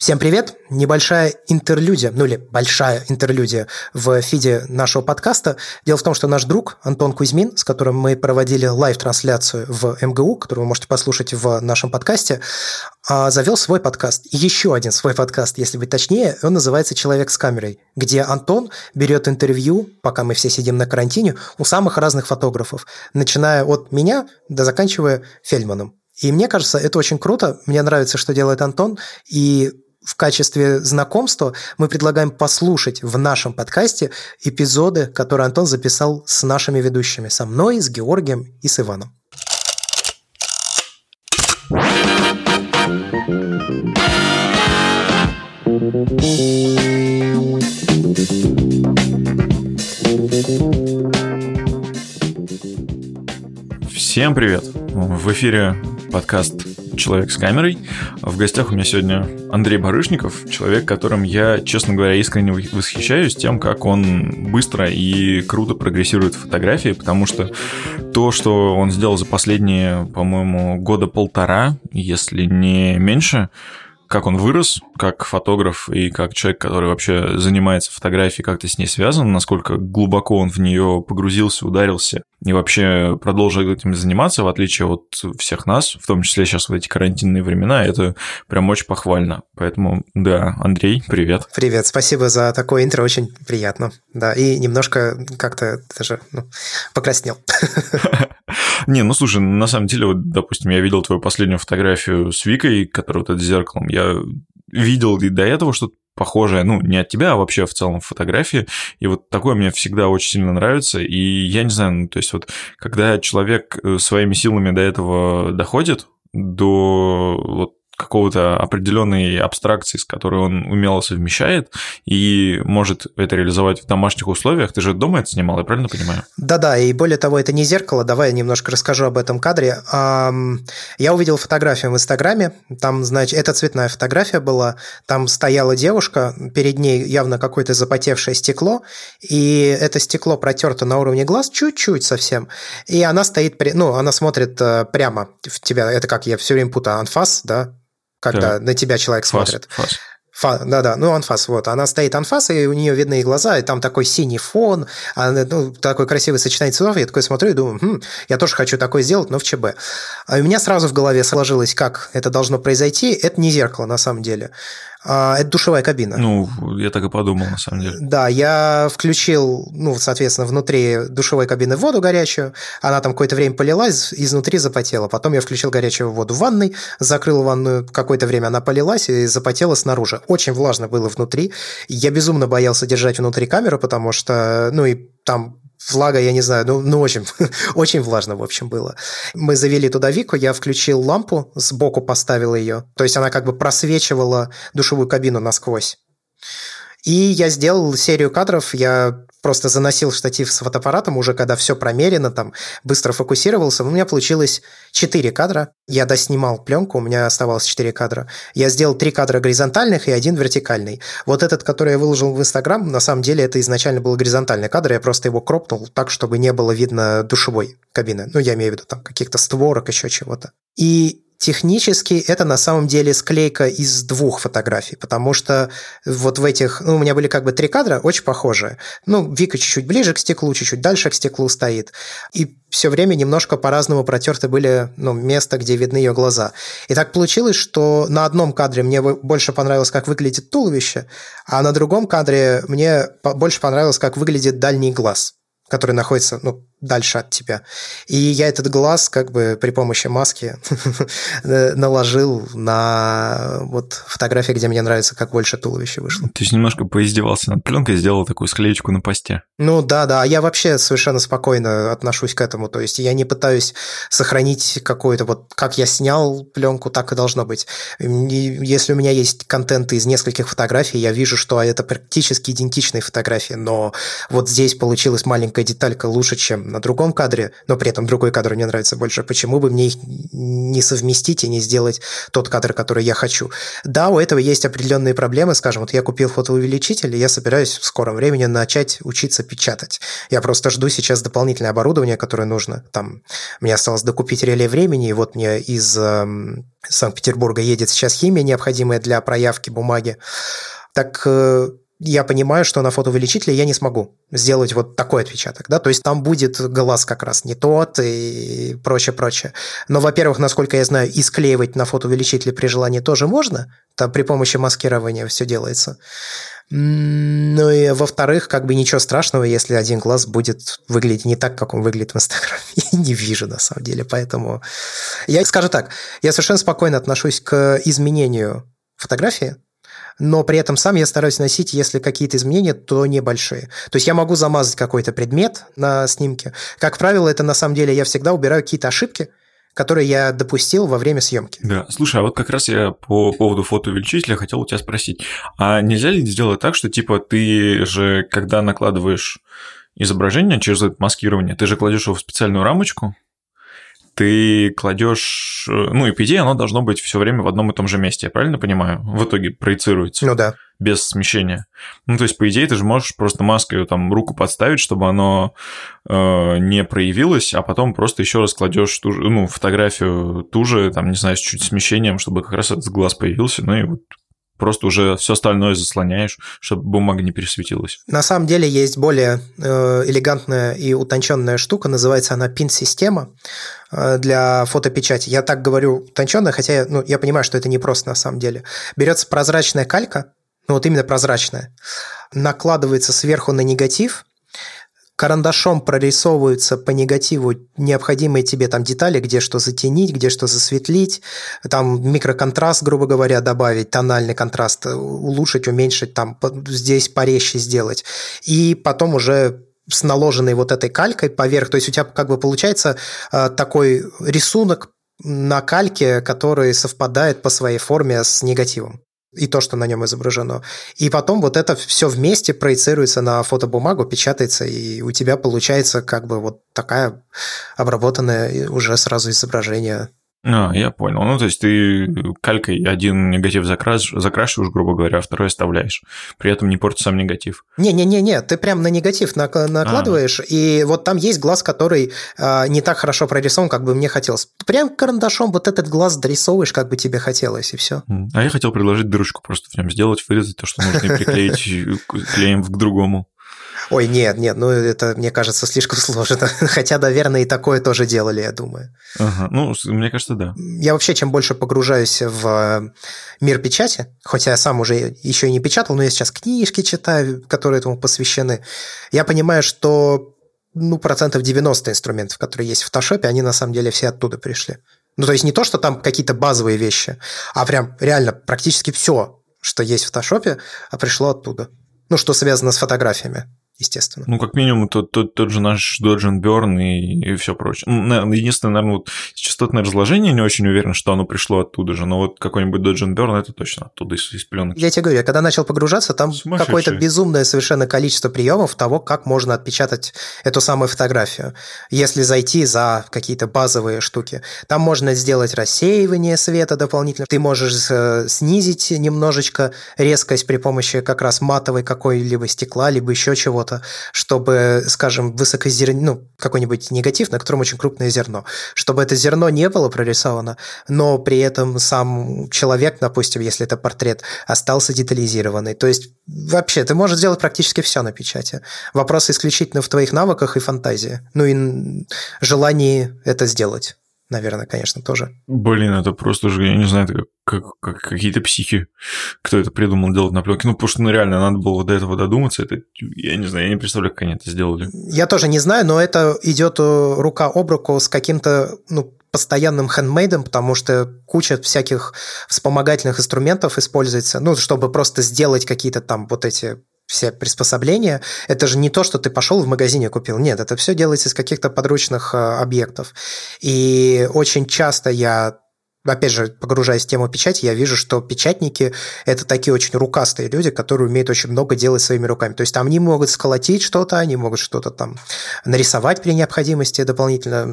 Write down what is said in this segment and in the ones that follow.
Всем привет! Небольшая интерлюдия, ну или большая интерлюдия в фиде нашего подкаста. Дело в том, что наш друг Антон Кузьмин, с которым мы проводили live-трансляцию в МГУ, которую вы можете послушать в нашем подкасте, а, завел свой подкаст. Еще один свой подкаст, если быть точнее. Он называется «Человек с камерой», где Антон берет интервью, пока мы все сидим на карантине, у самых разных фотографов, начиная от меня до заканчивая Фельдманом. И мне кажется, это очень круто. Мне нравится, что делает Антон. И в качестве знакомства мы предлагаем послушать в нашем подкасте эпизоды, которые Антон записал с нашими ведущими, со мной, с Георгием и с Иваном. Всем привет! В эфире подкаст «Человек с камерой». В гостях у меня сегодня Андрей Барышников, человек, которым я, честно говоря, искренне восхищаюсь тем, как он быстро и круто прогрессирует в фотографии, потому что то, что он сделал за последние, по-моему, года полтора, если не меньше, как он вырос, как фотограф и как человек, который вообще занимается фотографией, как то с ней связан, насколько глубоко он в нее погрузился, ударился и вообще продолжил этим заниматься, в отличие от всех нас, в том числе сейчас в эти карантинные времена, это прям очень похвально. Поэтому, да, Андрей, привет. Привет, спасибо за такое интро, очень приятно. Да, и немножко как-то даже ну, покраснел. Не, ну слушай, на самом деле, вот, допустим, я видел твою последнюю фотографию с Викой, которая вот это зеркалом. Я видел и до этого что-то похожее, ну, не от тебя, а вообще в целом фотографии. И вот такое мне всегда очень сильно нравится. И я не знаю, ну, то есть вот когда человек э, своими силами до этого доходит, до вот какого-то определенной абстракции, с которой он умело совмещает и может это реализовать в домашних условиях. Ты же дома это снимал, я правильно понимаю? Да-да, и более того, это не зеркало. Давай я немножко расскажу об этом кадре. Я увидел фотографию в Инстаграме. Там, значит, это цветная фотография была. Там стояла девушка, перед ней явно какое-то запотевшее стекло, и это стекло протерто на уровне глаз чуть-чуть совсем. И она стоит, ну, она смотрит э, прямо в тебя. Это как я все время путаю, анфас, да, когда да. на тебя человек фас, смотрит. Фас. Фа, да-да, ну анфас, вот. Она стоит анфас, и у нее видны и глаза, и там такой синий фон, она, ну, такой красивый сочетание цветов. Я такой смотрю и думаю, хм, я тоже хочу такое сделать, но в ЧБ. А у меня сразу в голове сложилось, как это должно произойти. Это не зеркало, на самом деле. А, это душевая кабина. Ну, я так и подумал, на самом деле. Да, я включил, ну, соответственно, внутри душевой кабины воду горячую, она там какое-то время полилась, изнутри запотела. Потом я включил горячую воду в ванной, закрыл ванную, какое-то время она полилась и запотела снаружи. Очень влажно было внутри. Я безумно боялся держать внутри камеру, потому что, ну, и там влага, я не знаю, ну, ну очень, очень влажно, в общем, было. Мы завели туда Вику, я включил лампу, сбоку поставил ее, то есть она как бы просвечивала душевую кабину насквозь. И я сделал серию кадров, я просто заносил штатив с фотоаппаратом уже, когда все промерено, там быстро фокусировался. У меня получилось 4 кадра. Я доснимал пленку, у меня оставалось 4 кадра. Я сделал 3 кадра горизонтальных и один вертикальный. Вот этот, который я выложил в Инстаграм, на самом деле это изначально был горизонтальный кадр, я просто его кропнул так, чтобы не было видно душевой кабины. Ну, я имею в виду там каких-то створок, еще чего-то. И Технически это на самом деле склейка из двух фотографий, потому что вот в этих, ну, у меня были как бы три кадра, очень похожие. Ну, Вика чуть-чуть ближе к стеклу, чуть-чуть дальше к стеклу стоит. И все время немножко по-разному протерты были ну, места, где видны ее глаза. И так получилось, что на одном кадре мне больше понравилось, как выглядит туловище, а на другом кадре мне больше понравилось, как выглядит дальний глаз который находится ну, дальше от тебя. И я этот глаз как бы при помощи маски наложил на вот фотографии, где мне нравится, как больше туловище вышло. То есть немножко поиздевался над пленкой, сделал такую склеечку на посте. Ну да, да, я вообще совершенно спокойно отношусь к этому. То есть я не пытаюсь сохранить какую-то вот, как я снял пленку, так и должно быть. Если у меня есть контент из нескольких фотографий, я вижу, что это практически идентичные фотографии, но вот здесь получилась маленькая деталька лучше, чем на другом кадре, но при этом другой кадр мне нравится больше, почему бы мне их не совместить и не сделать тот кадр, который я хочу? Да, у этого есть определенные проблемы, скажем, вот я купил фотоувеличитель, и я собираюсь в скором времени начать учиться печатать. Я просто жду сейчас дополнительное оборудование, которое нужно. Там мне осталось докупить реле времени, и вот мне из э, Санкт-Петербурга едет сейчас химия, необходимая для проявки бумаги. Так э, я понимаю, что на фотоувеличителе я не смогу сделать вот такой отпечаток, да, то есть там будет глаз как раз не тот и прочее, прочее. Но, во-первых, насколько я знаю, и склеивать на фотоувеличителе при желании тоже можно, там при помощи маскирования все делается. Ну и во-вторых, как бы ничего страшного, если один глаз будет выглядеть не так, как он выглядит в Инстаграме. Я не вижу, на самом деле, поэтому... Я скажу так, я совершенно спокойно отношусь к изменению фотографии, но при этом сам я стараюсь носить, если какие-то изменения, то небольшие. То есть я могу замазать какой-то предмет на снимке. Как правило, это на самом деле я всегда убираю какие-то ошибки, которые я допустил во время съемки. Да, слушай, а вот как раз я по поводу фотоувеличителя хотел у тебя спросить, а нельзя ли сделать так, что типа ты же, когда накладываешь изображение через маскирование, ты же кладешь его в специальную рамочку, ты кладешь, э, ну и по идее оно должно быть все время в одном и том же месте, я правильно понимаю? В итоге проецируется. Ну да. Без смещения. Ну то есть по идее ты же можешь просто маской там руку подставить, чтобы оно э, не проявилось, а потом просто еще раз кладешь ту же, ну фотографию ту же, там не знаю, с чуть смещением, чтобы как раз этот глаз появился, ну и вот просто уже все остальное заслоняешь, чтобы бумага не пересветилась. На самом деле есть более э, элегантная и утонченная штука, называется она пин-система э, для фотопечати. Я так говорю утонченная, хотя ну, я понимаю, что это не просто на самом деле. Берется прозрачная калька, ну вот именно прозрачная, накладывается сверху на негатив, карандашом прорисовываются по негативу необходимые тебе там детали, где что затенить, где что засветлить, там микроконтраст, грубо говоря, добавить, тональный контраст улучшить, уменьшить, там здесь порезче сделать. И потом уже с наложенной вот этой калькой поверх, то есть у тебя как бы получается э, такой рисунок на кальке, который совпадает по своей форме с негативом и то, что на нем изображено. И потом вот это все вместе проецируется на фотобумагу, печатается, и у тебя получается как бы вот такая обработанная уже сразу изображение а, я понял. Ну, то есть ты калькой один негатив закраш... закрашиваешь, грубо говоря, а второй оставляешь. При этом не портит сам негатив. Не-не-не, ты прям на негатив накладываешь, а. и вот там есть глаз, который э, не так хорошо прорисован, как бы мне хотелось. Прям карандашом вот этот глаз дорисовываешь, как бы тебе хотелось, и все. А я хотел предложить дырочку просто прям сделать, вырезать то, что нужно, и приклеить клеем к другому. Ой, нет, нет, ну это, мне кажется, слишком сложно. Хотя, наверное, и такое тоже делали, я думаю. Ага, ну, мне кажется, да. Я вообще, чем больше погружаюсь в э, мир печати, хотя я сам уже еще и не печатал, но я сейчас книжки читаю, которые этому посвящены, я понимаю, что ну, процентов 90 инструментов, которые есть в фотошопе, они на самом деле все оттуда пришли. Ну, то есть не то, что там какие-то базовые вещи, а прям реально практически все, что есть в фотошопе, пришло оттуда. Ну, что связано с фотографиями естественно. Ну, как минимум, тот, тот, тот же наш and Burn и, и все прочее. Ну, единственное, наверное, вот частотное разложение не очень уверен, что оно пришло оттуда же, но вот какой-нибудь and Burn это точно оттуда, из, из пленок. Я тебе говорю, я когда начал погружаться, там какое-то безумное совершенно количество приемов того, как можно отпечатать эту самую фотографию, если зайти за какие-то базовые штуки. Там можно сделать рассеивание света дополнительно, ты можешь э, снизить немножечко резкость при помощи как раз матовой какой-либо стекла, либо еще чего-то что-то, чтобы, скажем, высокозерно, ну, какой-нибудь негатив, на котором очень крупное зерно, чтобы это зерно не было прорисовано, но при этом сам человек, допустим, если это портрет, остался детализированный. То есть вообще ты можешь сделать практически все на печати. Вопрос исключительно в твоих навыках и фантазии. Ну и желании это сделать наверное, конечно, тоже. Блин, это просто же, я не знаю, это как, как какие-то психи, кто это придумал делать на пленке. Ну, потому что ну, реально надо было до этого додуматься. Это, я не знаю, я не представляю, как они это сделали. Я тоже не знаю, но это идет э, рука об руку с каким-то ну, постоянным хендмейдом, потому что куча всяких вспомогательных инструментов используется, ну, чтобы просто сделать какие-то там вот эти все приспособления, это же не то, что ты пошел в магазине купил. Нет, это все делается из каких-то подручных э, объектов. И очень часто я опять же, погружаясь в тему печати, я вижу, что печатники – это такие очень рукастые люди, которые умеют очень много делать своими руками. То есть там они могут сколотить что-то, они могут что-то там нарисовать при необходимости дополнительно.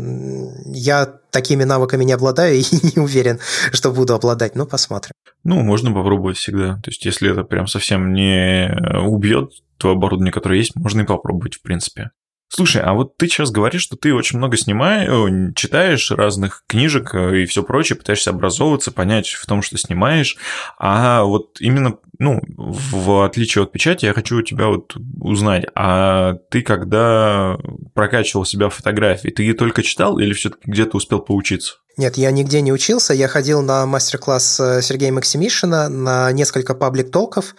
Я такими навыками не обладаю и не уверен, что буду обладать, но посмотрим. Ну, можно попробовать всегда. То есть, если это прям совсем не убьет то оборудование, которое есть, можно и попробовать, в принципе. Слушай, а вот ты сейчас говоришь, что ты очень много снимаешь, читаешь разных книжек э, и все прочее, пытаешься образовываться, понять в том, что снимаешь. А вот именно, ну, в отличие от печати, я хочу у тебя вот узнать, а ты когда прокачивал себя в фотографии, ты только читал или все-таки где-то успел поучиться? Нет, я нигде не учился. Я ходил на мастер-класс э, Сергея Максимишина, на несколько паблик-толков.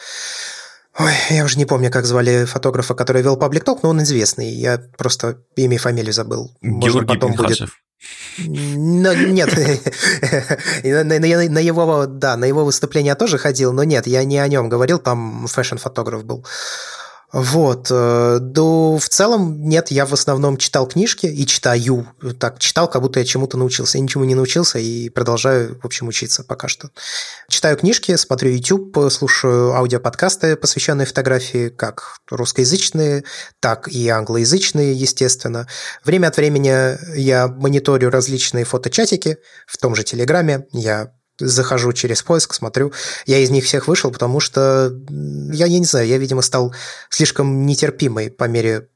Ой, я уже не помню, как звали фотографа, который вел паблик ток, но он известный. Я просто имя и фамилию забыл. Георгий потом Пинхасов. будет. Но, нет, на, на, на его, да, на его выступление я тоже ходил, но нет, я не о нем говорил, там фэшн-фотограф был. Вот. Э, да, в целом, нет, я в основном читал книжки и читаю. Так, читал, как будто я чему-то научился. Я ничему не научился и продолжаю, в общем, учиться пока что. Читаю книжки, смотрю YouTube, слушаю аудиоподкасты, посвященные фотографии, как русскоязычные, так и англоязычные, естественно. Время от времени я мониторю различные фоточатики в том же Телеграме. Я захожу через поиск, смотрю. Я из них всех вышел, потому что я, я не знаю, я, видимо, стал слишком нетерпимой по мере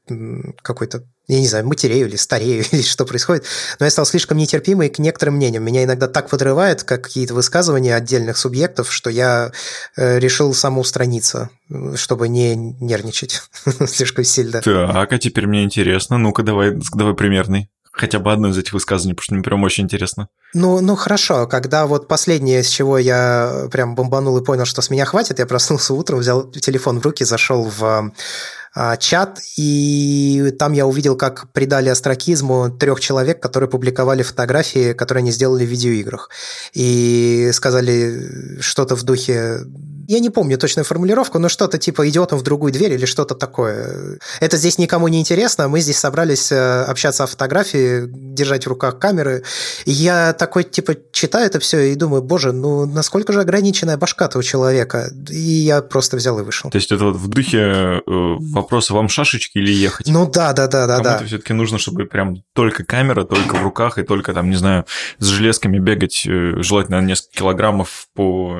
какой-то, я не знаю, матерею или старею, или что происходит, но я стал слишком нетерпимой к некоторым мнениям. Меня иногда так подрывает, как какие-то высказывания отдельных субъектов, что я э, решил самоустраниться, чтобы не нервничать слишком сильно. Так, а теперь мне интересно. Ну-ка, давай, давай примерный хотя бы одно из этих высказываний, потому что мне прям очень интересно. Ну, ну хорошо, когда вот последнее, с чего я прям бомбанул и понял, что с меня хватит, я проснулся утром, взял телефон в руки, зашел в а, чат, и там я увидел, как придали астракизму трех человек, которые публиковали фотографии, которые они сделали в видеоиграх. И сказали что-то в духе я не помню точную формулировку, но что-то типа «идиотом в другую дверь» или что-то такое. Это здесь никому не интересно, мы здесь собрались э, общаться о фотографии, держать в руках камеры. И я такой, типа, читаю это все и думаю, боже, ну насколько же ограниченная башка-то у человека. И я просто взял и вышел. То есть это вот в духе э, вопроса «вам шашечки или ехать?» Ну да, да, да, да. Кому-то да. все-таки нужно, чтобы прям только камера, только в руках и только там, не знаю, с железками бегать, э, желательно несколько килограммов по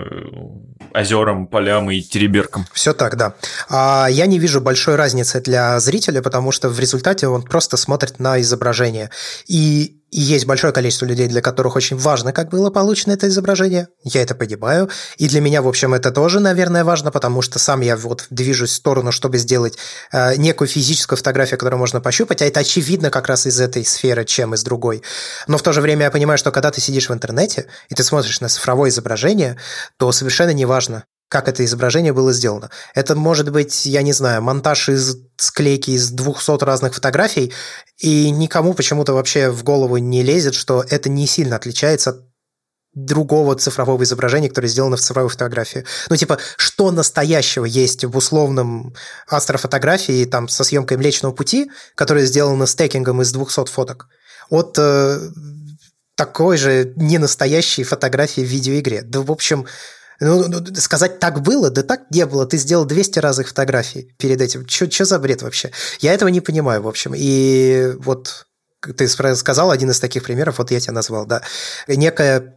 озерам горам, полям и тереберкам. Все так, да. А я не вижу большой разницы для зрителя, потому что в результате он просто смотрит на изображение. И и есть большое количество людей, для которых очень важно, как было получено это изображение. Я это понимаю. И для меня, в общем, это тоже, наверное, важно, потому что сам я вот движусь в сторону, чтобы сделать э, некую физическую фотографию, которую можно пощупать. А это очевидно как раз из этой сферы, чем из другой. Но в то же время я понимаю, что когда ты сидишь в интернете, и ты смотришь на цифровое изображение, то совершенно не важно, как это изображение было сделано. Это может быть, я не знаю, монтаж из склейки из 200 разных фотографий, и никому почему-то вообще в голову не лезет, что это не сильно отличается от другого цифрового изображения, которое сделано в цифровой фотографии. Ну, типа, что настоящего есть в условном астрофотографии там, со съемкой Млечного Пути, которая сделана стекингом из 200 фоток, от э, такой же ненастоящей фотографии в видеоигре. Да, в общем, ну, ну, сказать так было, да так не было. Ты сделал 200 разных фотографий перед этим. Что за бред вообще? Я этого не понимаю, в общем. И вот ты сказал один из таких примеров, вот я тебя назвал, да. Некая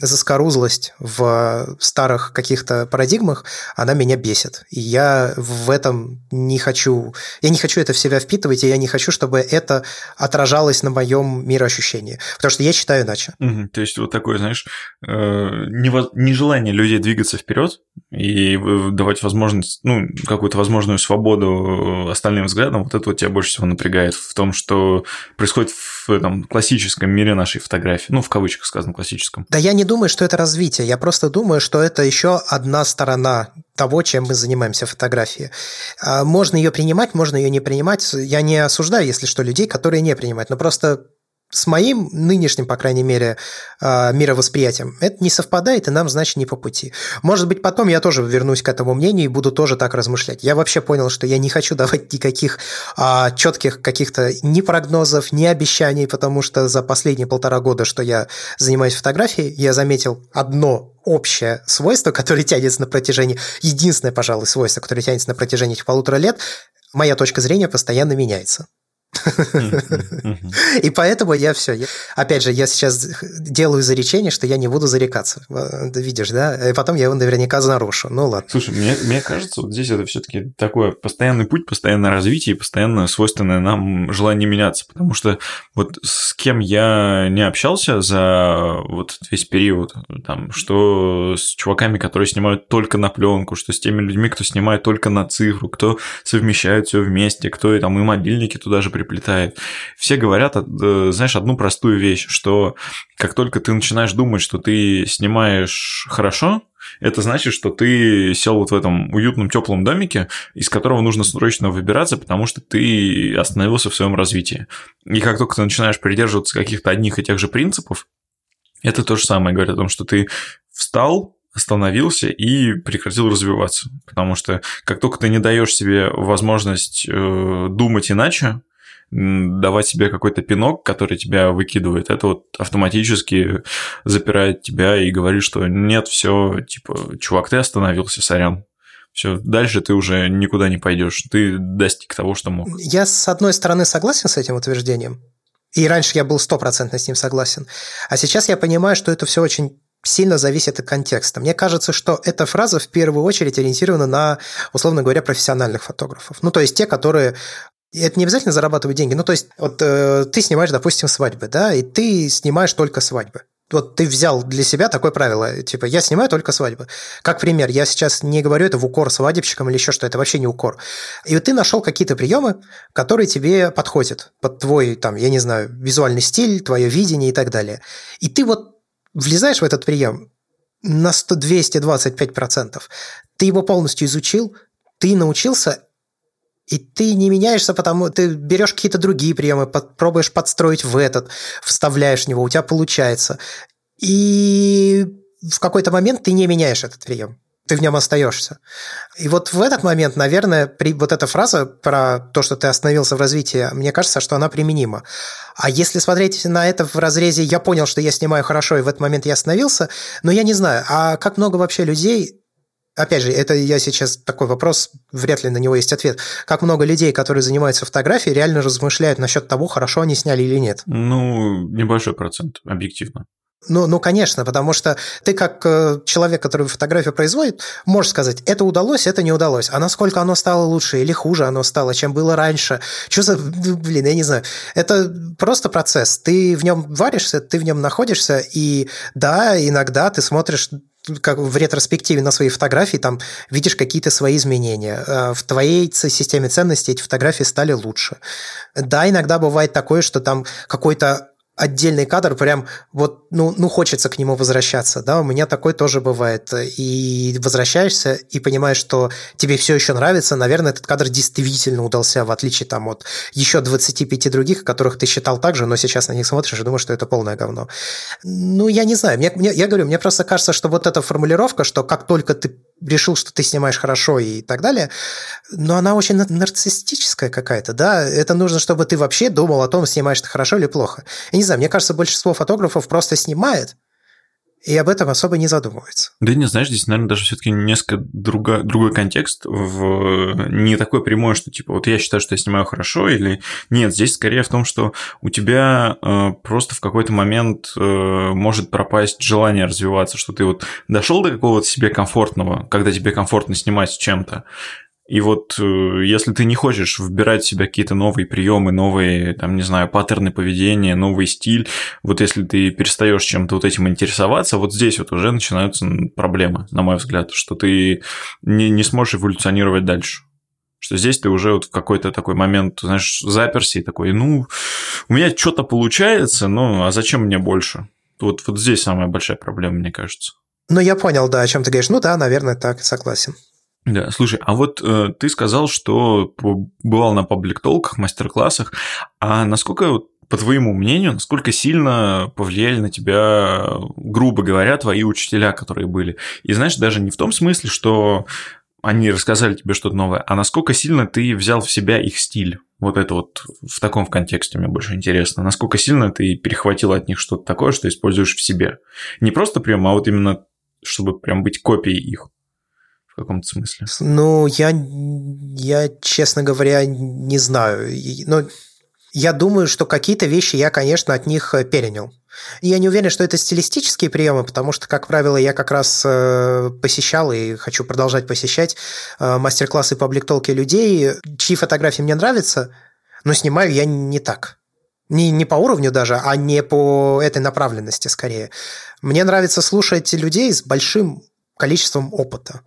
заскорузлость в старых каких-то парадигмах, она меня бесит. И я в этом не хочу... Я не хочу это в себя впитывать, и я не хочу, чтобы это отражалось на моем мироощущении. Потому что я считаю иначе. Угу, то есть вот такое, знаешь, э, нежелание людей двигаться вперед и давать возможность, ну, какую-то возможную свободу остальным взглядам, вот это вот тебя больше всего напрягает в том, что происходит происходит в этом классическом мире нашей фотографии. Ну, в кавычках сказано классическом. Да я не думаю, что это развитие. Я просто думаю, что это еще одна сторона того, чем мы занимаемся фотографией. А, можно ее принимать, можно ее не принимать. Я не осуждаю, если что, людей, которые не принимают. Но просто с моим нынешним, по крайней мере, а, мировосприятием это не совпадает, и нам, значит, не по пути. Может быть, потом я тоже вернусь к этому мнению и буду тоже так размышлять. Я вообще понял, что я не хочу давать никаких а, четких каких-то ни прогнозов, ни обещаний, потому что за последние полтора года, что я занимаюсь фотографией, я заметил одно общее свойство, которое тянется на протяжении, единственное, пожалуй, свойство, которое тянется на протяжении этих полутора лет, моя точка зрения постоянно меняется. И поэтому я все. Опять же, я сейчас делаю заречение, что я не буду зарекаться. Видишь, да? И потом я его наверняка нарушу. Ну ладно. Слушай, мне, мне кажется, вот здесь это все-таки такое постоянный путь, постоянное развитие и постоянно свойственное нам желание меняться. Потому что вот с кем я не общался за вот весь период, там, что с чуваками, которые снимают только на пленку, что с теми людьми, кто снимает только на цифру, кто совмещает все вместе, кто и там и мобильники туда же приплетает. Все говорят, э, знаешь, одну простую вещь, что как только ты начинаешь думать, что ты снимаешь хорошо, это значит, что ты сел вот в этом уютном теплом домике, из которого нужно срочно выбираться, потому что ты остановился в своем развитии. И как только ты начинаешь придерживаться каких-то одних и тех же принципов, это то же самое говорит о том, что ты встал, остановился и прекратил развиваться. Потому что как только ты не даешь себе возможность э, думать иначе, давать себе какой-то пинок, который тебя выкидывает, это вот автоматически запирает тебя и говорит, что нет, все, типа, чувак, ты остановился, сорян. Все, дальше ты уже никуда не пойдешь. Ты достиг того, что мог. Я, с одной стороны, согласен с этим утверждением. И раньше я был стопроцентно с ним согласен. А сейчас я понимаю, что это все очень сильно зависит от контекста. Мне кажется, что эта фраза в первую очередь ориентирована на, условно говоря, профессиональных фотографов. Ну, то есть те, которые это не обязательно зарабатывать деньги. Ну, то есть, вот э, ты снимаешь, допустим, свадьбы, да, и ты снимаешь только свадьбы. Вот ты взял для себя такое правило, типа, я снимаю только свадьбы. Как пример, я сейчас не говорю это в укор свадебщикам или еще что, это вообще не укор. И вот ты нашел какие-то приемы, которые тебе подходят под твой, там, я не знаю, визуальный стиль, твое видение и так далее. И ты вот влезаешь в этот прием на 100, 225%. Ты его полностью изучил, ты научился, и ты не меняешься, потому ты берешь какие-то другие приемы, пробуешь подстроить в этот, вставляешь в него, у тебя получается. И в какой-то момент ты не меняешь этот прием. Ты в нем остаешься. И вот в этот момент, наверное, при, вот эта фраза про то, что ты остановился в развитии, мне кажется, что она применима. А если смотреть на это в разрезе «я понял, что я снимаю хорошо, и в этот момент я остановился», но я не знаю, а как много вообще людей Опять же, это я сейчас такой вопрос, вряд ли на него есть ответ. Как много людей, которые занимаются фотографией, реально размышляют насчет того, хорошо они сняли или нет? Ну, небольшой процент, объективно. Ну, ну, конечно, потому что ты как э, человек, который фотографию производит, можешь сказать, это удалось, это не удалось. А насколько оно стало лучше или хуже оно стало, чем было раньше? Что за... Блин, я не знаю. Это просто процесс. Ты в нем варишься, ты в нем находишься, и да, иногда ты смотришь как в ретроспективе на свои фотографии там видишь какие-то свои изменения. Э, в твоей системе ценностей эти фотографии стали лучше. Да, иногда бывает такое, что там какой-то отдельный кадр, прям вот, ну, ну, хочется к нему возвращаться, да, у меня такое тоже бывает, и возвращаешься и понимаешь, что тебе все еще нравится, наверное, этот кадр действительно удался, в отличие там от еще 25 других, которых ты считал так же, но сейчас на них смотришь и думаешь, что это полное говно. Ну, я не знаю, мне, мне, я говорю, мне просто кажется, что вот эта формулировка, что как только ты решил, что ты снимаешь хорошо и так далее, но она очень нарциссическая какая-то, да, это нужно, чтобы ты вообще думал о том, снимаешь ты хорошо или плохо. Я не знаю, мне кажется, большинство фотографов просто снимает, и об этом особо не задумывается. Да не, знаешь, здесь, наверное, даже все-таки несколько друга, другой контекст, в, не такой прямой, что типа вот я считаю, что я снимаю хорошо, или нет, здесь скорее в том, что у тебя э, просто в какой-то момент э, может пропасть желание развиваться, что ты вот дошел до какого-то себе комфортного, когда тебе комфортно снимать чем-то, и вот э, если ты не хочешь вбирать в себя какие-то новые приемы, новые, там, не знаю, паттерны поведения, новый стиль, вот если ты перестаешь чем-то вот этим интересоваться, вот здесь вот уже начинаются проблемы, на мой взгляд, что ты не, не сможешь эволюционировать дальше. Что здесь ты уже вот в какой-то такой момент, знаешь, заперся и такой, ну, у меня что-то получается, ну, а зачем мне больше? Вот, вот здесь самая большая проблема, мне кажется. Ну, я понял, да, о чем ты говоришь. Ну да, наверное, так, согласен. Да, слушай, а вот э, ты сказал, что бывал на паблик-толках, мастер-классах, а насколько по твоему мнению, насколько сильно повлияли на тебя, грубо говоря, твои учителя, которые были? И знаешь, даже не в том смысле, что они рассказали тебе что-то новое, а насколько сильно ты взял в себя их стиль? Вот это вот в таком в контексте мне больше интересно. Насколько сильно ты перехватил от них что-то такое, что используешь в себе? Не просто прям, а вот именно, чтобы прям быть копией их в каком-то смысле. Ну, я, я, честно говоря, не знаю. Но я думаю, что какие-то вещи я, конечно, от них э, перенял. Я не уверен, что это стилистические приемы, потому что, как правило, я как раз э, посещал и хочу продолжать посещать э, мастер-классы по обликтолке людей, чьи фотографии мне нравятся, но снимаю я не так. Не, не по уровню даже, а не по этой направленности скорее. Мне нравится слушать людей с большим количеством опыта.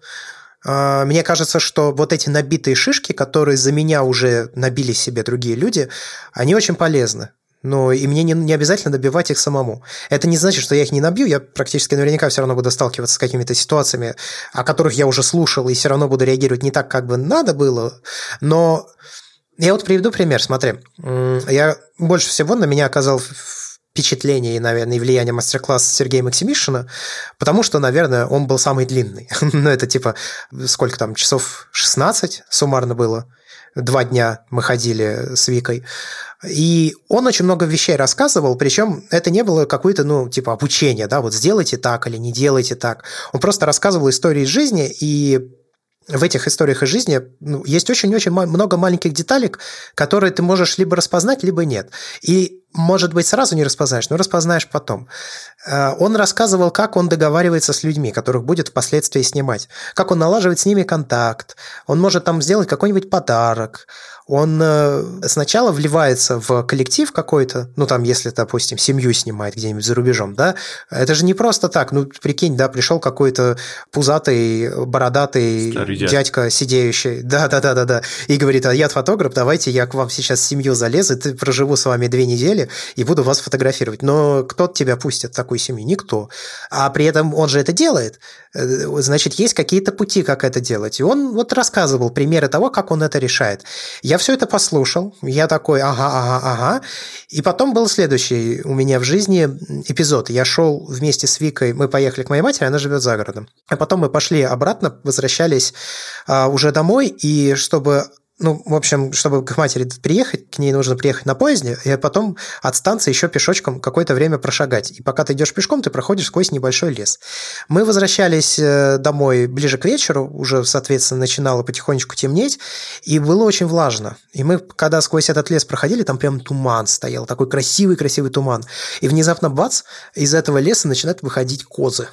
А, мне кажется, что вот эти набитые шишки, которые за меня уже набили себе другие люди, они очень полезны. Но и мне не, не обязательно добивать их самому. Это не значит, что я их не набью, я практически наверняка все равно буду сталкиваться с какими-то ситуациями, о которых я уже слушал, и все равно буду реагировать не так, как бы надо было. Но я вот приведу пример, смотри. Я больше всего на меня оказал впечатление и, наверное, влияние мастер-класса Сергея Максимишина, потому что, наверное, он был самый длинный. ну, это типа, сколько там, часов 16 суммарно было. Два дня мы ходили с Викой. И он очень много вещей рассказывал, причем это не было какое-то, ну, типа обучение, да, вот сделайте так или не делайте так. Он просто рассказывал истории из жизни, и в этих историях из жизни ну, есть очень-очень много маленьких деталек, которые ты можешь либо распознать, либо нет. И, может быть, сразу не распознаешь, но распознаешь потом. Э, он рассказывал, как он договаривается с людьми, которых будет впоследствии снимать, как он налаживает с ними контакт, он может там сделать какой-нибудь подарок, он э, сначала вливается в коллектив какой-то, ну там, если, допустим, семью снимает где-нибудь за рубежом, да, это же не просто так, ну прикинь, да, пришел какой-то пузатый, бородатый Старый дядька сидеющий, да-да-да-да-да, и говорит, а я фотограф, давайте я к вам сейчас семью залезу, и проживу с вами две недели и буду вас фотографировать. Но кто тебя пустит в такую семью? Никто. А при этом он же это делает, значит, есть какие-то пути, как это делать. И он вот рассказывал примеры того, как он это решает. Я все это послушал, я такой, ага, ага, ага. И потом был следующий у меня в жизни эпизод. Я шел вместе с Викой, мы поехали к моей матери, она живет за городом. А потом мы пошли обратно, возвращались а, уже домой, и чтобы ну, в общем, чтобы к матери приехать, к ней нужно приехать на поезде, и потом от станции еще пешочком какое-то время прошагать. И пока ты идешь пешком, ты проходишь сквозь небольшой лес. Мы возвращались э, домой ближе к вечеру, уже, соответственно, начинало потихонечку темнеть, и было очень влажно. И мы, когда сквозь этот лес проходили, там прям туман стоял, такой красивый-красивый туман. И внезапно, бац, из этого леса начинают выходить козы.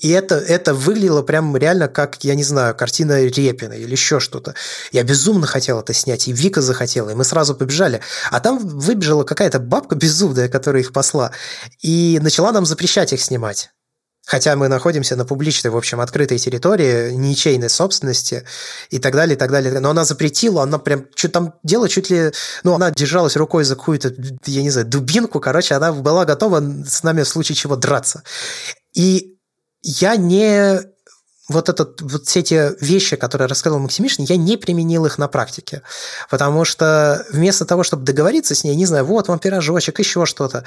И это, это выглядело прям реально как, я не знаю, картина Репина или еще что-то. Я безумно хотел это снять, и Вика захотела, и мы сразу побежали. А там выбежала какая-то бабка безумная, которая их посла, и начала нам запрещать их снимать. Хотя мы находимся на публичной, в общем, открытой территории, ничейной собственности и так далее, и так далее. Но она запретила, она прям что там делала чуть ли... Ну, она держалась рукой за какую-то, я не знаю, дубинку, короче, она была готова с нами в случае чего драться. И я не вот, этот, вот все эти вещи, которые рассказывал Максимишин, я не применил их на практике. Потому что вместо того, чтобы договориться с ней, не знаю, вот вам пирожочек, еще что-то,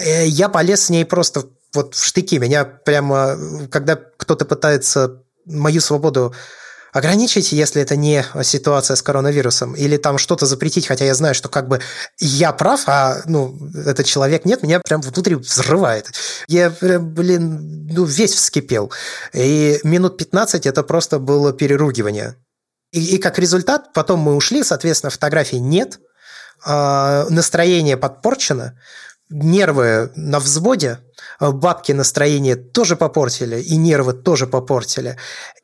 э, я полез с ней просто вот в штыки. Меня прямо, когда кто-то пытается мою свободу ограничить, если это не ситуация с коронавирусом, или там что-то запретить, хотя я знаю, что как бы я прав, а ну, этот человек нет, меня прям внутри взрывает. Я прям, блин, ну, весь вскипел. И минут 15 это просто было переругивание. И, и как результат, потом мы ушли, соответственно, фотографий нет, э, настроение подпорчено, нервы на взводе, бабки настроение тоже попортили, и нервы тоже попортили.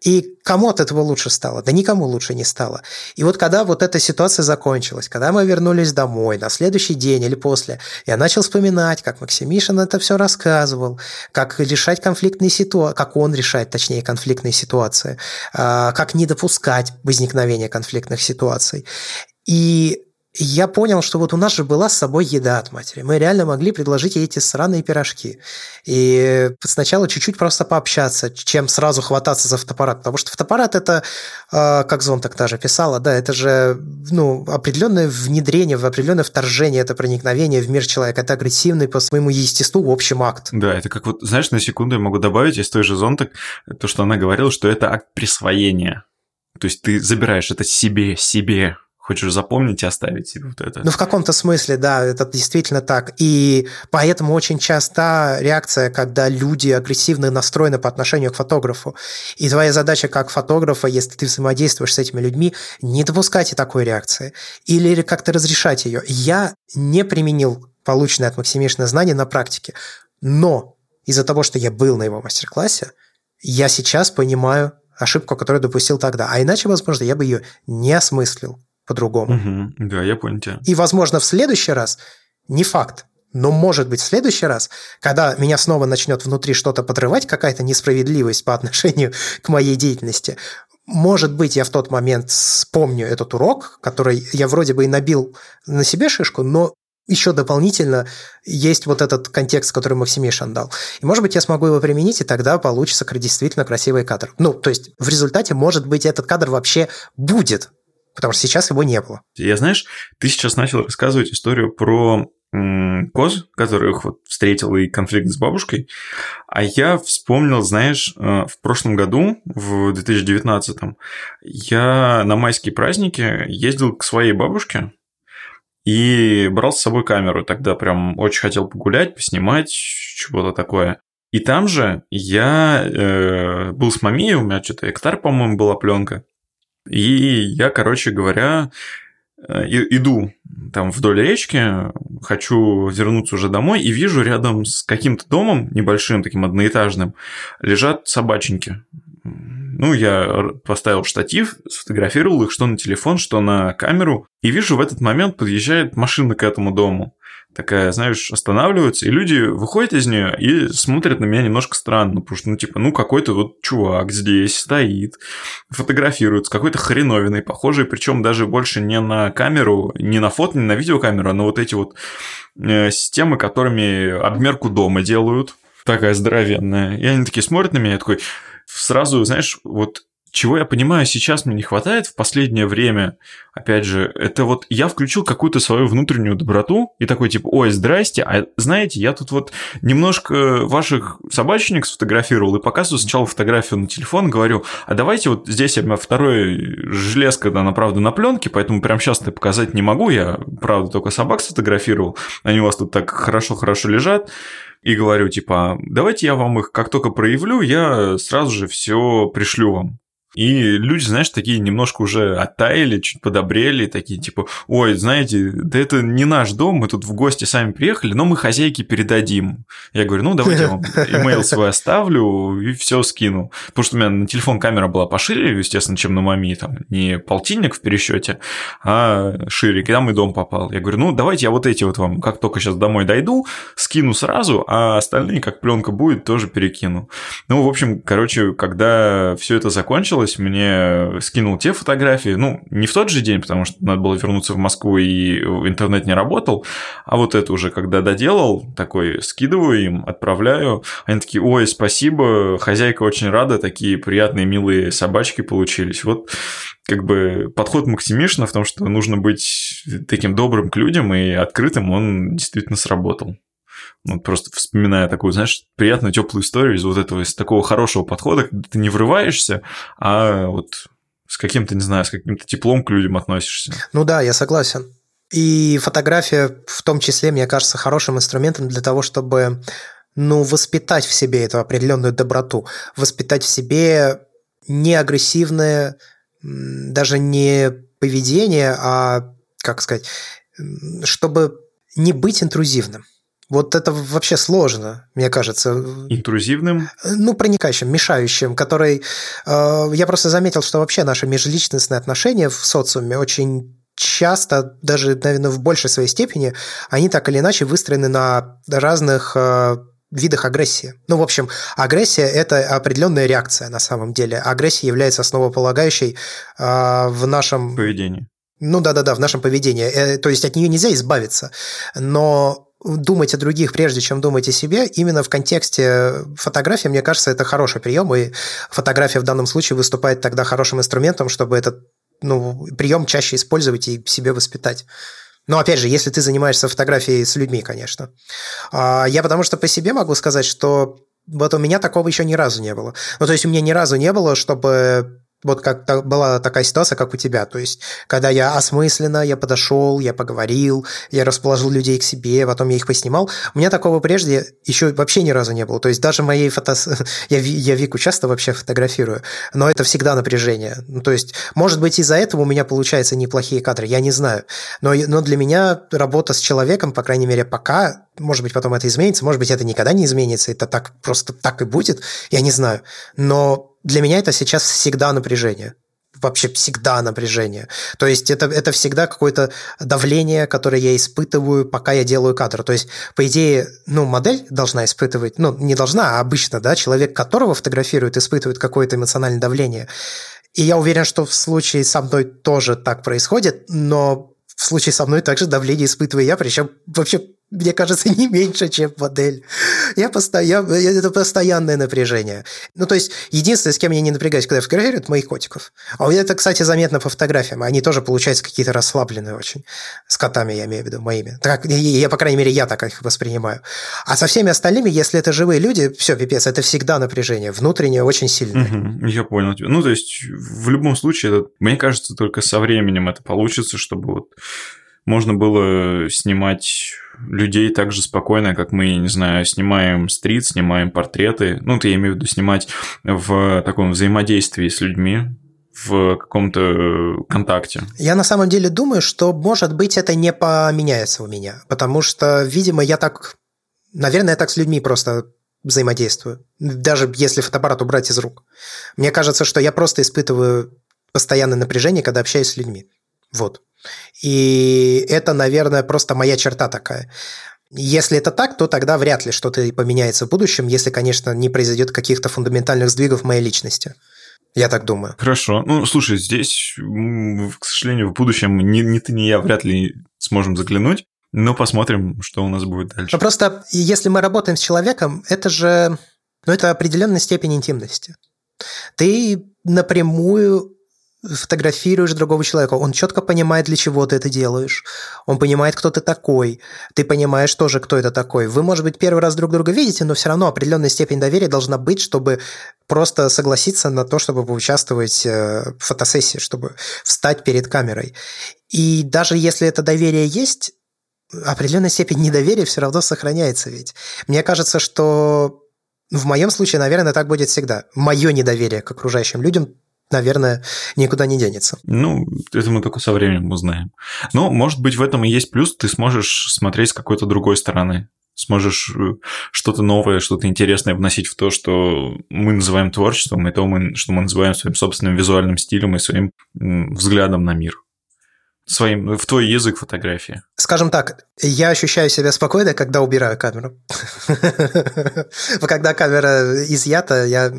И кому от этого лучше стало? Да никому лучше не стало. И вот когда вот эта ситуация закончилась, когда мы вернулись домой на следующий день или после, я начал вспоминать, как Максимишин это все рассказывал, как решать конфликтные ситуации, как он решает, точнее, конфликтные ситуации, а, как не допускать возникновения конфликтных ситуаций. И я понял, что вот у нас же была с собой еда от матери. Мы реально могли предложить ей эти сраные пирожки. И сначала чуть-чуть просто пообщаться, чем сразу хвататься за фотоаппарат. Потому что фотоаппарат – это, а, как Зон так даже писала, да, это же ну, определенное внедрение, определенное вторжение, это проникновение в мир человека. Это агрессивный по своему естеству в общем акт. Да, это как вот, знаешь, на секунду я могу добавить из той же Зонтак, то, что она говорила, что это акт присвоения. То есть ты забираешь это себе, себе, хочешь запомнить и оставить себе вот это. Ну, в каком-то смысле, да, это действительно так. И поэтому очень часто реакция, когда люди агрессивно настроены по отношению к фотографу. И твоя задача как фотографа, если ты взаимодействуешь с этими людьми, не допускать такой реакции. Или как-то разрешать ее. Я не применил полученное от Максимишина знание на практике. Но из-за того, что я был на его мастер-классе, я сейчас понимаю ошибку, которую допустил тогда. А иначе, возможно, я бы ее не осмыслил по-другому. Угу, да, я понял тебя. И, возможно, в следующий раз, не факт, но может быть в следующий раз, когда меня снова начнет внутри что-то подрывать, какая-то несправедливость по отношению к моей деятельности, может быть, я в тот момент вспомню этот урок, который я вроде бы и набил на себе шишку, но еще дополнительно есть вот этот контекст, который Максимишин дал. И, может быть, я смогу его применить, и тогда получится действительно красивый кадр. Ну, то есть, в результате, может быть, этот кадр вообще будет потому что сейчас его не было. Я, знаешь, ты сейчас начал рассказывать историю про коз, которых вот встретил и конфликт с бабушкой, а я вспомнил, знаешь, э, в прошлом году, в 2019, я на майские праздники ездил к своей бабушке и брал с собой камеру. Тогда прям очень хотел погулять, поснимать, чего-то такое. И там же я э, был с мамией, у меня что-то Эктар, по-моему, была пленка. И я, короче говоря, э, иду там вдоль речки, хочу вернуться уже домой, и вижу рядом с каким-то домом небольшим, таким одноэтажным, лежат собаченьки. Ну, я поставил штатив, сфотографировал их что на телефон, что на камеру, и вижу в этот момент подъезжает машина к этому дому такая, знаешь, останавливается, и люди выходят из нее и смотрят на меня немножко странно, потому что, ну, типа, ну, какой-то вот чувак здесь стоит, фотографирует с какой-то хреновиной, похожей, причем даже больше не на камеру, не на фото, не на видеокамеру, а на вот эти вот э, системы, которыми обмерку дома делают, такая здоровенная. И они такие смотрят на меня, я такой, сразу, знаешь, вот чего я понимаю, сейчас мне не хватает в последнее время, опять же, это вот я включил какую-то свою внутреннюю доброту и такой типа, ой, здрасте, а знаете, я тут вот немножко ваших собачник сфотографировал и показываю сначала фотографию на телефон, говорю, а давайте вот здесь я второй железка, она, правда, на пленке, поэтому прямо сейчас это показать не могу, я, правда, только собак сфотографировал, они у вас тут так хорошо-хорошо лежат, и говорю, типа, давайте я вам их как только проявлю, я сразу же все пришлю вам. И люди, знаешь, такие немножко уже оттаяли, чуть подобрели, такие типа, ой, знаете, да это не наш дом, мы тут в гости сами приехали, но мы хозяйке передадим. Я говорю, ну давайте я вам имейл свой оставлю и все скину. Потому что у меня на телефон камера была пошире, естественно, чем на маме, там не полтинник в пересчете, а шире, когда мой дом попал. Я говорю, ну давайте я вот эти вот вам, как только сейчас домой дойду, скину сразу, а остальные, как пленка будет, тоже перекину. Ну, в общем, короче, когда все это закончилось, закончилось, мне скинул те фотографии, ну, не в тот же день, потому что надо было вернуться в Москву и интернет не работал, а вот это уже когда доделал, такой скидываю им, отправляю, они такие, ой, спасибо, хозяйка очень рада, такие приятные, милые собачки получились. Вот как бы подход Максимишина в том, что нужно быть таким добрым к людям и открытым, он действительно сработал. Ну, просто вспоминая такую, знаешь, приятную теплую историю из вот этого, из такого хорошего подхода, когда ты не врываешься, а вот с каким-то, не знаю, с каким-то теплом к людям относишься. Ну да, я согласен. И фотография в том числе, мне кажется, хорошим инструментом для того, чтобы ну, воспитать в себе эту определенную доброту, воспитать в себе не агрессивное, даже не поведение, а, как сказать, чтобы не быть интрузивным. Вот это вообще сложно, мне кажется. Интрузивным? Ну, проникающим, мешающим, который... Э, я просто заметил, что вообще наши межличностные отношения в социуме очень часто, даже, наверное, в большей своей степени, они так или иначе выстроены на разных э, видах агрессии. Ну, в общем, агрессия – это определенная реакция на самом деле. Агрессия является основополагающей э, в нашем... Поведении Ну да-да-да, в нашем поведении. Э, то есть от нее нельзя избавиться. Но думать о других, прежде чем думать о себе, именно в контексте фотографии, мне кажется, это хороший прием, и фотография в данном случае выступает тогда хорошим инструментом, чтобы этот ну, прием чаще использовать и себе воспитать. Но опять же, если ты занимаешься фотографией с людьми, конечно. А, я потому что по себе могу сказать, что вот у меня такого еще ни разу не было. Ну, то есть у меня ни разу не было, чтобы вот как была такая ситуация, как у тебя. То есть, когда я осмысленно, я подошел, я поговорил, я расположил людей к себе, потом я их поснимал. У меня такого прежде еще вообще ни разу не было. То есть, даже моей фото... я, я Вику часто вообще фотографирую, но это всегда напряжение. Ну, то есть, может быть, из-за этого у меня получаются неплохие кадры, я не знаю. Но, но для меня работа с человеком, по крайней мере, пока, может быть, потом это изменится, может быть, это никогда не изменится, это так просто так и будет, я не знаю. Но для меня это сейчас всегда напряжение вообще всегда напряжение. То есть это, это всегда какое-то давление, которое я испытываю, пока я делаю кадр. То есть, по идее, ну, модель должна испытывать, ну, не должна, а обычно, да, человек, которого фотографируют, испытывает какое-то эмоциональное давление. И я уверен, что в случае со мной тоже так происходит, но в случае со мной также давление испытываю я, причем вообще мне кажется, не меньше, чем модель. Я постоянно, это постоянное напряжение. Ну, то есть, единственное, с кем я не напрягаюсь, когда я фотографирую, это моих котиков. А это, кстати, заметно по фотографиям. Они тоже, получаются, какие-то расслабленные очень. С котами, я имею в виду, моими. Так, я, по крайней мере, я так их воспринимаю. А со всеми остальными, если это живые люди, все, пипец, это всегда напряжение. Внутреннее очень сильное. Угу, я понял. Ну, то есть, в любом случае, это, мне кажется, только со временем это получится, чтобы вот можно было снимать людей так же спокойно, как мы, не знаю, снимаем стрит, снимаем портреты. Ну, ты я имею в виду снимать в таком взаимодействии с людьми, в каком-то контакте. Я на самом деле думаю, что, может быть, это не поменяется у меня, потому что, видимо, я так... Наверное, я так с людьми просто взаимодействую, даже если фотоаппарат убрать из рук. Мне кажется, что я просто испытываю постоянное напряжение, когда общаюсь с людьми. Вот. И это, наверное, просто моя черта такая. Если это так, то тогда вряд ли что-то поменяется в будущем, если, конечно, не произойдет каких-то фундаментальных сдвигов в моей личности. Я так думаю. Хорошо. Ну, слушай, здесь, к сожалению, в будущем ни, ни ты, ни я вряд ли сможем заглянуть. Но посмотрим, что у нас будет дальше. Но просто если мы работаем с человеком, это же ну, это определенная степень интимности. Ты напрямую фотографируешь другого человека, он четко понимает, для чего ты это делаешь. Он понимает, кто ты такой. Ты понимаешь тоже, кто это такой. Вы, может быть, первый раз друг друга видите, но все равно определенная степень доверия должна быть, чтобы просто согласиться на то, чтобы поучаствовать э, в фотосессии, чтобы встать перед камерой. И даже если это доверие есть, определенная степень недоверия все равно сохраняется ведь. Мне кажется, что в моем случае, наверное, так будет всегда. Мое недоверие к окружающим людям наверное, никуда не денется. Ну, это мы только со временем узнаем. Но, может быть, в этом и есть плюс, ты сможешь смотреть с какой-то другой стороны сможешь э, что-то новое, что-то интересное вносить в то, что мы называем творчеством, и то, что мы называем своим собственным визуальным стилем и своим взглядом на мир своим, в твой язык фотографии? Скажем так, я ощущаю себя спокойно, когда убираю камеру. Когда камера изъята, я,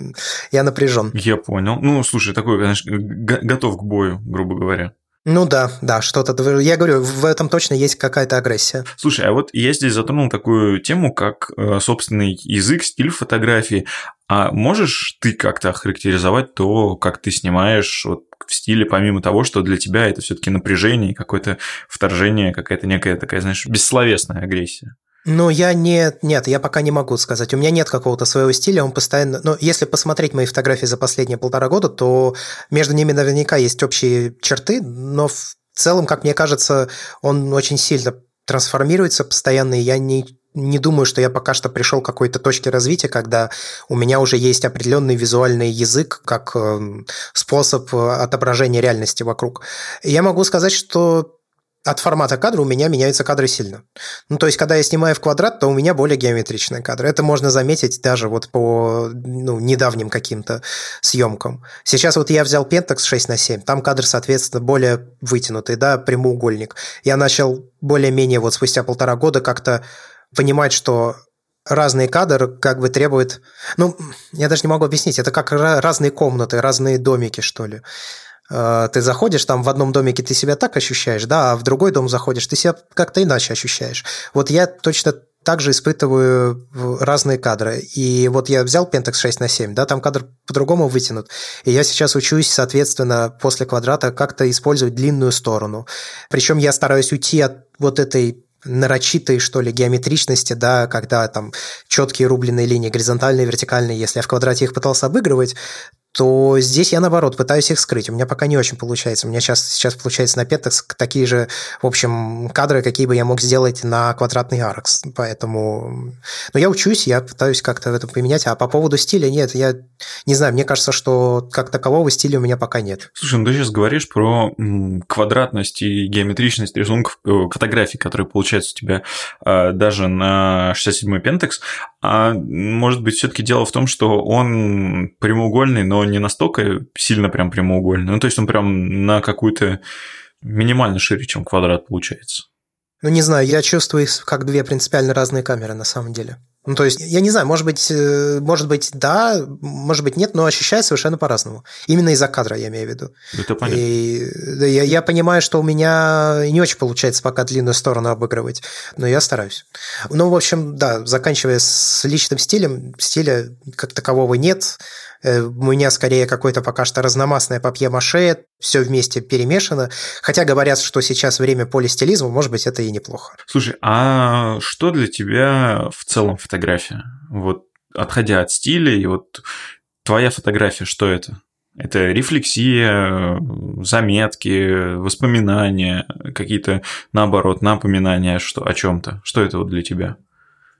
я напряжен. Я понял. Ну, слушай, такой, конечно, готов к бою, грубо говоря. Ну да, да, что-то. Я говорю, в этом точно есть какая-то агрессия. Слушай, а вот я здесь затронул такую тему, как э, собственный язык, стиль фотографии. А можешь ты как-то охарактеризовать то, как ты снимаешь вот в стиле, помимо того, что для тебя это все-таки напряжение, какое-то вторжение, какая-то некая такая, знаешь, бессловесная агрессия? Ну, я не... Нет, я пока не могу сказать. У меня нет какого-то своего стиля, он постоянно... Но если посмотреть мои фотографии за последние полтора года, то между ними наверняка есть общие черты, но в целом, как мне кажется, он очень сильно трансформируется постоянно, и я не, не думаю, что я пока что пришел к какой-то точке развития, когда у меня уже есть определенный визуальный язык как эм, способ отображения реальности вокруг. я могу сказать, что от формата кадра у меня меняются кадры сильно. Ну, то есть, когда я снимаю в квадрат, то у меня более геометричные кадры. Это можно заметить даже вот по ну, недавним каким-то съемкам. Сейчас вот я взял Pentax 6 на 7, там кадр, соответственно, более вытянутый, да, прямоугольник. Я начал более-менее вот спустя полтора года как-то понимать, что разные кадры как бы требуют... Ну, я даже не могу объяснить, это как разные комнаты, разные домики, что ли. Э, ты заходишь, там в одном домике ты себя так ощущаешь, да, а в другой дом заходишь, ты себя как-то иначе ощущаешь. Вот я точно также испытываю разные кадры. И вот я взял Pentax 6 на 7, да, там кадр по-другому вытянут. И я сейчас учусь, соответственно, после квадрата как-то использовать длинную сторону. Причем я стараюсь уйти от вот этой нарочитой, что ли, геометричности, да, когда там четкие рубленые линии, горизонтальные, вертикальные, если я в квадрате их пытался обыгрывать, то здесь я, наоборот, пытаюсь их скрыть. У меня пока не очень получается. У меня сейчас, сейчас получается на Pentax такие же, в общем, кадры, какие бы я мог сделать на квадратный Arx. Поэтому... Но я учусь, я пытаюсь как-то в этом поменять. А по поводу стиля, нет, я не знаю, мне кажется, что как такового стиля у меня пока нет. Слушай, ну ты сейчас говоришь про квадратность и геометричность рисунков, э, фотографий, которые получаются у тебя а, даже на 67-й Pentax. А может быть, все-таки дело в том, что он прямоугольный, но не настолько сильно прям прямоугольный. Ну, то есть он прям на какую-то минимально шире, чем квадрат получается. Ну, не знаю, я чувствую их как две принципиально разные камеры на самом деле. Ну, то есть, я не знаю, может быть, э, может быть, да, может быть, нет, но ощущаю совершенно по-разному. Именно из-за кадра, я имею в виду. Это понятно. И я, я понимаю, что у меня не очень получается пока длинную сторону обыгрывать, но я стараюсь. Ну, в общем, да, заканчивая с личным стилем, стиля как такового нет. Э, у меня скорее какое-то пока что разномастное папье-маше, все вместе перемешано. Хотя говорят, что сейчас время полистилизма, может быть, это и неплохо. Слушай, а что для тебя в целом фотография? Вот отходя от стиля, и вот твоя фотография, что это? Это рефлексия, заметки, воспоминания, какие-то, наоборот, напоминания что, о чем-то. Что это вот для тебя?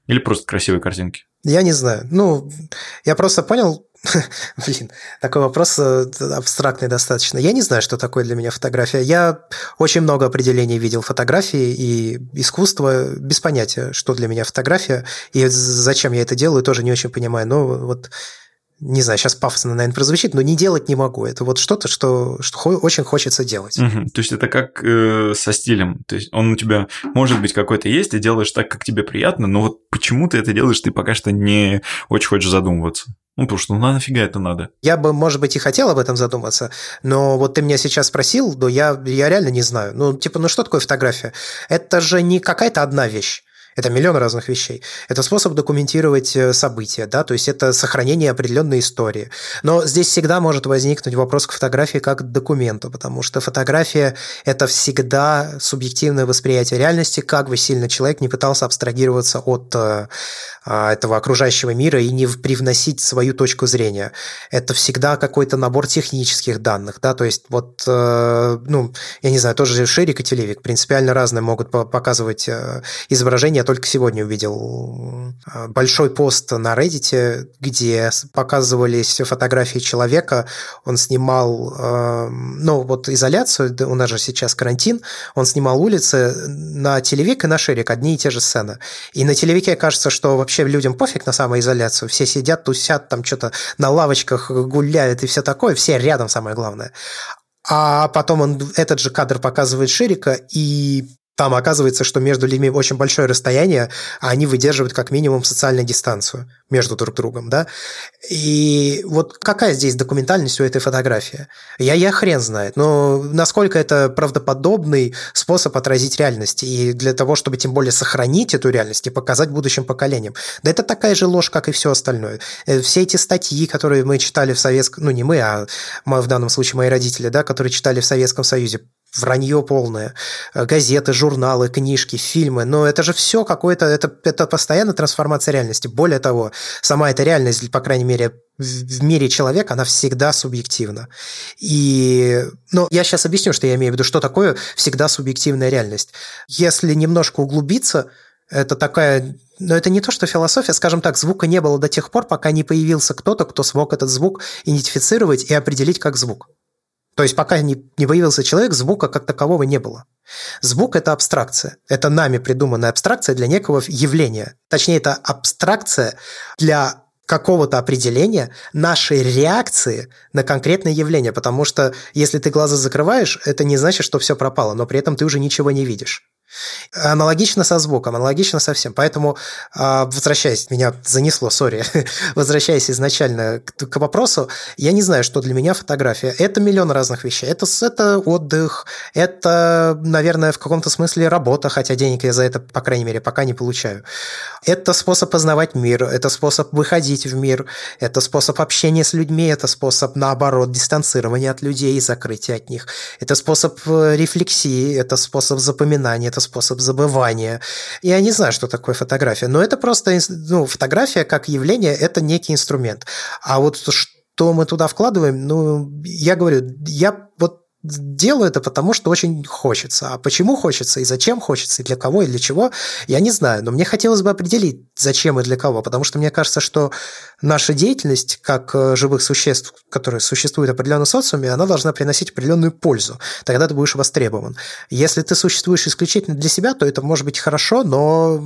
Или просто красивые картинки? Я не знаю. Ну, я просто понял, Блин, такой вопрос э, абстрактный достаточно. Я не знаю, что такое для меня фотография. Я очень много определений видел фотографии и искусства без понятия, что для меня фотография и зачем я это делаю, тоже не очень понимаю. Но вот не знаю, сейчас пафосно, наверное, прозвучит, но не делать не могу. Это вот что-то, что, что очень хочется делать. Угу. То есть это как э, со стилем. То есть он у тебя, может быть, какой-то есть, и делаешь так, как тебе приятно, но вот почему ты это делаешь, ты пока что не очень хочешь задумываться. Ну, потому что ну нафига это надо? Я бы, может быть, и хотел об этом задуматься, но вот ты меня сейчас спросил, но я, я реально не знаю. Ну, типа, ну что такое фотография? Это же не какая-то одна вещь. Это миллион разных вещей. Это способ документировать э, события, да, то есть это сохранение определенной истории. Но здесь всегда может возникнуть вопрос к фотографии как к документу, потому что фотография – это всегда субъективное восприятие реальности, как бы сильно человек не пытался абстрагироваться от э, а, этого окружающего мира и не привносить свою точку зрения. Это всегда какой-то набор технических данных, да, то есть вот, э, ну, я не знаю, тоже Шерик и Телевик принципиально разные могут показывать изображения только сегодня увидел э, большой пост на Reddit, где показывались фотографии человека. Он снимал, э, ну, вот изоляцию, у нас же сейчас карантин, он снимал улицы на телевик и на шерик, одни и те же сцены. И на телевике кажется, что вообще людям пофиг на самоизоляцию, все сидят, тусят, там что-то на лавочках гуляют и все такое, все рядом, самое главное. А потом он этот же кадр показывает Шерика, и там оказывается, что между людьми очень большое расстояние, а они выдерживают как минимум социальную дистанцию между друг другом, да. И вот какая здесь документальность у этой фотографии? Я, я хрен знает, но насколько это правдоподобный способ отразить реальность, и для того, чтобы тем более сохранить эту реальность и показать будущим поколениям. Да это такая же ложь, как и все остальное. Э, все эти статьи, которые мы читали в Советском... Ну, не мы, а в данном случае мои родители, да, которые читали в Советском Союзе вранье полное, э, газеты, журналы, книжки, фильмы, но это же все какое-то, это, это постоянно трансформация реальности. Более того, сама эта реальность, по крайней мере, в мире человека, она всегда субъективна. И, ну, я сейчас объясню, что я имею в виду, что такое всегда субъективная реальность. Если немножко углубиться, это такая но это не то, что философия, скажем так, звука не было до тех пор, пока не появился кто-то, кто смог этот звук идентифицировать и определить как звук. То есть пока не, не появился человек, звука как такового не было. Звук – это абстракция. Это нами придуманная абстракция для некого явления. Точнее, это абстракция для какого-то определения нашей реакции на конкретное явление. Потому что если ты глаза закрываешь, это не значит, что все пропало, но при этом ты уже ничего не видишь. Аналогично со звуком, аналогично со всем. Поэтому, а, возвращаясь, меня занесло, сори, возвращаясь изначально к вопросу, я не знаю, что для меня фотография. Это миллион разных вещей. Это, это отдых, это, наверное, в каком-то смысле работа, хотя денег я за это, по крайней мере, пока не получаю. Это способ познавать мир, это способ выходить в мир, это способ общения с людьми, это способ, наоборот, дистанцирования от людей и закрытия от них. Это способ э, рефлексии, это способ запоминания, это способ забывания. Я не знаю, что такое фотография, но это просто, ну, фотография как явление, это некий инструмент. А вот что мы туда вкладываем, ну, я говорю, я вот делаю это потому, что очень хочется. А почему хочется, и зачем хочется, и для кого, и для чего, я не знаю. Но мне хотелось бы определить, зачем и для кого. Потому что мне кажется, что наша деятельность, как э, живых существ, которые существуют в определенном социуме, она должна приносить определенную пользу. Тогда ты будешь востребован. Если ты существуешь исключительно для себя, то это может быть хорошо, но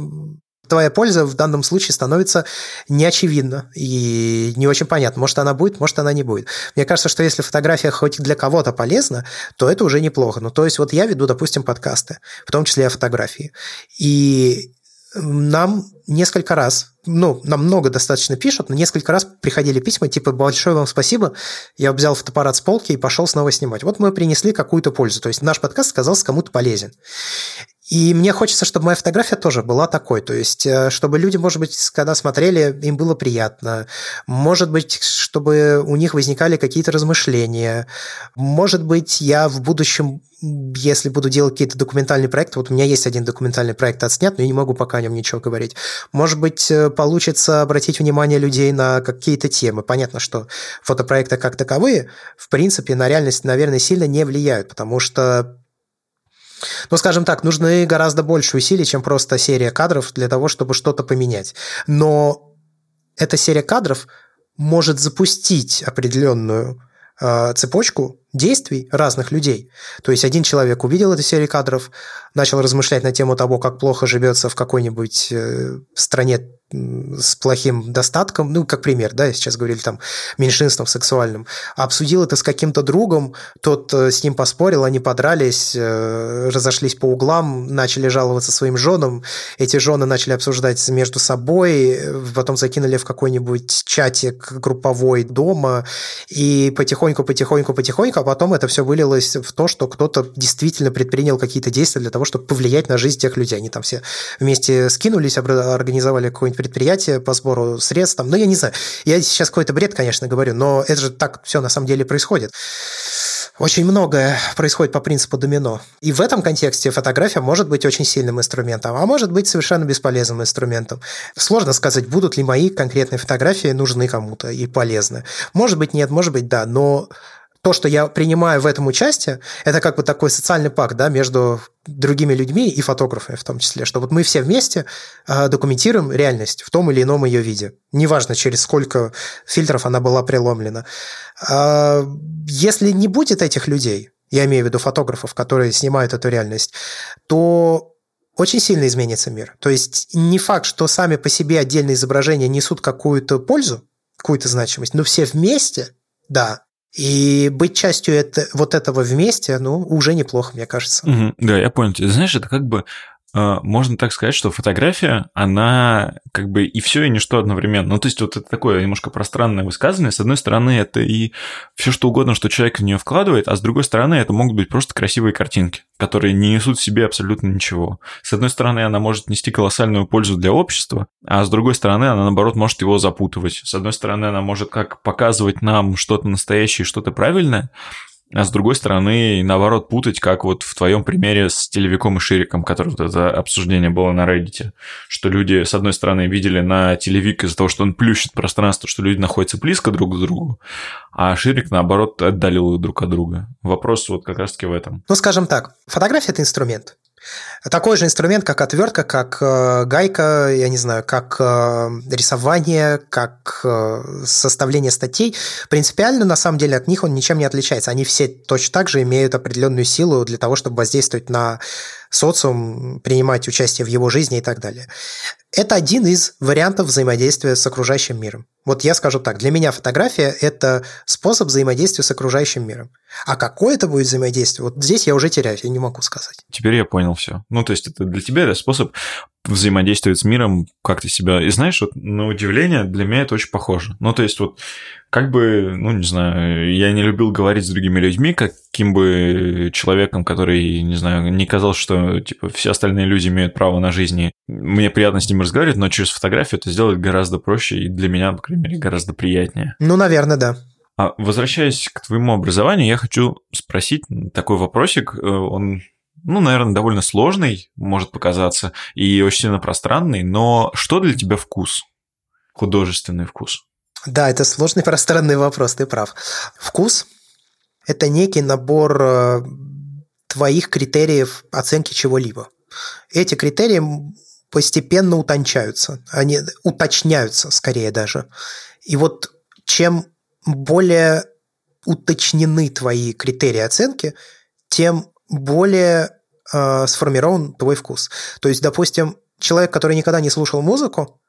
твоя польза в данном случае становится неочевидна и не очень понятно. Может, она будет, может, она не будет. Мне кажется, что если фотография хоть для кого-то полезна, то это уже неплохо. Ну, то есть, вот я веду, допустим, подкасты, в том числе о фотографии. И нам несколько раз, ну, нам много достаточно пишут, но несколько раз приходили письма, типа, большое вам спасибо, я взял фотоаппарат с полки и пошел снова снимать. Вот мы принесли какую-то пользу, то есть наш подкаст оказался кому-то полезен. И мне хочется, чтобы моя фотография тоже была такой. То есть, э, чтобы люди, может быть, когда смотрели, им было приятно. Может быть, чтобы у них возникали какие-то размышления. Может быть, я в будущем, если буду делать какие-то документальные проекты, вот у меня есть один документальный проект отснят, но я не могу пока о нем ничего говорить. Может быть, э, получится обратить внимание людей на какие-то темы. Понятно, что фотопроекты как таковые, в принципе, на реальность, наверное, сильно не влияют, потому что ну, скажем так, нужны гораздо больше усилий, чем просто серия кадров для того, чтобы что-то поменять. Но эта серия кадров может запустить определенную э, цепочку действий разных людей. То есть один человек увидел эту серию кадров, начал размышлять на тему того, как плохо живется в какой-нибудь э, стране с плохим достатком, ну, как пример, да, сейчас говорили там меньшинством сексуальным, обсудил это с каким-то другом, тот э, с ним поспорил, они подрались, э, разошлись по углам, начали жаловаться своим женам, эти жены начали обсуждать между собой, потом закинули в какой-нибудь чатик групповой дома, и потихоньку, потихоньку, потихоньку, а потом это все вылилось в то, что кто-то действительно предпринял какие-то действия для того, чтобы повлиять на жизнь тех людей. Они там все вместе скинулись, организовали какое-нибудь предприятие по сбору средств. Там, ну, я не знаю. Я сейчас какой-то бред, конечно, говорю, но это же так все на самом деле происходит. Очень многое происходит по принципу домино. И в этом контексте фотография может быть очень сильным инструментом, а может быть совершенно бесполезным инструментом. Сложно сказать, будут ли мои конкретные фотографии нужны кому-то и полезны. Может быть, нет, может быть, да, но то, что я принимаю в этом участие, это как бы такой социальный пакт да, между другими людьми и фотографами в том числе, что вот мы все вместе э, документируем реальность в том или ином ее виде. Неважно, через сколько фильтров она была преломлена. Э, если не будет этих людей, я имею в виду фотографов, которые снимают эту реальность, то очень сильно изменится мир. То есть не факт, что сами по себе отдельные изображения несут какую-то пользу, какую-то значимость, но все вместе, да, и быть частью это, вот этого вместе, ну, уже неплохо, мне кажется. Угу, да, я понял. Знаешь, это как бы можно так сказать, что фотография, она как бы и все, и ничто одновременно. Ну, то есть, вот это такое немножко пространное высказывание. С одной стороны, это и все что угодно, что человек в нее вкладывает, а с другой стороны, это могут быть просто красивые картинки, которые не несут в себе абсолютно ничего. С одной стороны, она может нести колоссальную пользу для общества, а с другой стороны, она, наоборот, может его запутывать. С одной стороны, она может как показывать нам что-то настоящее, что-то правильное, а с другой стороны, наоборот, путать, как вот в твоем примере с телевиком и Шириком, который вот это обсуждение было на Reddit, что люди, с одной стороны, видели на телевик из-за того, что он плющит пространство, что люди находятся близко друг к другу, а Ширик, наоборот, отдалил друг от друга. Вопрос вот как раз-таки в этом. Ну, скажем так, фотография – это инструмент. Такой же инструмент, как отвертка, как э, гайка, я не знаю, как э, рисование, как э, составление статей. Принципиально, на самом деле, от них он ничем не отличается. Они все точно так же имеют определенную силу для того, чтобы воздействовать на социум, принимать участие в его жизни и так далее. Это один из вариантов взаимодействия с окружающим миром. Вот я скажу так, для меня фотография – это способ взаимодействия с окружающим миром. А какое это будет взаимодействие? Вот здесь я уже теряюсь, я не могу сказать. Теперь я понял все. Ну, то есть это для тебя это способ взаимодействовать с миром, как ты себя... И знаешь, вот на удивление для меня это очень похоже. Ну, то есть вот как бы, ну, не знаю, я не любил говорить с другими людьми, каким бы человеком, который, не знаю, не казалось, что, типа, все остальные люди имеют право на жизнь, мне приятно с ними разговаривать, но через фотографию это сделать гораздо проще и для меня, по крайней мере, гораздо приятнее. Ну, наверное, да. А возвращаясь к твоему образованию, я хочу спросить такой вопросик. Э, он ну, наверное, довольно сложный, может показаться, и очень сильно пространный, но что для тебя вкус? Художественный вкус? Да, это сложный пространный вопрос, ты прав. Вкус – это некий набор э, твоих критериев оценки чего-либо. Эти критерии постепенно утончаются, они уточняются скорее даже. И вот чем более уточнены твои критерии оценки, тем более э, сформирован твой вкус. То есть, допустим, человек, который никогда не слушал музыку,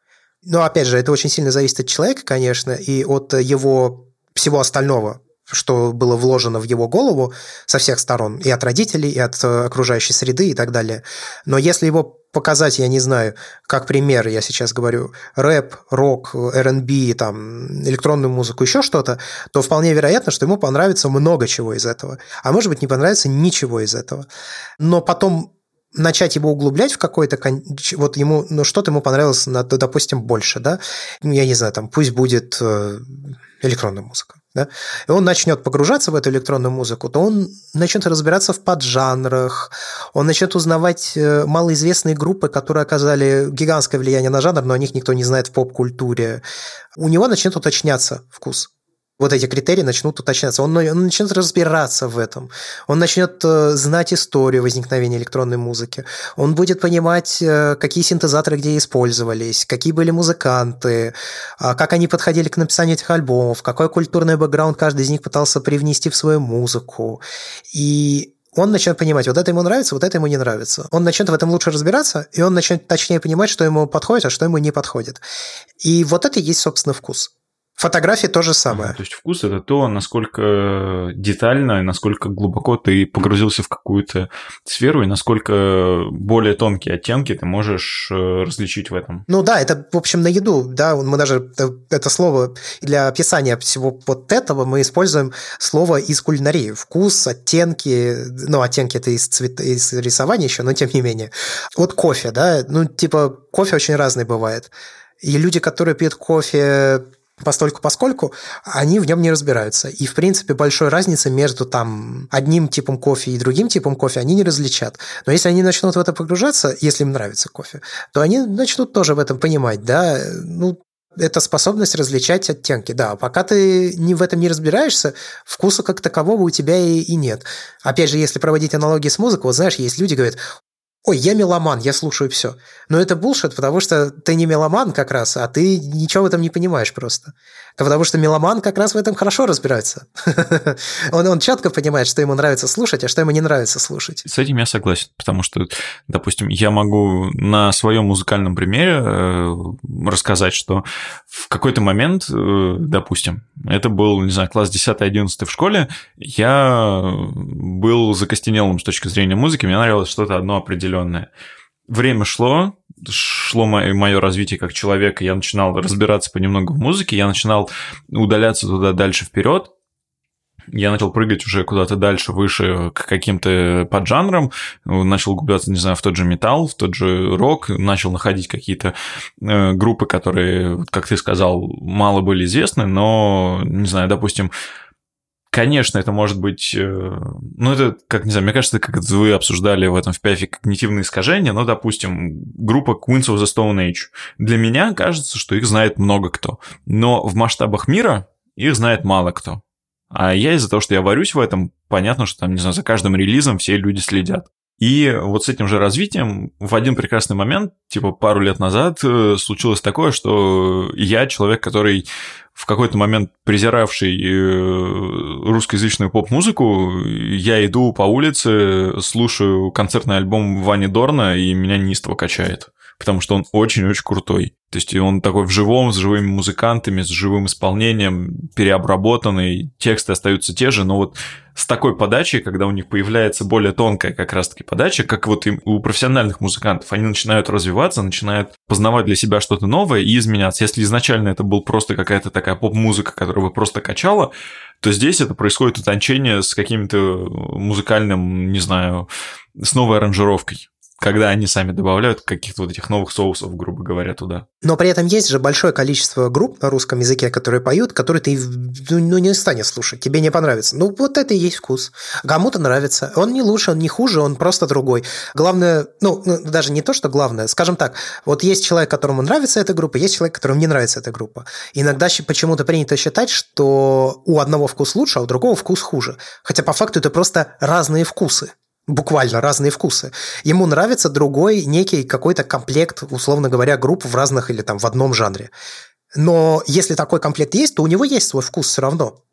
но опять же, это очень сильно зависит от человека, конечно, и от его всего остального, что было вложено в его голову со всех сторон, и от родителей, и от э, окружающей среды и так далее. Но если его показать, я не знаю, как пример, я сейчас говорю, рэп, рок, R&B, там, электронную музыку, еще что-то, то вполне вероятно, что ему понравится много чего из этого. А может быть, не понравится ничего из этого. Но потом начать его углублять в какой-то... Вот ему... Ну, что-то ему понравилось, допустим, больше, да? Я не знаю, там, пусть будет э, электронная музыка да, и он начнет погружаться в эту электронную музыку, то он начнет разбираться в поджанрах, он начнет узнавать э, малоизвестные группы, которые оказали гигантское влияние на жанр, но о них никто не знает в поп-культуре. У него начнет уточняться вкус вот эти критерии начнут уточняться. Он, он начнет разбираться в этом. Он начнет э, знать историю возникновения электронной музыки. Он будет понимать, э, какие синтезаторы где использовались, какие были музыканты, э, как они подходили к написанию этих альбомов, какой культурный бэкграунд каждый из них пытался привнести в свою музыку. И он начнет понимать, вот это ему нравится, вот это ему не нравится. Он начнет в этом лучше разбираться, и он начнет точнее понимать, что ему подходит, а что ему не подходит. И вот это и есть, собственно, вкус. Фотографии то же самое. то есть вкус это то, насколько детально, насколько глубоко ты погрузился в какую-то сферу и насколько более тонкие оттенки ты можешь э, различить в этом. Ну да, это, в общем, на еду, да, мы даже э, это слово для описания всего вот этого мы используем слово из кулинарии. Вкус, оттенки, ну, оттенки это из, цвет, из рисования еще, но тем не менее. Вот кофе, да, ну, типа, кофе очень разный бывает. И люди, которые пьют кофе постольку поскольку они в нем не разбираются. И, в принципе, большой разницы между там одним типом кофе и другим типом кофе они не различат. Но если они начнут в это погружаться, если им нравится кофе, то они начнут тоже в этом понимать, да, ну, это способность различать оттенки, да. Пока ты не в этом не разбираешься, вкуса как такового у тебя и, и нет. Опять же, если проводить аналогии с музыкой, вот знаешь, есть люди, говорят, ой, я меломан, я слушаю все. Но это булшит, потому что ты не меломан как раз, а ты ничего в этом не понимаешь просто. Потому что меломан как раз в этом хорошо разбирается. он, он четко понимает, что ему нравится слушать, а что ему не нравится слушать. С этим я согласен, потому что, допустим, я могу на своем музыкальном примере э, рассказать, что в какой-то момент, э, допустим, это был, не знаю, класс 10-11 в школе, я был закостенелым с точки зрения музыки, мне нравилось что-то одно определенное. Время шло, шло мое, мое развитие как человека, я начинал разбираться понемногу в музыке, я начинал удаляться туда дальше вперед, я начал прыгать уже куда-то дальше, выше к каким-то поджанрам, начал углубляться, не знаю, в тот же металл, в тот же рок, начал находить какие-то э, группы, которые, как ты сказал, мало были известны, но, не знаю, допустим, Конечно, это может быть... Э, ну, это, как, не знаю, мне кажется, как вы обсуждали в этом в пиафе когнитивные искажения, но, допустим, группа Queens of the Stone Age. Для меня кажется, что их знает много кто. Но в масштабах мира их знает мало кто. А я из-за того, что я варюсь в этом, понятно, что там, не знаю, за каждым релизом все люди следят. И вот с этим же развитием в один прекрасный момент, типа пару лет назад, э, случилось такое, что я человек, который в какой-то момент презиравший э, русскоязычную поп-музыку, я иду по улице, слушаю концертный альбом Вани Дорна, и меня неистово качает потому что он очень-очень крутой. То есть он такой в живом, с живыми музыкантами, с живым исполнением, переобработанный, тексты остаются те же, но вот с такой подачей, когда у них появляется более тонкая как раз-таки подача, как вот у профессиональных музыкантов, они начинают развиваться, начинают познавать для себя что-то новое и изменяться. Если изначально это был просто какая-то такая поп-музыка, которая бы просто качала, то здесь это происходит утончение с каким-то музыкальным, не знаю, с новой аранжировкой когда они сами добавляют каких-то вот этих новых соусов, грубо говоря, туда. Но при этом есть же большое количество групп на русском языке, которые поют, которые ты ну, ну, не станешь слушать, тебе не понравится. Ну, вот это и есть вкус. Кому-то нравится. Он не лучше, он не хуже, он просто другой. Главное, ну, ну, даже не то, что главное, скажем так, вот есть человек, которому нравится эта группа, есть человек, которому не нравится эта группа. Иногда почему-то принято считать, что у одного вкус лучше, а у другого вкус хуже. Хотя по факту это просто разные вкусы буквально разные вкусы. Ему нравится другой некий какой-то комплект, условно говоря, групп в разных или там в одном жанре. Но если такой комплект есть, то у него есть свой вкус все равно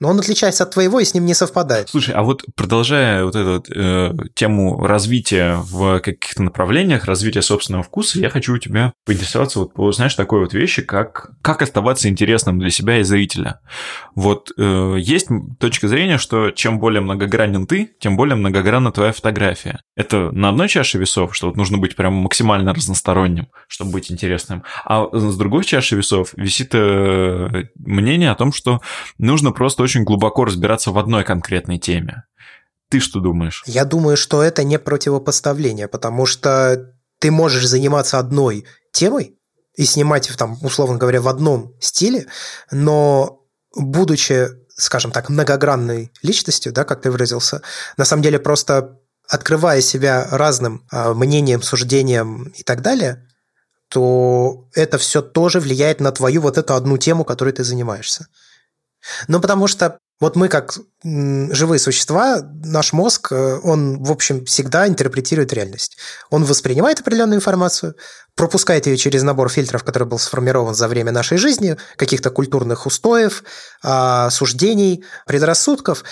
но он отличается от твоего и с ним не совпадает. Слушай, а вот продолжая вот эту э, тему развития в каких-то направлениях, развития собственного вкуса, я хочу у тебя поинтересоваться вот, знаешь, такой вот вещи, как, как оставаться интересным для себя и зрителя. Вот э, есть точка зрения, что чем более многогранен ты, тем более многогранна твоя фотография. Это на одной чаше весов, что вот нужно быть прям максимально разносторонним, чтобы быть интересным. А с другой чаши весов висит э, мнение о том, что нужно просто очень глубоко разбираться в одной конкретной теме. Ты что думаешь? Я думаю, что это не противопоставление, потому что ты можешь заниматься одной темой и снимать, там, условно говоря, в одном стиле, но будучи, скажем так, многогранной личностью, да, как ты выразился, на самом деле просто открывая себя разным э, мнением, суждением и так далее, то это все тоже влияет на твою вот эту одну тему, которой ты занимаешься. Ну, потому что вот мы как живые существа, наш мозг, э, он, в общем, всегда интерпретирует реальность. Он воспринимает определенную информацию, пропускает ее через набор фильтров, который был сформирован за время нашей жизни, каких-то культурных устоев, а, суждений, предрассудков,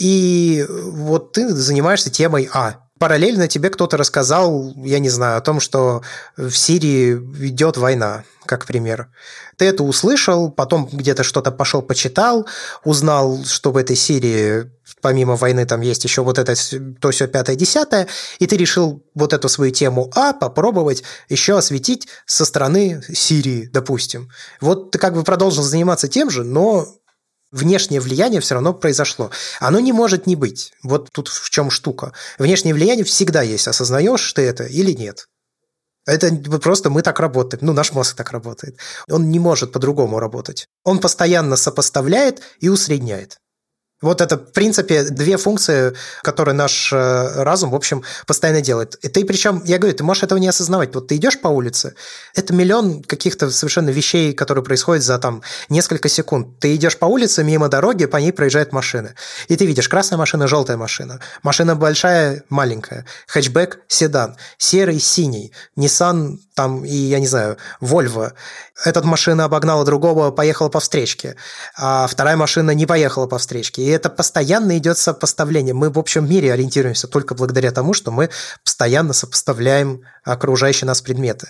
и вот ты занимаешься темой А. Параллельно тебе кто-то рассказал, я не знаю, о том, что в Сирии идет война, как пример. Ты это услышал, потом где-то что-то пошел почитал, узнал, что в этой Сирии помимо войны там есть еще вот это то все пятое, десятое, и ты решил вот эту свою тему А попробовать еще осветить со стороны Сирии, допустим. Вот ты как бы продолжил заниматься тем же, но внешнее влияние все равно произошло. Оно не может не быть. Вот тут в чем штука. Внешнее влияние всегда есть. Осознаешь ты это или нет? Это просто мы так работаем. Ну, наш мозг так работает. Он не может по-другому работать. Он постоянно сопоставляет и усредняет. Вот это, в принципе, две функции, которые наш э, разум, в общем, постоянно делает. И ты причем, я говорю, ты можешь этого не осознавать. Вот ты идешь по улице, это миллион каких-то совершенно вещей, которые происходят за там несколько секунд. Ты идешь по улице, мимо дороги, по ней проезжают машины. И ты видишь красная машина, желтая машина. Машина большая, маленькая. Хэтчбэк, седан. Серый, синий. Nissan там, и, я не знаю, Volvo. Эта машина обогнала другого, поехала по встречке, а вторая машина не поехала по встречке. И это постоянно идет сопоставление. Мы в общем мире ориентируемся только благодаря тому, что мы постоянно сопоставляем окружающие нас предметы.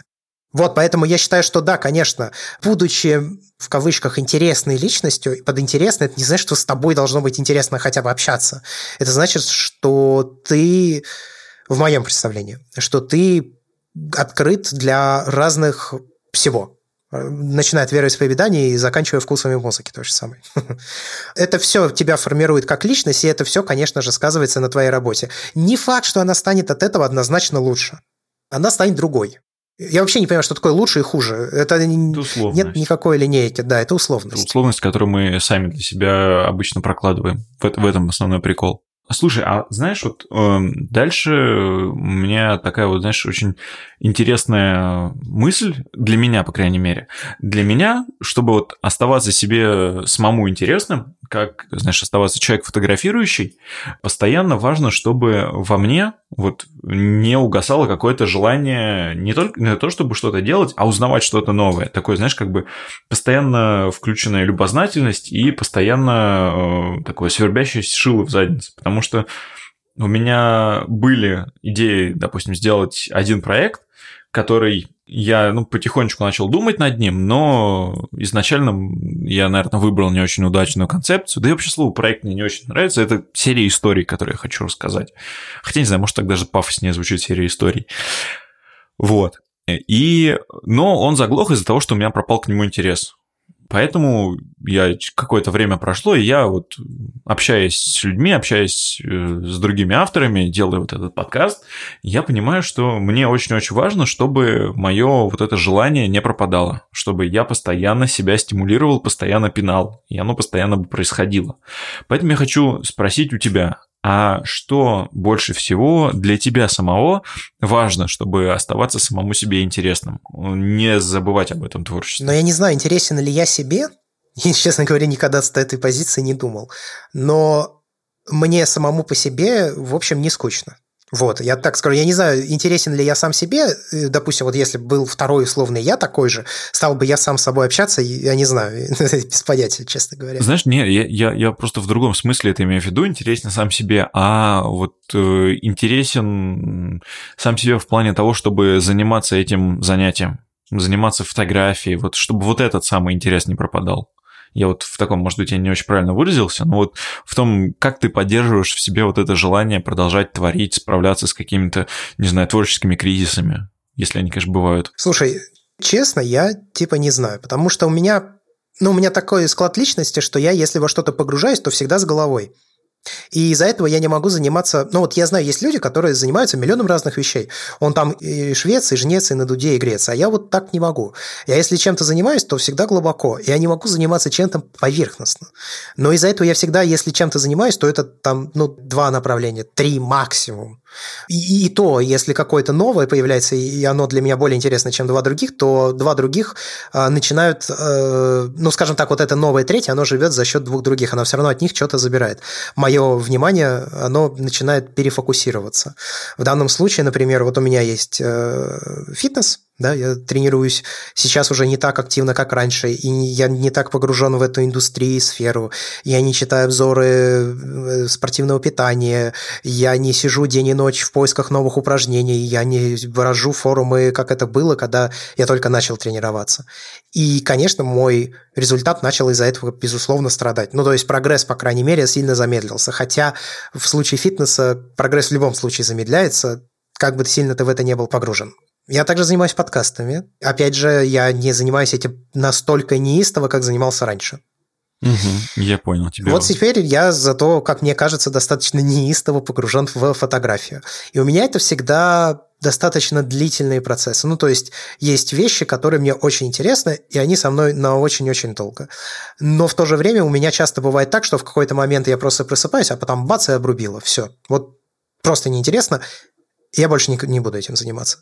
Вот, поэтому я считаю, что да, конечно, будучи в кавычках интересной личностью, под интересной это не значит, что с тобой должно быть интересно хотя бы общаться. Это значит, что ты, в моем представлении, что ты открыт для разных всего начиная от вероисповедания и заканчивая вкусами музыки, то же самое. это все тебя формирует как личность, и это все, конечно же, сказывается на твоей работе. Не факт, что она станет от этого однозначно лучше. Она станет другой. Я вообще не понимаю, что такое лучше и хуже. Это, это нет никакой линейки, да, это условность. Это условность, которую мы сами для себя обычно прокладываем. В, в этом основной прикол. Слушай, а знаешь, вот э, дальше у меня такая вот, знаешь, очень интересная мысль, для меня, по крайней мере. Для меня, чтобы вот оставаться себе самому интересным, как, знаешь, оставаться человек фотографирующий, постоянно важно, чтобы во мне вот не угасало какое-то желание не только не то, чтобы что-то делать, а узнавать что-то новое. Такое, знаешь, как бы постоянно включенная любознательность и постоянно э, такое свербящее шило в заднице. Потому что у меня были идеи, допустим, сделать один проект, который я ну, потихонечку начал думать над ним, но изначально я, наверное, выбрал не очень удачную концепцию. Да и вообще слово проект мне не очень нравится. Это серия историй, которые я хочу рассказать. Хотя, не знаю, может, так даже пафоснее звучит серия историй. Вот. И, но он заглох из-за того, что у меня пропал к нему интерес. Поэтому я какое-то время прошло, и я вот общаясь с людьми, общаясь э, с другими авторами, делая вот этот подкаст, я понимаю, что мне очень-очень важно, чтобы мое вот это желание не пропадало, чтобы я постоянно себя стимулировал, постоянно пинал, и оно постоянно бы происходило. Поэтому я хочу спросить у тебя, а что больше всего для тебя самого важно, чтобы оставаться самому себе интересным, не забывать об этом творчестве? Но я не знаю, интересен ли я себе. Я, честно говоря, никогда с этой позиции не думал. Но мне самому по себе, в общем, не скучно. Вот, я так скажу, я не знаю, интересен ли я сам себе, э, допустим, вот если был второй условный я такой же, стал бы я сам с собой общаться, я не знаю, без понятия, честно говоря. Знаешь, не, я, я, я просто в другом смысле это имею в виду, интересен сам себе, а вот э, интересен сам себе в плане того, чтобы заниматься этим занятием, заниматься фотографией, вот чтобы вот этот самый интерес не пропадал. Я вот в таком, может быть, я не очень правильно выразился, но вот в том, как ты поддерживаешь в себе вот это желание продолжать творить, справляться с какими-то, не знаю, творческими кризисами, если они, конечно, бывают. Слушай, честно, я типа не знаю, потому что у меня, ну, у меня такой склад личности, что я, если во что-то погружаюсь, то всегда с головой. И из-за этого я не могу заниматься... Ну вот я знаю, есть люди, которые занимаются миллионом разных вещей. Он там и швец, и жнец, и на дуде, и грец. А я вот так не могу. Я если чем-то занимаюсь, то всегда глубоко. Я не могу заниматься чем-то поверхностно. Но из-за этого я всегда, если чем-то занимаюсь, то это там, ну, два направления, три максимум. И, и то, если какое-то новое появляется, и оно для меня более интересно, чем два других, то два других э, начинают, э, ну, скажем так, вот это новое третье, оно живет за счет двух других, оно все равно от них что-то забирает. Мое внимание, оно начинает перефокусироваться. В данном случае, например, вот у меня есть э, фитнес, да, я тренируюсь сейчас уже не так активно, как раньше, и я не так погружен в эту индустрию, сферу, я не читаю обзоры э, спортивного питания, я не сижу день и ночь в поисках новых упражнений, я не выражу форумы, как это было, когда я только начал тренироваться. И, конечно, мой результат начал из-за этого, безусловно, страдать. Ну, то есть прогресс, по крайней мере, сильно замедлился. Хотя в случае фитнеса прогресс в любом случае замедляется, как бы сильно ты в это не был погружен. Я также занимаюсь подкастами. Опять же, я не занимаюсь этим настолько неистово, как занимался раньше. Угу, я понял тебя. Вот теперь я зато, как мне кажется, достаточно неистово погружен в фотографию. И у меня это всегда достаточно длительные процессы. Ну, то есть, есть вещи, которые мне очень интересны, и они со мной на очень-очень долго. Но в то же время у меня часто бывает так, что в какой-то момент я просто просыпаюсь, а потом бац, и обрубило. Все. Вот просто неинтересно, я больше не, не буду этим заниматься.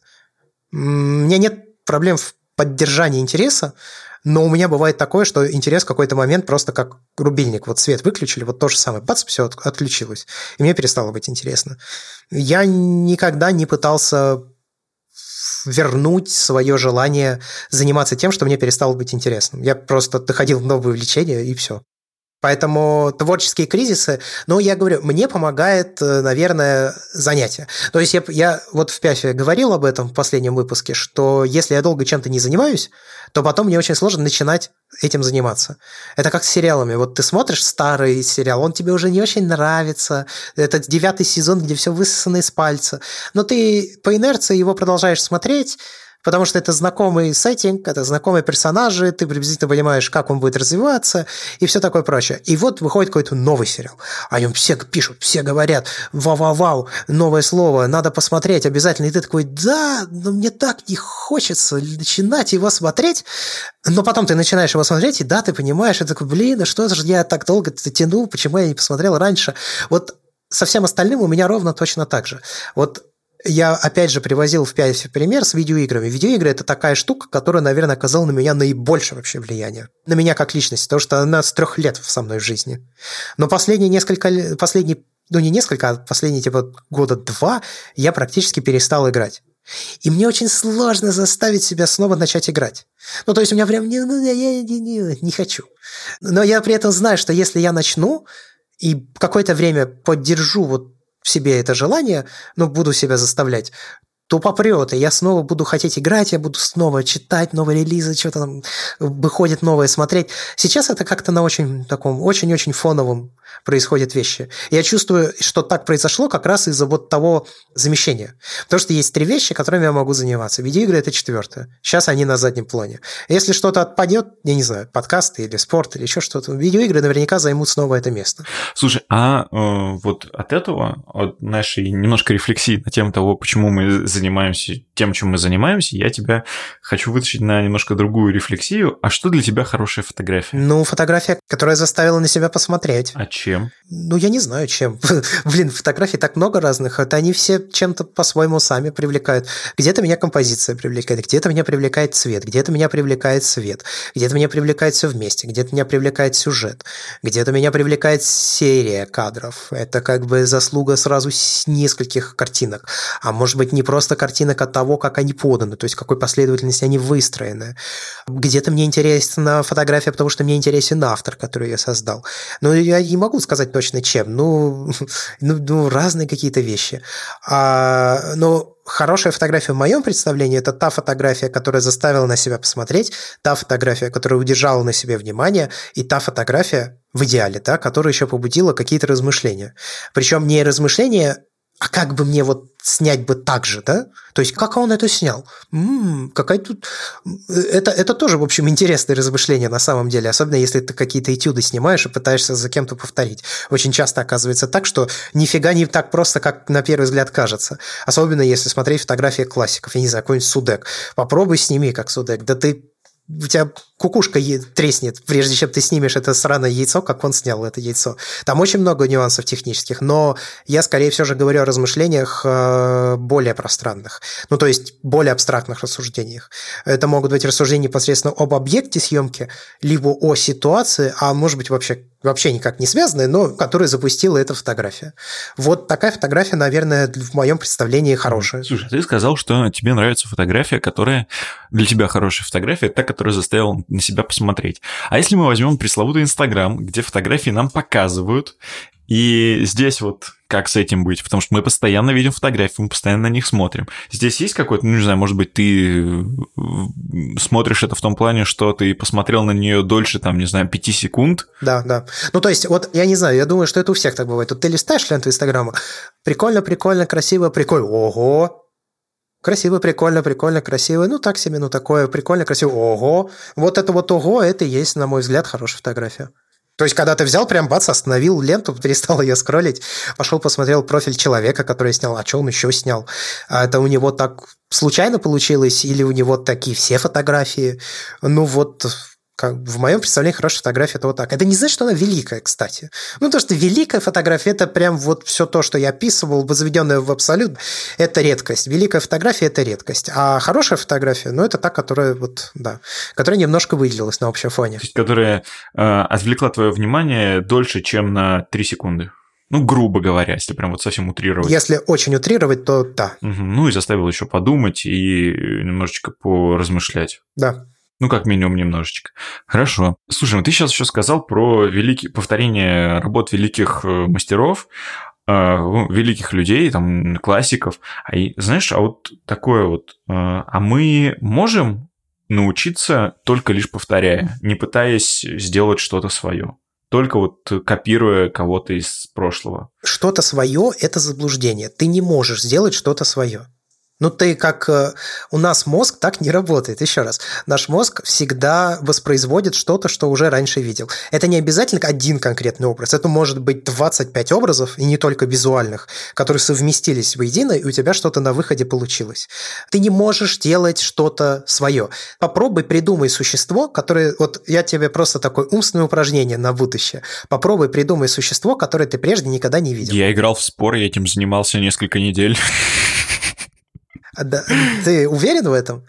У меня нет проблем в поддержании интереса, но у меня бывает такое, что интерес в какой-то момент просто как рубильник. Вот свет выключили, вот то же самое. Бац, все отключилось. И мне перестало быть интересно. Я никогда не пытался вернуть свое желание заниматься тем, что мне перестало быть интересным. Я просто доходил в новые увлечения, и все. Поэтому творческие кризисы, ну, я говорю, мне помогает, э, наверное, занятие. То есть я, я вот в ПЯФе говорил об этом в последнем выпуске, что если я долго чем-то не занимаюсь, то потом мне очень сложно начинать этим заниматься. Это как с сериалами. Вот ты смотришь старый сериал, он тебе уже не очень нравится. Это девятый сезон, где все высосано из пальца. Но ты по инерции его продолжаешь смотреть, потому что это знакомый сеттинг, это знакомые персонажи, ты приблизительно понимаешь, как он будет развиваться и все такое прочее. И вот выходит какой-то новый сериал. О нем все пишут, все говорят, вау-вау-вау, новое слово, надо посмотреть обязательно. И ты такой, да, но мне так не хочется начинать его смотреть. Но потом ты начинаешь его смотреть, и да, ты понимаешь, и такой, блин, а что же я так долго тянул, почему я не посмотрел раньше? Вот со всем остальным у меня ровно точно так же. Вот я опять же привозил в 5 пример с видеоиграми. Видеоигры – это такая штука, которая, наверное, оказала на меня наибольшее вообще влияние. На меня как личность, потому что она с трех лет со мной в жизни. Но последние несколько, последние, ну не несколько, а последние типа года два я практически перестал играть. И мне очень сложно заставить себя снова начать играть. Ну, то есть у меня прям не, ну, я, не, не, не хочу. Но я при этом знаю, что если я начну и какое-то время поддержу вот в себе это желание, ну, буду себя заставлять, то попрет, и я снова буду хотеть играть, я бубуду снова читать новые релизы, что-то там выходит новое смотреть. Сейчас это как-то на очень таком, очень-очень фоновом происходят вещи. Я чувствую, что так произошло как раз из-за вот того замещения. Потому что есть три вещи, которыми я могу заниматься. Видеоигры – это четвертое. Сейчас они на заднем плане. Если что-то отпадет, я не знаю, подкасты или спорт или еще что-то, видеоигры наверняка займут снова это место. Слушай, а э, вот от этого, от нашей немножко рефлексии на тему того, почему мы занимаемся тем, чем мы занимаемся, я тебя хочу вытащить на немножко другую рефлексию. А что для тебя хорошая фотография? Ну, фотография, которая заставила на себя посмотреть. А чем? Ну, я не знаю, чем. Блин, фотографий так много разных. Это они все чем-то по-своему сами привлекают. Где-то меня композиция привлекает, где-то меня привлекает цвет, где-то меня привлекает свет, где-то меня привлекает все вместе, где-то меня привлекает сюжет, где-то меня привлекает серия кадров. Это как бы заслуга сразу нескольких картинок. А может быть, не просто картинок от того, как они поданы, то есть какой последовательности они выстроены. Где-то мне интересна фотография, потому что мне интересен автор, который я создал. Но я не могу сказать точно чем. Ну, ну, ну разные какие-то вещи. А, но хорошая фотография в моем представлении – это та фотография, которая заставила на себя посмотреть, та фотография, которая удержала на себе внимание, и та фотография, в идеале, да, которая еще побудила какие-то размышления. Причем не размышления а как бы мне вот снять бы так же, да? То есть, как он это снял? М-м, какая тут... Это, это тоже, в общем, интересное размышление на самом деле, особенно если ты какие-то этюды снимаешь и пытаешься за кем-то повторить. Очень часто оказывается так, что нифига не так просто, как на первый взгляд кажется. Особенно если смотреть фотографии классиков. Я не знаю, какой-нибудь Судек. Попробуй сними, как Судек. Да ты у тебя кукушка треснет, прежде чем ты снимешь это сраное яйцо, как он снял это яйцо. Там очень много нюансов технических, но я, скорее всего, же говорю о размышлениях э, более пространных, ну, то есть более абстрактных рассуждениях. Это могут быть рассуждения непосредственно об объекте съемки, либо о ситуации, а может быть вообще вообще никак не связанные, но которые запустила эта фотография. Вот такая фотография, наверное, в моем представлении хорошая. Слушай, ты сказал, что тебе нравится фотография, которая для тебя хорошая фотография, та, которая заставила на себя посмотреть. А если мы возьмем пресловутый Инстаграм, где фотографии нам показывают, и здесь вот как с этим быть? Потому что мы постоянно видим фотографии, мы постоянно на них смотрим. Здесь есть какой-то, ну, не знаю, может быть, ты э, смотришь это в том плане, что ты посмотрел на нее дольше, там, не знаю, 5 секунд. Да, да. Ну, то есть, вот я не знаю, я думаю, что это у всех так бывает. Вот ты листаешь ленту Инстаграма, прикольно, прикольно, красиво, прикольно, ого, Красиво, прикольно, прикольно, красиво. Ну, так себе, ну, такое, прикольно, красиво. Ого! Вот это вот ого, это и есть, на мой взгляд, хорошая фотография. То есть, когда ты взял, прям бац, остановил ленту, перестал ее скроллить, пошел посмотрел профиль человека, который снял, а что он еще снял. А это у него так случайно получилось, или у него такие все фотографии. Ну вот, как, в моем представлении хорошая фотография это вот так. Это не значит, что она великая, кстати. Ну, то, что великая фотография, это прям вот все то, что я описывал, возведенное в абсолют, это редкость. Великая фотография – это редкость. А хорошая фотография, ну, это та, которая вот, да, которая немножко выделилась на общем фоне. То есть, которая э, отвлекла твое внимание дольше, чем на 3 секунды. Ну, грубо говоря, если прям вот совсем утрировать. Если очень утрировать, то да. Угу. Ну и заставил еще подумать и немножечко поразмышлять. Да. Ну, как минимум, немножечко. Хорошо. Слушай, ну ты сейчас еще сказал про великие, повторение работ великих э, мастеров, э, ну, великих людей, там, классиков. А и, знаешь, а вот такое вот, э, а мы можем научиться только лишь повторяя, не пытаясь сделать что-то свое? только вот копируя кого-то из прошлого. Что-то свое – это заблуждение. Ты не можешь сделать что-то свое. Ну, ты как... Э, у нас мозг так не работает. Еще раз. Наш мозг всегда воспроизводит что-то, что уже раньше видел. Это не обязательно один конкретный образ. Это может быть 25 образов, и не только визуальных, которые совместились воедино, и у тебя что-то на выходе получилось. Ты не можешь делать что-то свое. Попробуй придумай существо, которое... Вот я тебе просто такое умственное упражнение на будущее. Попробуй придумай существо, которое ты прежде никогда не видел. Я играл в спор, я этим занимался несколько недель. Да, ты уверен в этом?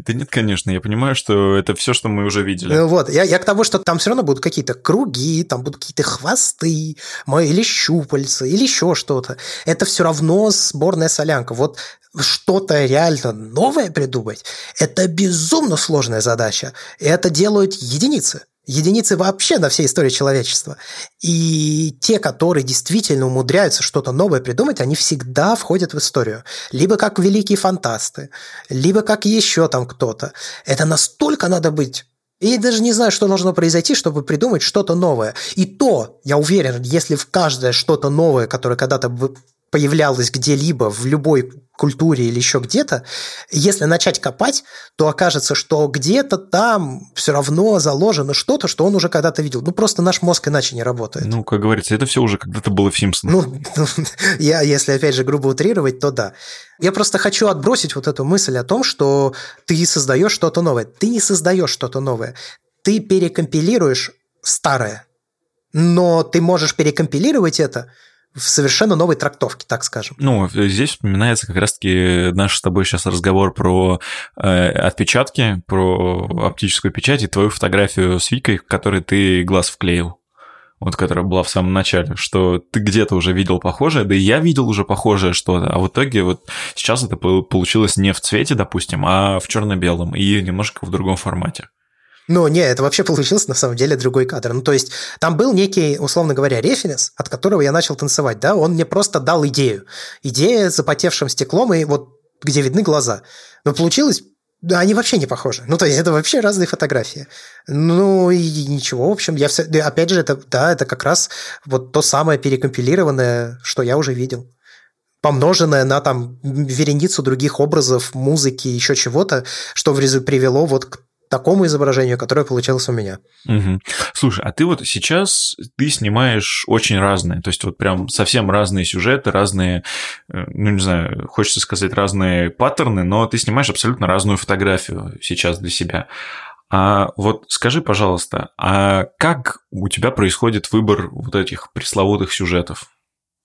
Да нет, конечно, я понимаю, что это все, что мы уже видели. Ну вот, я, я к тому, что там все равно будут какие-то круги, там будут какие-то хвосты, или щупальца, или еще что-то. Это все равно сборная солянка. Вот что-то реально новое придумать, это безумно сложная задача. И это делают единицы единицы вообще на всей истории человечества. И те, которые действительно умудряются что-то новое придумать, они всегда входят в историю. Либо как великие фантасты, либо как еще там кто-то. Это настолько надо быть и я даже не знаю, что должно произойти, чтобы придумать что-то новое. И то, я уверен, если в каждое что-то новое, которое когда-то появлялось где-либо, в любой культуре или еще где-то, если начать копать, то окажется, что где-то там все равно заложено что-то, что он уже когда-то видел. Ну, просто наш мозг иначе не работает. Ну, как говорится, это все уже когда-то было в Симпсонах. Ну, я, если, опять же, грубо утрировать, то да. Я просто хочу отбросить вот эту мысль о том, что ты создаешь что-то новое. Ты не создаешь что-то новое. Ты перекомпилируешь старое. Но ты можешь перекомпилировать это – в совершенно новой трактовке, так скажем. Ну, здесь вспоминается как раз-таки наш с тобой сейчас разговор про э, отпечатки, про оптическую печать и твою фотографию с Викой, в которой ты глаз вклеил вот которая была в самом начале, что ты где-то уже видел похожее, да и я видел уже похожее что-то, а в итоге вот сейчас это получилось не в цвете, допустим, а в черно-белом и немножко в другом формате. Ну, не, это вообще получился на самом деле другой кадр. Ну, то есть там был некий, условно говоря, референс, от которого я начал танцевать, да, он мне просто дал идею. Идея с запотевшим стеклом и вот где видны глаза. Но получилось да, они вообще не похожи. Ну, то есть, это вообще разные фотографии. Ну, и ничего, в общем, я все... Опять же, это, да, это как раз вот то самое перекомпилированное, что я уже видел помноженное на там вереницу других образов, музыки, еще чего-то, что в результате привело вот к такому изображению, которое получилось у меня. Угу. Слушай, а ты вот сейчас ты снимаешь очень разные, то есть вот прям совсем разные сюжеты, разные, э, ну не знаю, хочется сказать разные паттерны, но ты снимаешь абсолютно разную фотографию сейчас для себя. А вот скажи, пожалуйста, а как у тебя происходит выбор вот этих пресловутых сюжетов?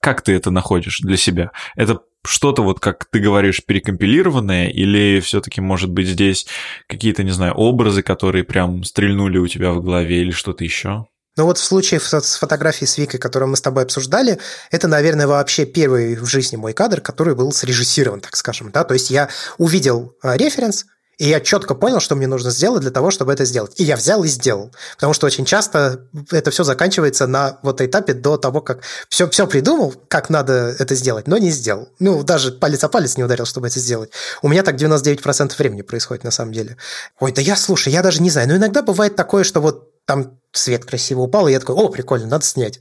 Как ты это находишь для себя? Это что-то вот, как ты говоришь, перекомпилированное, или все-таки, может быть, здесь какие-то, не знаю, образы, которые прям стрельнули у тебя в голове, или что-то еще? Ну вот в случае с фотографией с Викой, которую мы с тобой обсуждали, это, наверное, вообще первый в жизни мой кадр, который был срежиссирован, так скажем. Да? То есть я увидел а, референс, и я четко понял, что мне нужно сделать для того, чтобы это сделать. И я взял и сделал. Потому что очень часто это все заканчивается на вот этапе до того, как все, все придумал, как надо это сделать, но не сделал. Ну, даже палец о палец не ударил, чтобы это сделать. У меня так 99% времени происходит на самом деле. Ой, да я, слушай, я даже не знаю. Но иногда бывает такое, что вот там свет красиво упал, и я такой, о, прикольно, надо снять.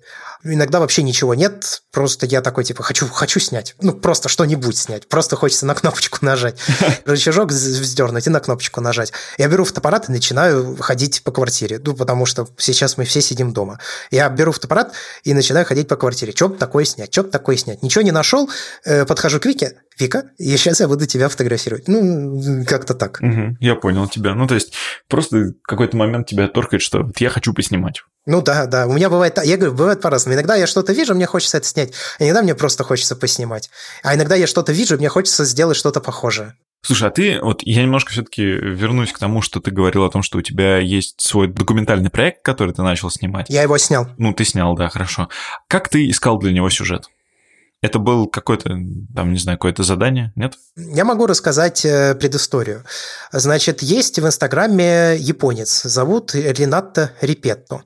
Иногда вообще ничего нет, просто я такой, типа, хочу, хочу снять. Ну, просто что-нибудь снять. Просто хочется на кнопочку нажать. Рычажок вздернуть и на кнопочку нажать. Я беру фотоаппарат и начинаю ходить по квартире. Ну, потому что сейчас мы все сидим дома. Я беру фотоаппарат и начинаю ходить по квартире. Бы такое снять? Бы такое снять? Ничего не нашел, э, подхожу к Вике. Вика, и сейчас я буду тебя фотографировать. Ну, как-то так. Угу, я понял тебя. Ну, то есть, просто какой-то момент тебя торкает, что вот я хочу поснимать. Ну да, да. У меня бывает, я говорю, бывает по-разному. Иногда я что-то вижу, мне хочется это снять, а иногда мне просто хочется поснимать. А иногда я что-то вижу, мне хочется сделать что-то похожее. Слушай, а ты, вот я немножко все-таки вернусь к тому, что ты говорил о том, что у тебя есть свой документальный проект, который ты начал снимать. Я его снял. Ну, ты снял, да, хорошо. Как ты искал для него сюжет? Это был какое-то, там, не знаю, какое-то задание, нет? Я могу рассказать э, предысторию. Значит, есть в Инстаграме японец, зовут Ренато Репетто.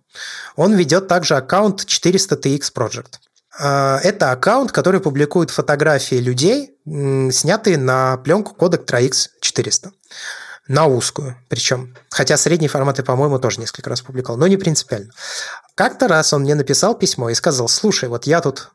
Он ведет также аккаунт 400TX Project. А, это аккаунт, который публикует фотографии людей, снятые на пленку кодек 3X400 на узкую причем. Хотя средний формат я, по-моему, тоже несколько раз публиковал, но не принципиально. Как-то раз он мне написал письмо и сказал, слушай, вот я тут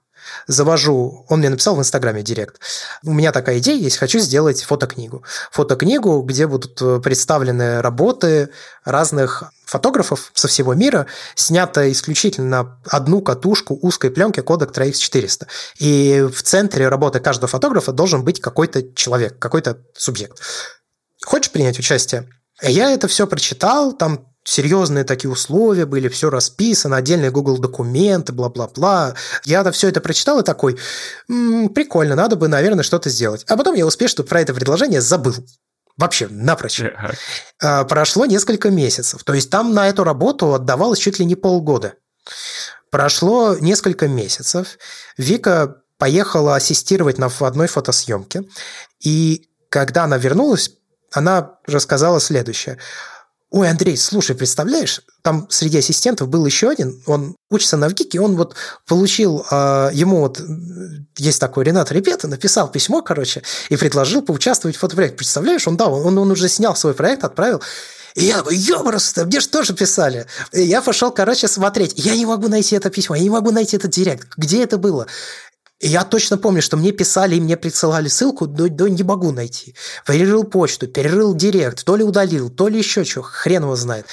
завожу, он мне написал в Инстаграме директ, у меня такая идея есть, хочу сделать фотокнигу. Фотокнигу, где будут э, представлены работы разных фотографов со всего мира, снято исключительно на одну катушку узкой пленки кодек 3X400. И в центре работы каждого фотографа должен быть какой-то человек, какой-то субъект. Хочешь принять участие? Я это все прочитал, там серьезные такие условия были, все расписано, отдельные Google документы, бла-бла-бла. Я -бла. все это прочитал и такой, м-м, прикольно, надо бы, наверное, что-то сделать. А потом я успешно про это предложение забыл. Вообще, напрочь. А, прошло несколько месяцев. То есть там на эту работу отдавалось чуть ли не полгода. Прошло несколько месяцев. Вика поехала ассистировать на одной фотосъемке. И когда она вернулась, она рассказала следующее. Ой, Андрей, слушай, представляешь, там среди ассистентов был еще один, он учится на ВГИКе, он вот получил, э, ему вот, есть такой Ренат Ребета, написал письмо, короче, и предложил поучаствовать в фотопроекте. Представляешь, он, да, он, он уже снял свой проект, отправил, и я такой, ёброс, мне же тоже писали. И я пошел, короче, смотреть. Я не могу найти это письмо, я не могу найти этот директ. Где это было? И я точно помню, что мне писали и мне присылали ссылку, но, но не могу найти. Перерыл почту, перерыл директ, то ли удалил, то ли еще что, хрен его знает.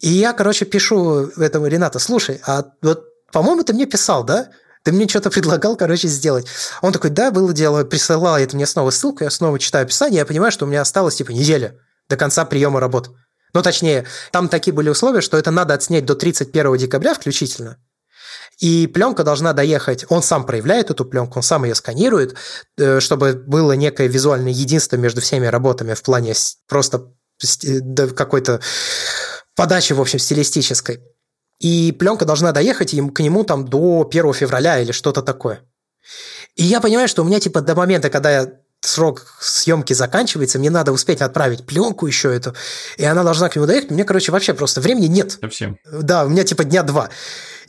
И я, короче, пишу этому Рената, слушай, а вот, по-моему, ты мне писал, да? Ты мне что-то предлагал, короче, сделать. Он такой, да, было дело, присылал это мне снова ссылку, я снова читаю описание, я понимаю, что у меня осталось, типа, неделя до конца приема работ. Ну, точнее, там такие были условия, что это надо отснять до 31 декабря включительно. И пленка должна доехать, он сам проявляет эту пленку, он сам ее сканирует, э, чтобы было некое визуальное единство между всеми работами в плане просто какой-то подачи, в общем, стилистической. И пленка должна доехать к нему там до 1 февраля или что-то такое. И я понимаю, что у меня типа до момента, когда я срок съемки заканчивается, мне надо успеть отправить пленку еще эту, и она должна к нему доехать. Мне, короче, вообще просто времени нет. Совсем. Да, у меня типа дня два.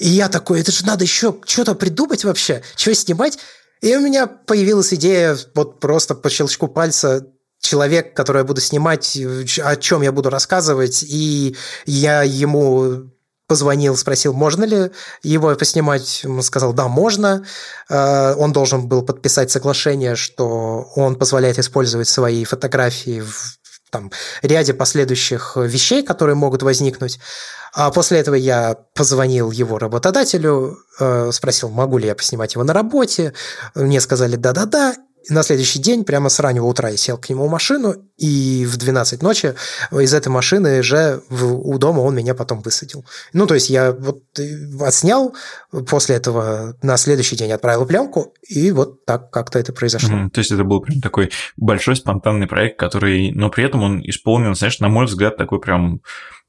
И я такой, это же надо еще что-то придумать вообще, что снимать. И у меня появилась идея вот просто по щелчку пальца человек, который я буду снимать, о чем я буду рассказывать, и я ему позвонил, спросил, можно ли его поснимать. Он сказал, да, можно. Э, он должен был подписать соглашение, что он позволяет использовать свои фотографии в там, ряде последующих вещей, которые могут возникнуть. А после этого я позвонил его работодателю, э, спросил, могу ли я поснимать его на работе. Мне сказали да-да-да. И на следующий день, прямо с раннего утра, я сел к нему в машину, и в 12 ночи из этой машины же у дома он меня потом высадил. Ну, то есть я вот э, отснял, после этого на следующий день отправил пленку, и вот так как-то это произошло. Mm, то есть это был прям такой большой спонтанный проект, который, но при этом он исполнен, знаешь, на мой взгляд, такой прям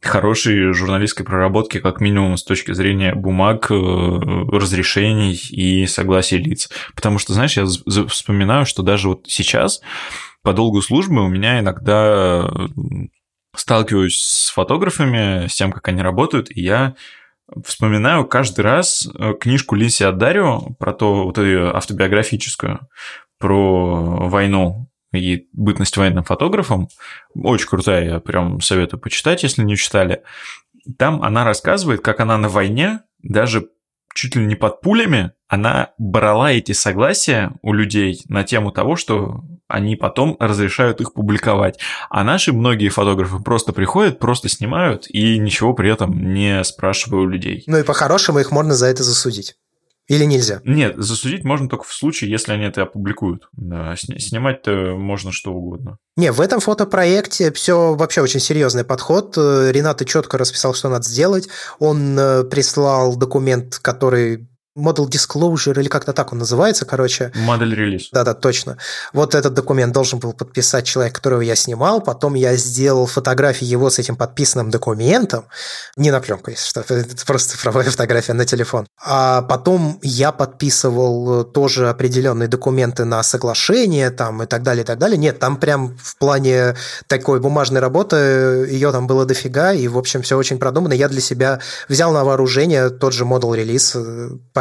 хорошей журналистской проработки, как минимум с точки зрения бумаг, э, разрешений и согласия лиц. Потому что, знаешь, я вспоминаю, что даже вот сейчас по долгу службы у меня иногда сталкиваюсь с фотографами, с тем, как они работают, и я вспоминаю каждый раз э, книжку Лиси Аддарио про то, вот ее автобиографическую, про войну и бытность военным фотографом. Очень крутая, я прям советую почитать, если не читали. Там она рассказывает, как она на войне, даже чуть ли не под пулями, она брала эти согласия у людей на тему того, что они потом разрешают их публиковать. А наши многие фотографы просто приходят, просто снимают и ничего при этом не спрашивают у людей. Ну и по-хорошему их можно за это засудить. Или нельзя? Нет, засудить можно только в случае, если они это опубликуют. Да, снимать-то можно что угодно. Не, в этом фотопроекте все вообще очень серьезный подход. Э, Ренат четко расписал, что надо сделать. Он э, прислал документ, который Model Disclosure, или как-то так он называется, короче. Модель релиз. Да-да, точно. Вот этот документ должен был подписать человек, которого я снимал. Потом я сделал фотографии его с этим подписанным документом. Не на пленку, если что. Это просто цифровая фотография на телефон. А потом я подписывал тоже определенные документы на соглашение там и так далее, и так далее. Нет, там прям в плане такой бумажной работы ее там было дофига, и, в общем, все очень продумано. Я для себя взял на вооружение тот же Model релиз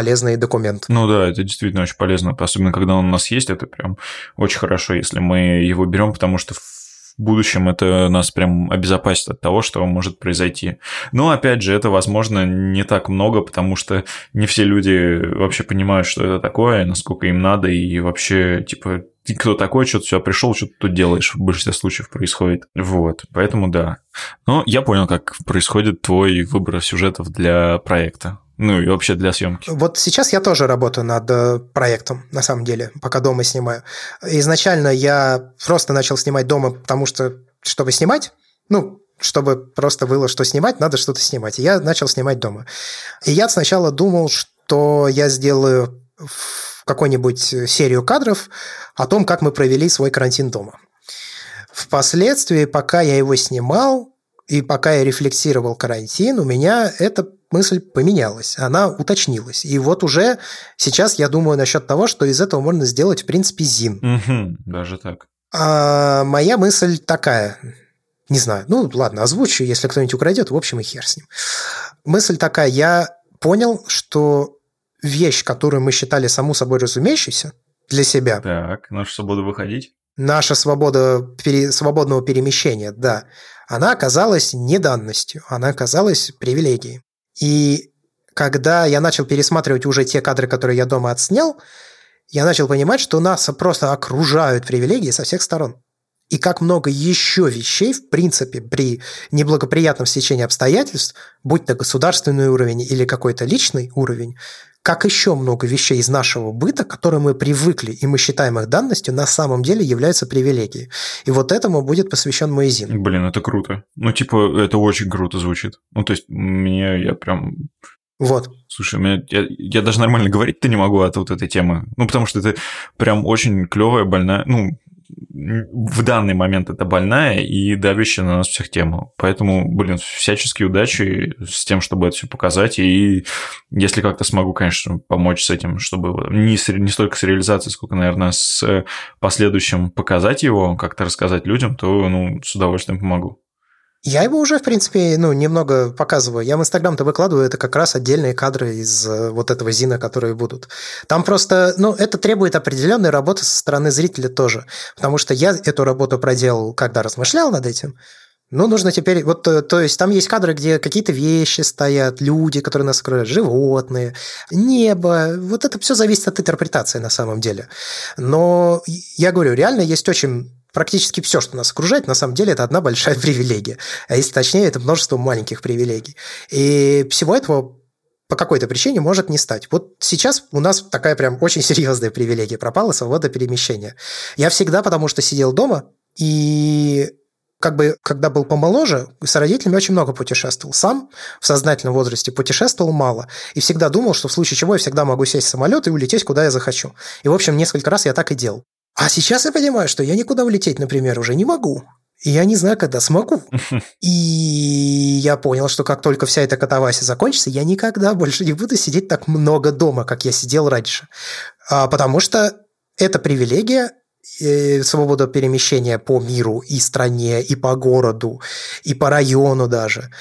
полезный документ. Ну да, это действительно очень полезно, особенно когда он у нас есть, это прям очень хорошо, если мы его берем, потому что в будущем это нас прям обезопасит от того, что может произойти. Но, опять же, это, возможно, не так много, потому что не все люди вообще понимают, что это такое, насколько им надо, и вообще, типа, ты кто такой, что-то сюда пришел, что ты тут делаешь, в большинстве случаев происходит. Вот, поэтому да. Но я понял, как происходит твой выбор сюжетов для проекта. Ну и вообще для съемки. Вот сейчас я тоже работаю над э, проектом, на самом деле, пока дома снимаю. Изначально я просто начал снимать дома, потому что, чтобы снимать, ну, чтобы просто было что снимать, надо что-то снимать. И я начал снимать дома. И я сначала думал, что я сделаю какую-нибудь серию кадров о том, как мы провели свой карантин дома. Впоследствии, пока я его снимал, и пока я рефлексировал карантин, у меня эта мысль поменялась, она уточнилась. И вот уже сейчас я думаю насчет того, что из этого можно сделать, в принципе, ЗИН. Угу, даже так. А моя мысль такая. Не знаю. Ну, ладно, озвучу, если кто-нибудь украдет, в общем, и хер с ним. Мысль такая. Я понял, что вещь, которую мы считали саму собой разумеющейся для себя. Так, наша свобода выходить. Наша свобода пере, свободного перемещения, да. Она оказалась не данностью, она оказалась привилегией. И когда я начал пересматривать уже те кадры, которые я дома отснял, я начал понимать, что нас просто окружают привилегии со всех сторон. И как много еще вещей, в принципе, при неблагоприятном стечении обстоятельств, будь то государственный уровень или какой-то личный уровень, как еще много вещей из нашего быта, которые мы привыкли, и мы считаем их данностью, на самом деле являются привилегией. И вот этому будет посвящен мой зин. Блин, это круто. Ну, типа, это очень круто звучит. Ну, то есть, мне, я прям вот. Слушай, меня, я, я даже нормально говорить-то не могу от вот этой темы. Ну, потому что это прям очень клевая, больная, ну, в данный момент это больная и давящая на нас всех тема. Поэтому, блин, всяческие удачи с тем, чтобы это все показать. И если как-то смогу, конечно, помочь с этим, чтобы не, с, не столько с реализацией, сколько, наверное, с последующим показать его, как-то рассказать людям, то ну, с удовольствием помогу. Я его уже, в принципе, ну, немного показываю. Я в Инстаграм-то выкладываю, это как раз отдельные кадры из э, вот этого Зина, которые будут. Там просто, ну, это требует определенной работы со стороны зрителя тоже. Потому что я эту работу проделал, когда размышлял над этим. Ну, нужно теперь, вот, э, то есть там есть кадры, где какие-то вещи стоят, люди, которые нас окружают, животные, небо. Вот это все зависит от интерпретации на самом деле. Но я говорю, реально есть очень практически все, что нас окружает, на самом деле это одна большая привилегия. А если точнее, это множество маленьких привилегий. И всего этого по какой-то причине может не стать. Вот сейчас у нас такая прям очень серьезная привилегия пропала, свобода перемещения. Я всегда, потому что сидел дома, и как бы, когда был помоложе, с родителями очень много путешествовал. Сам в сознательном возрасте путешествовал мало. И всегда думал, что в случае чего я всегда могу сесть в самолет и улететь, куда я захочу. И, в общем, несколько раз я так и делал. А сейчас я понимаю, что я никуда улететь, например, уже не могу. И я не знаю, когда смогу. И я понял, что как только вся эта катавасия закончится, я никогда больше не буду сидеть так много дома, как я сидел раньше. А, потому что это привилегия, э, свобода перемещения по миру и стране, и по городу, и по району даже.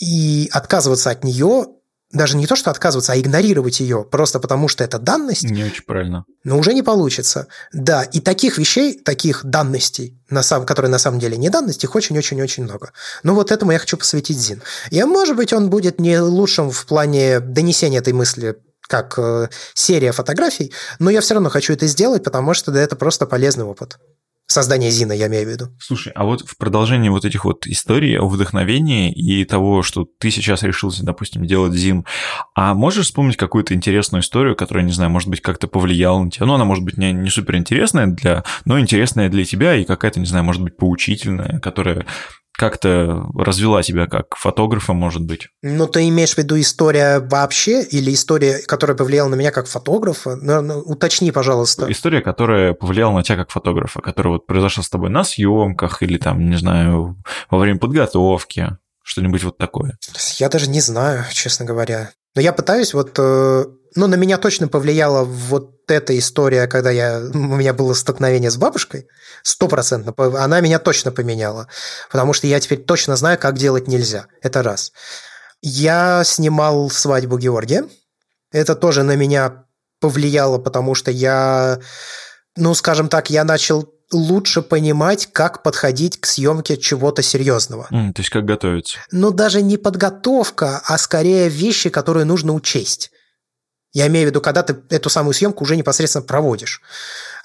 И отказываться от нее даже не то, что отказываться, а игнорировать ее просто потому, что это данность. Не очень правильно. Но уже не получится. Да, и таких вещей, таких данностей, на самом, которые на самом деле не данности, их очень-очень-очень много. Ну вот этому я хочу посвятить Зин. И, может быть, он будет не лучшим в плане донесения этой мысли как э, серия фотографий, но я все равно хочу это сделать, потому что да, это просто полезный опыт. Создание Зина, я имею в виду. Слушай, а вот в продолжении вот этих вот историй о вдохновении и того, что ты сейчас решился, допустим, делать Зин, а можешь вспомнить какую-то интересную историю, которая, не знаю, может быть, как-то повлияла на тебя? Ну, она может быть не, не супер интересная для, но интересная для тебя и какая-то, не знаю, может быть, поучительная, которая как-то развела тебя как фотографа, может быть? Ну, ты имеешь в виду история вообще или история, которая повлияла на меня как фотографа? Ну, ну, уточни, пожалуйста. История, которая повлияла на тебя как фотографа, которая вот произошла с тобой на съемках или там, не знаю, во время подготовки, что-нибудь вот такое. Я даже не знаю, честно говоря. Но я пытаюсь вот... Э, ну, на меня точно повлияла вот эта история, когда я, у меня было столкновение с бабушкой, стопроцентно, она меня точно поменяла. Потому что я теперь точно знаю, как делать нельзя. Это раз. Я снимал свадьбу Георгия. Это тоже на меня повлияло, потому что я, ну, скажем так, я начал лучше понимать, как подходить к съемке чего-то серьезного. Mm, то есть как готовиться? Ну, даже не подготовка, а скорее вещи, которые нужно учесть. Я имею в виду, когда ты эту самую съемку уже непосредственно проводишь.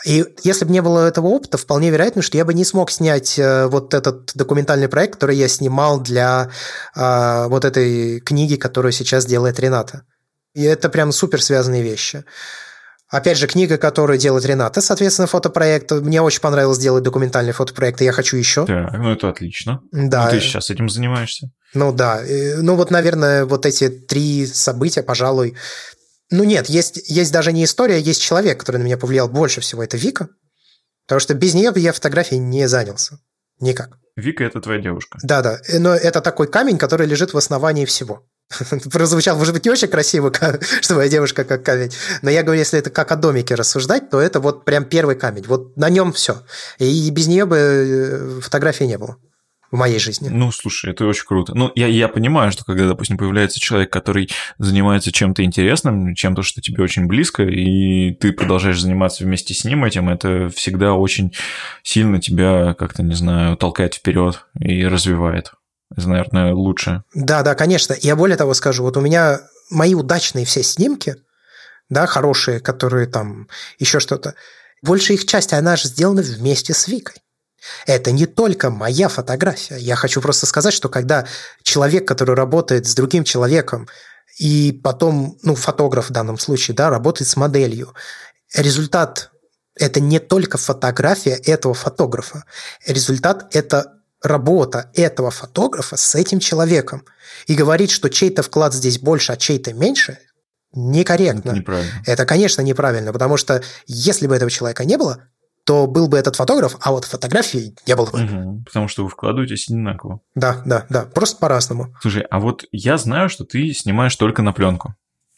И если бы не было этого опыта, вполне вероятно, что я бы не смог снять э, вот этот документальный проект, который я снимал для э, вот этой книги, которую сейчас делает Рената. И это прям супер связанные вещи. Опять же, книга, которую делает Рената, соответственно, фотопроект. Мне очень понравилось делать документальный фотопроект, и я хочу еще. Так, ну это отлично. Да. Ну, ты сейчас этим занимаешься. Ну да. Ну вот, наверное, вот эти три события, пожалуй... Ну нет, есть, есть даже не история, есть человек, который на меня повлиял больше всего, это Вика. Потому что без нее бы я фотографией не занялся. Никак. Вика – это твоя девушка. Да-да, но это такой камень, который лежит в основании всего. Прозвучало, может быть, не очень красиво, что моя девушка как камень. Но я говорю, если это как о домике рассуждать, то это вот прям первый камень. Вот на нем все. И без нее бы э, фотографии не было в моей жизни. Ну, слушай, это очень круто. Ну, я, я понимаю, что когда, допустим, появляется человек, который занимается чем-то интересным, чем-то, что тебе очень близко, и ты продолжаешь заниматься вместе с ним этим, это всегда очень сильно тебя, как-то, не знаю, толкает вперед и развивает. Это, наверное, лучше. Да, да, конечно. Я более того скажу, вот у меня мои удачные все снимки, да, хорошие, которые там еще что-то, большая их часть, она же сделана вместе с Викой. Это не только моя фотография. Я хочу просто сказать, что когда человек, который работает с другим человеком, и потом, ну, фотограф в данном случае, да, работает с моделью, результат – это не только фотография этого фотографа. Результат – это работа этого фотографа с этим человеком. И говорить, что чей-то вклад здесь больше, а чей-то меньше, некорректно. Это неправильно. Это, конечно, неправильно, потому что если бы этого человека не было, то был бы этот фотограф, а вот фотографии не было бы. Мгм. Потому что вы вкладываетесь одинаково. Да, да, да, просто по-разному. Слушай, а вот я знаю, что ты снимаешь только на пленку.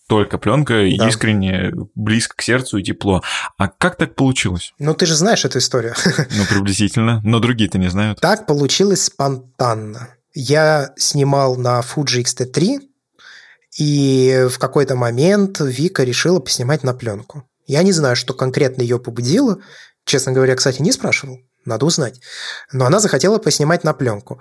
Только пленка Да. искренне, близко к сердцу и тепло. А как так получилось? Ну, ты же знаешь эту историю. Ну, приблизительно. Но другие-то не знают. Так получилось спонтанно. Я снимал на Fuji X-T3, и в какой-то момент Вика решила поснимать на пленку. Я не знаю, что конкретно ее побудило. Честно говоря, кстати, не спрашивал. Надо узнать. Но она захотела поснимать на пленку.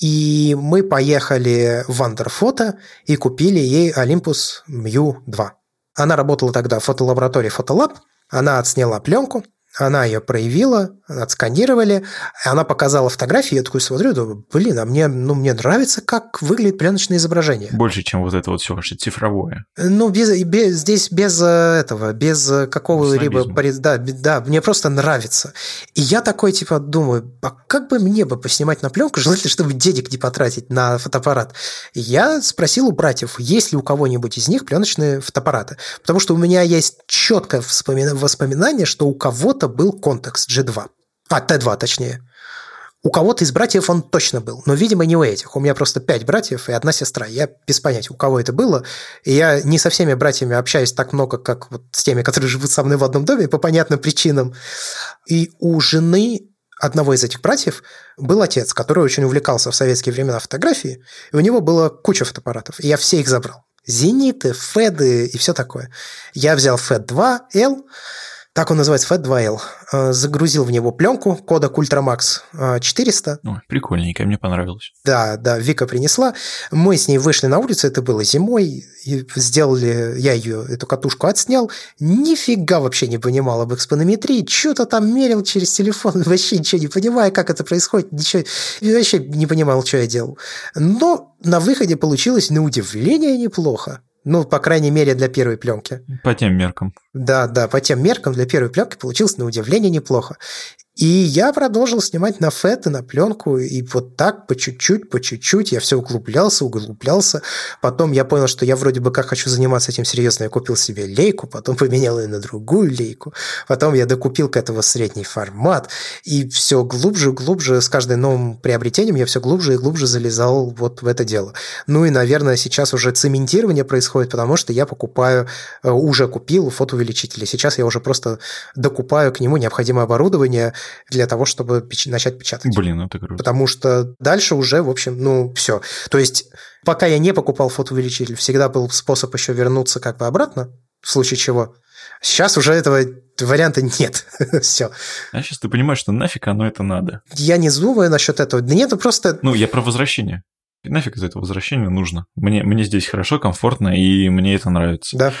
И мы поехали в Вандерфото и купили ей Olympus Mu 2. Она работала тогда в фотолаборатории Фотолаб. Она отсняла пленку, она ее проявила, отсканировали, она показала фотографии, я такой смотрю, думаю, блин, а мне, ну, мне нравится, как выглядит пленочное изображение. Больше, чем вот это вот все ваше цифровое. Ну, без, без- здесь без э, этого, без э, какого-либо... Да, да, мне просто нравится. И я такой, типа, думаю, а как бы мне бы поснимать на пленку, желательно, чтобы денег не потратить на фотоаппарат. И Я спросил у братьев, есть ли у кого-нибудь из них пленочные фотоаппараты. Потому что у меня есть четкое воспоминание, что у кого-то был контекст G2. А, Т2 точнее. У кого-то из братьев он точно был, но, видимо, не у этих. У меня просто пять братьев и одна сестра. Я без понятия, у кого это было. И я не со всеми братьями общаюсь так много, как вот с теми, которые живут со мной в одном доме по понятным причинам. И у жены одного из этих братьев был отец, который очень увлекался в советские времена фотографией, и у него было куча фотоаппаратов, и я все их забрал. Зениты, Феды и все такое. Я взял Фед 2L, так он называется, 2L, э, загрузил в него пленку, кодек Ultramax э, 400, Ой, прикольненько, мне понравилось. да, да, Вика принесла. Мы с ней вышли на улицу, это было зимой, и сделали, я ее, эту катушку отснял, нифига вообще не понимал об экспонометрии, что-то там мерил через телефон, вообще ничего не понимая, как это происходит, ничего, вообще не понимал, что я делал. Но на выходе получилось на удивление неплохо. Ну, по крайней мере, для первой пленки. По тем меркам. Да, да, по тем меркам для первой пленки получилось на удивление неплохо. И я продолжил снимать на фэт и на пленку, и вот так по чуть-чуть, по чуть-чуть я все углублялся, углублялся. Потом я понял, что я вроде бы как хочу заниматься этим серьезно. Я купил себе лейку, потом поменял ее на другую лейку. Потом я докупил к этому средний формат. И все глубже и глубже, с каждым новым приобретением я все глубже и глубже залезал вот в это дело. Ну и, наверное, сейчас уже цементирование происходит, потому что я покупаю, э, уже купил фотоувеличители. Сейчас я уже просто докупаю к нему необходимое оборудование для того, чтобы печ- начать печатать. Блин, это круто. Потому что дальше уже, в общем, ну, все. То есть, пока я не покупал фотоувеличитель, всегда был способ еще вернуться как бы обратно, в случае чего. Сейчас уже этого варианта нет. все. А сейчас ты понимаешь, что нафиг оно это надо. Я не думаю насчет этого. Да нет, ну просто... Ну, я про возвращение. Нафиг из этого возвращения нужно. Мне, мне здесь хорошо, комфортно, и мне это нравится. Да.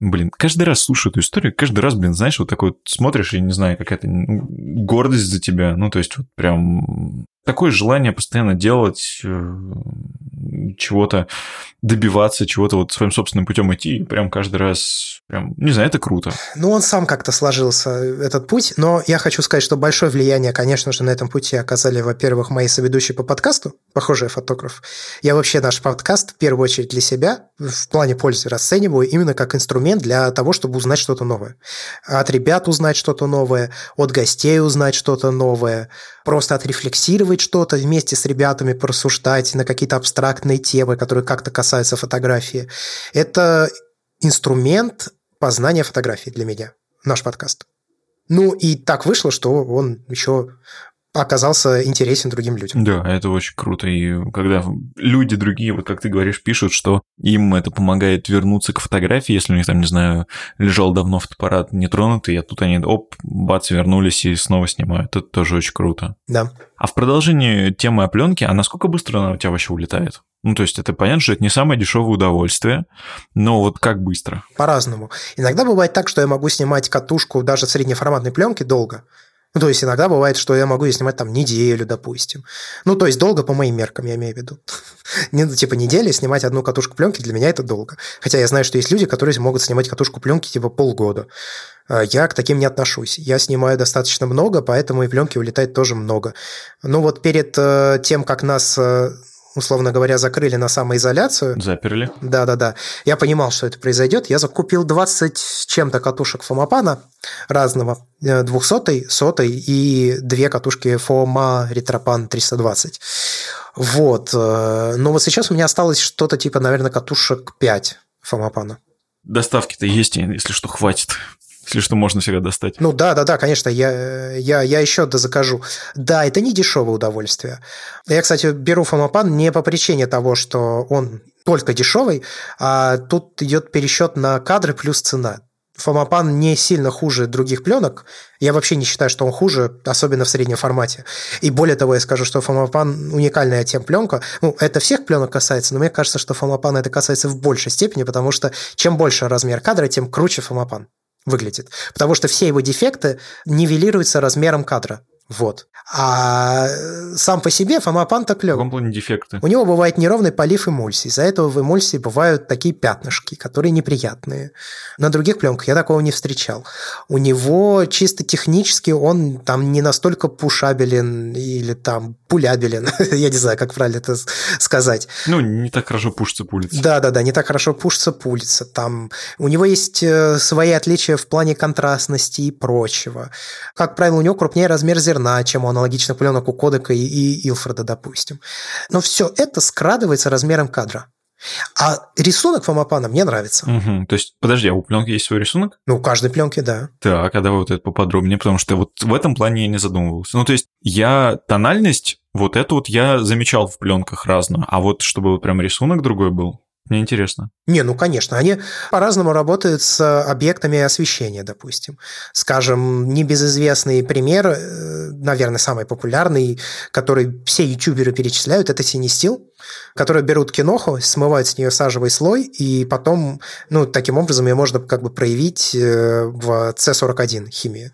Блин, каждый раз слушаю эту историю, каждый раз, блин, знаешь, вот такой вот смотришь, и не знаю, какая-то гордость за тебя. Ну, то есть, вот прям такое желание постоянно делать э, чего-то, добиваться чего-то вот своим собственным путем идти, и прям каждый раз, прям, не знаю, это круто. Ну, он сам как-то сложился, этот путь, но я хочу сказать, что большое влияние, конечно же, на этом пути оказали, во-первых, мои соведущие по подкасту, похожие фотограф. Я вообще наш подкаст в первую очередь для себя в плане пользы расцениваю именно как инструмент для того, чтобы узнать что-то новое. От ребят узнать что-то новое, от гостей узнать что-то новое, просто отрефлексировать что-то вместе с ребятами, порассуждать на какие-то абстрактные темы, которые как-то касаются фотографии. Это инструмент познания фотографии для меня, наш подкаст. Ну и так вышло, что он еще оказался интересен другим людям. Да, это очень круто. И когда люди другие, вот как ты говоришь, пишут, что им это помогает вернуться к фотографии, если у них там, не знаю, лежал давно фотоаппарат нетронутый, а тут они, оп, бац, вернулись и снова снимают. Это тоже очень круто. Да. А в продолжении темы о пленке, а насколько быстро она у тебя вообще улетает? Ну, то есть это понятно, что это не самое дешевое удовольствие, но вот как быстро? По-разному. Иногда бывает так, что я могу снимать катушку даже среднеформатной пленки долго, ну, то есть иногда бывает, что я могу ее снимать там неделю, допустим. Ну, то есть долго по моим меркам, я имею в виду. Не, типа неделя снимать одну катушку пленки для меня это долго. Хотя я знаю, что есть люди, которые могут снимать катушку пленки типа полгода. А я к таким не отношусь. Я снимаю достаточно много, поэтому и пленки улетает тоже много. Ну вот перед э, тем, как нас э, условно говоря, закрыли на самоизоляцию. Заперли. Да-да-да. Я понимал, что это произойдет. Я закупил 20 с чем-то катушек Фомапана разного. 200 сотой и две катушки Фома Ретропан 320. Вот. Э, но вот сейчас у меня осталось что-то типа, наверное, катушек 5 Фомапана. Доставки-то есть, если что, хватит. Если что, можно всегда достать. Ну да, да, да, конечно, я, я, я еще дозакажу. Да, это не дешевое удовольствие. Я, кстати, беру фомопан не по причине того, что он только дешевый, а тут идет пересчет на кадры плюс цена. Фомопан не сильно хуже других пленок. Я вообще не считаю, что он хуже, особенно в среднем формате. И более того, я скажу, что Фомопан уникальная тем пленка. Ну, это всех пленок касается, но мне кажется, что Фомопан это касается в большей степени, потому что чем больше размер кадра, тем круче Фомопан выглядит. Потому что все его дефекты нивелируются размером кадра. Вот. А сам по себе фомопан-то клёвый. В каком плане дефекты? У него бывает неровный полив эмульсии. Из-за этого в эмульсии бывают такие пятнышки, которые неприятные. На других пленках я такого не встречал. У него чисто технически он там не настолько пушабелен или там пулябелен. я не знаю, как правильно это сказать. Ну, не так хорошо пушится пулится. Да-да-да, не так хорошо пушится пулится. Там у него есть э, свои отличия в плане контрастности и прочего. Как правило, у него крупнее размер зерна, чем у аналогичных пленок у Кодека и Илфорда, допустим. Но все это скрадывается размером кадра. А рисунок фомопана мне нравится. Угу. То есть, подожди, а у пленки есть свой рисунок? Ну, у каждой пленки, да. Так, а давай вот это поподробнее, потому что вот в этом плане я не задумывался. Ну, то есть, я тональность, вот эту вот я замечал в пленках разную, а вот чтобы вот прям рисунок другой был, мне интересно. Не, ну, конечно. Они по-разному работают с объектами освещения, допустим. Скажем, небезызвестный пример, э, наверное, самый популярный, который все ютуберы перечисляют, это Синестил, которые берут киноху, смывают с нее сажевый слой, и потом, ну, таким образом ее можно как бы проявить э, в C41 химии.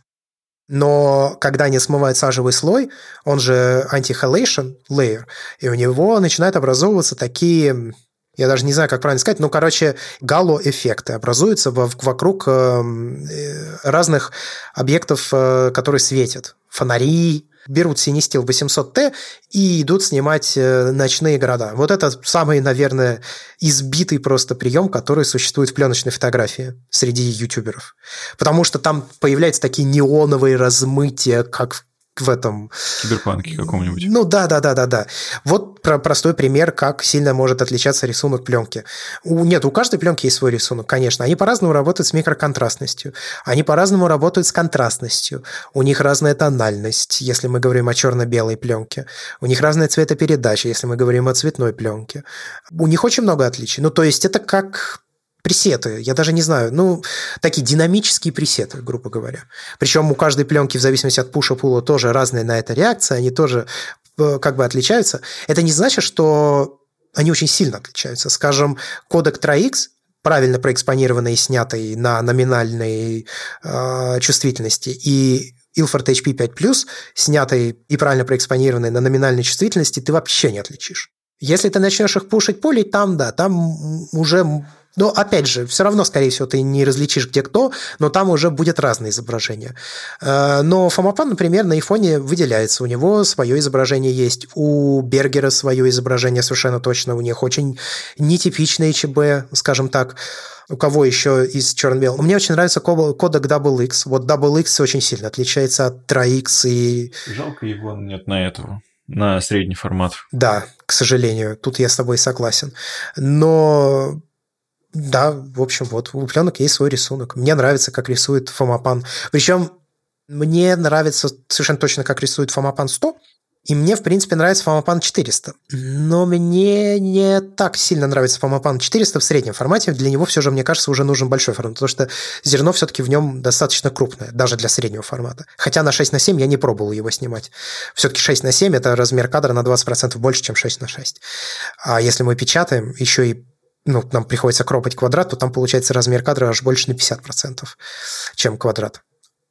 Но когда они смывают сажевый слой, он же anti-halation layer, и у него начинают образовываться такие я даже не знаю, как правильно сказать, но, короче, гало-эффекты образуются вокруг эм, э, разных объектов, э, которые светят. Фонари, берут Синистил 800T и идут снимать э, ночные города. Вот это самый, наверное, избитый просто прием, который существует в пленочной фотографии среди ютуберов. Потому что там появляются такие неоновые размытия, как в этом... Киберпанке каком-нибудь. Ну да, да, да, да, да. Вот про простой пример, как сильно может отличаться рисунок пленки. У, нет, у каждой пленки есть свой рисунок, конечно. Они по-разному работают с микроконтрастностью. Они по-разному работают с контрастностью. У них разная тональность, если мы говорим о черно-белой пленке. У них разная цветопередача, если мы говорим о цветной пленке. У них очень много отличий. Ну, то есть это как пресеты, я даже не знаю, ну, такие динамические пресеты, грубо говоря. Причем у каждой пленки, в зависимости от пуша-пула, тоже разная на это реакция, они тоже э, как бы отличаются. Это не значит, что они очень сильно отличаются. Скажем, кодек 3X правильно проэкспонированный и снятый на номинальной э, чувствительности, и Ilford HP 5+, снятый и правильно проэкспонированный на номинальной чувствительности, ты вообще не отличишь. Если ты начнешь их пушить полей, там, да, там уже но, опять же, все равно, скорее всего, ты не различишь, где кто, но там уже будет разное изображение. Э, но Фомапан, например, на айфоне выделяется. У него свое изображение есть. У Бергера свое изображение совершенно точно. У них очень нетипичное ЧБ, скажем так. У кого еще из черно-белого? Мне очень нравится кодек DoubleX. Вот DoubleX очень сильно отличается от 3X и... Жалко его нет на этого на средний формат. Да, к сожалению, тут я с тобой согласен. Но да, в общем, вот у пленок есть свой рисунок. Мне нравится, как рисует Фомапан. Причем мне нравится совершенно точно, как рисует Фомапан 100, и мне, в принципе, нравится Фомапан 400. Но мне не так сильно нравится Фомапан 400 в среднем формате. Для него все же, мне кажется, уже нужен большой формат, потому что зерно все-таки в нем достаточно крупное, даже для среднего формата. Хотя на 6 на 7 я не пробовал его снимать. Все-таки 6 на 7 – это размер кадра на 20% больше, чем 6 на 6. А если мы печатаем, еще и ну, нам приходится кропать квадрат, то там получается размер кадра аж больше на 50%, чем квадрат.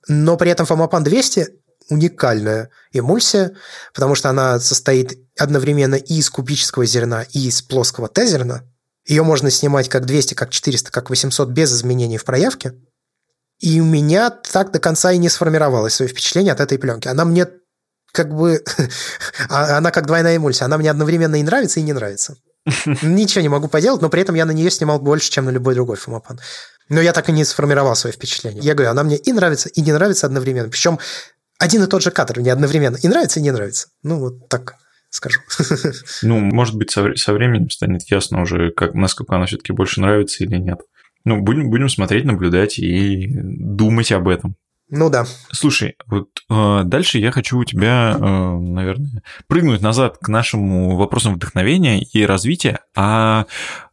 Но при этом Fomapan 200 уникальная эмульсия, потому что она состоит одновременно и из кубического зерна, и из плоского Т-зерна. Ее можно снимать как 200, как 400, как 800 без изменений в проявке. И у меня так до конца и не сформировалось свое впечатление от этой пленки. Она мне как бы... А, она как двойная эмульсия. Она мне одновременно и нравится, и не нравится. Ничего не могу поделать, но при этом я на нее снимал больше, чем на любой другой фомопан. Но я так и не сформировал свое впечатление. Я говорю, она мне и нравится, и не нравится одновременно. Причем один и тот же кадр мне одновременно и нравится, и не нравится. Ну, вот так скажу. Ну, может быть, со, со временем станет ясно уже, как, насколько она все-таки больше нравится или нет. Ну, будем, будем смотреть, наблюдать и думать об этом. Ну да. Слушай, вот э, дальше я хочу у тебя, э, наверное, прыгнуть назад к нашему вопросам вдохновения и развития. А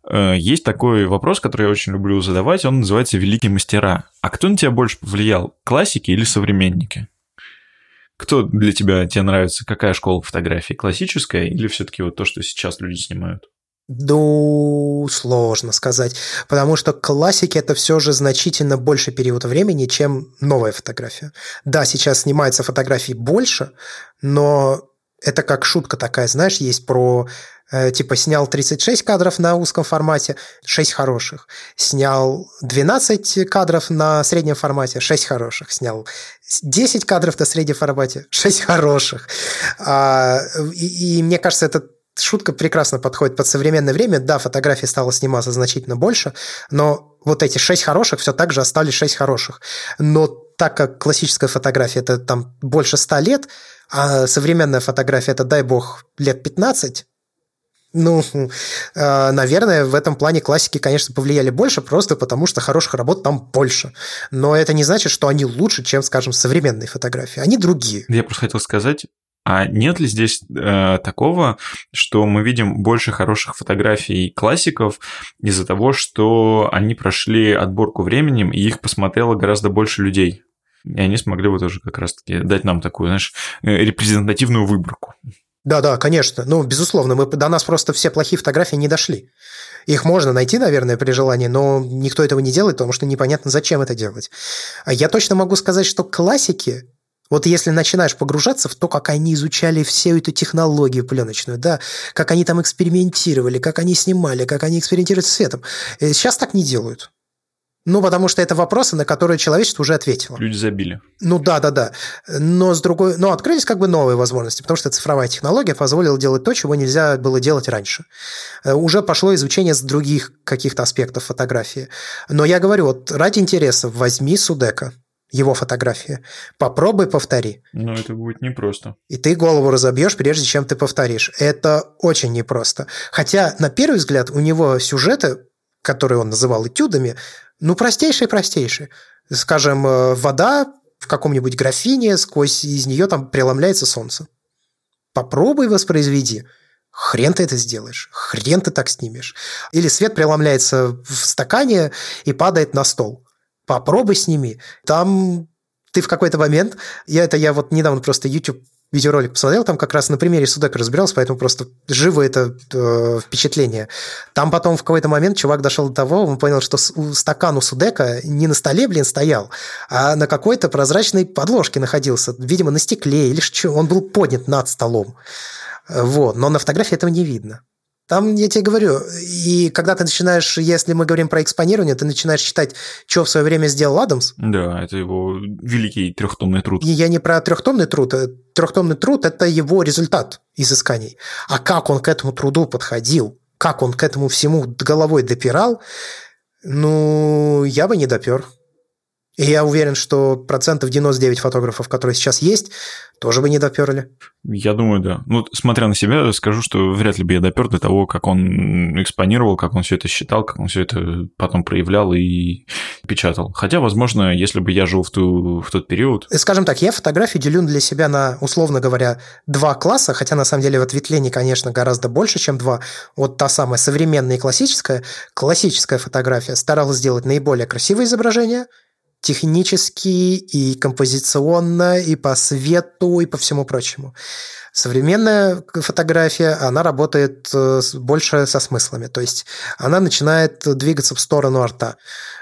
э, есть такой вопрос, который я очень люблю задавать, он называется «Великие мастера». А кто на тебя больше повлиял, классики или современники? Кто для тебя тебе нравится? Какая школа фотографии? Классическая или все-таки вот то, что сейчас люди снимают? Ну, сложно сказать, потому что классики это все же значительно больше период времени, чем новая фотография. Да, сейчас снимается фотографий больше, но это как шутка такая, знаешь, есть про э, типа снял 36 кадров на узком формате, 6 хороших. Снял 12 кадров на среднем формате, 6 хороших. Снял 10 кадров на среднем формате, 6 хороших. А, и, и мне кажется, это шутка прекрасно подходит под современное время. Да, фотографий стало сниматься значительно больше, но вот эти шесть хороших все так же остались шесть хороших. Но так как классическая фотография это там больше ста лет, а современная фотография это, дай бог, лет 15, ну, э, наверное, в этом плане классики, конечно, повлияли больше, просто потому что хороших работ там больше. Но это не значит, что они лучше, чем, скажем, современные фотографии. Они другие. Я просто хотел сказать, а нет ли здесь э, такого, что мы видим больше хороших фотографий классиков из-за того, что они прошли отборку временем, и их посмотрело гораздо больше людей? И они смогли бы тоже как раз-таки дать нам такую, знаешь, э, репрезентативную выборку. Да, да, конечно. Ну, безусловно, мы, до нас просто все плохие фотографии не дошли. Их можно найти, наверное, при желании, но никто этого не делает, потому что непонятно, зачем это делать. А я точно могу сказать, что классики вот если начинаешь погружаться в то, как они изучали всю эту технологию пленочную, да, как они там экспериментировали, как они снимали, как они экспериментируют с светом. Э, сейчас так не делают. Ну, потому что это вопросы, на которые человечество уже ответило. Люди забили. Ну да, да, да. Но с другой, но открылись как бы новые возможности, потому что цифровая технология позволила делать то, чего нельзя было делать раньше. Э, уже пошло изучение с других каких-то аспектов фотографии. Но я говорю, вот ради интереса возьми Судека, его фотографии. Попробуй повтори. Но это будет непросто. И ты голову разобьешь, прежде чем ты повторишь. Это очень непросто. Хотя, на первый взгляд, у него сюжеты, которые он называл этюдами, ну, простейшие-простейшие. Скажем, э, вода в каком-нибудь графине, сквозь из нее там преломляется солнце. Попробуй воспроизведи. Хрен ты это сделаешь, хрен ты так снимешь. Или свет преломляется в стакане и падает на стол. Попробуй сними. Там ты в какой-то момент, я это я вот недавно просто YouTube видеоролик посмотрел, там как раз на примере Судека разбирался, поэтому просто живо это э, впечатление. Там потом в какой-то момент чувак дошел до того, он понял, что стакан у Судека не на столе, блин, стоял, а на какой-то прозрачной подложке находился, видимо, на стекле, или что, он был поднят над столом. Вот, но на фотографии этого не видно. Там, я тебе говорю, и когда ты начинаешь, если мы говорим про экспонирование, ты начинаешь читать, что в свое время сделал Адамс. Да, это его великий трехтомный труд. И я не про трехтомный труд. Э, трехтомный труд – это его результат изысканий. А как он к этому труду подходил, как он к этому всему головой допирал, ну, я бы не допер. И я уверен, что процентов 99 фотографов, которые сейчас есть, тоже бы не доперли. Я думаю, да. Ну, смотря на себя, скажу, что вряд ли бы я допер до того, как он экспонировал, как он все это считал, как он все это потом проявлял и печатал. Хотя, возможно, если бы я жил в, ту, в тот период... Скажем так, я фотографии делю для себя на, условно говоря, два класса, хотя на самом деле в ответвлении, конечно, гораздо больше, чем два. Вот та самая современная и классическая. Классическая фотография старалась сделать наиболее красивые изображения – технически и композиционно, и по свету, и по всему прочему. Современная фотография, она работает э, больше со смыслами, то есть она начинает двигаться в сторону арта.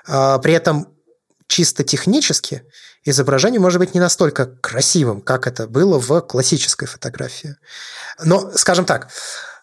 А при этом чисто технически изображение может быть не настолько красивым, как это было в классической фотографии. Но, скажем так,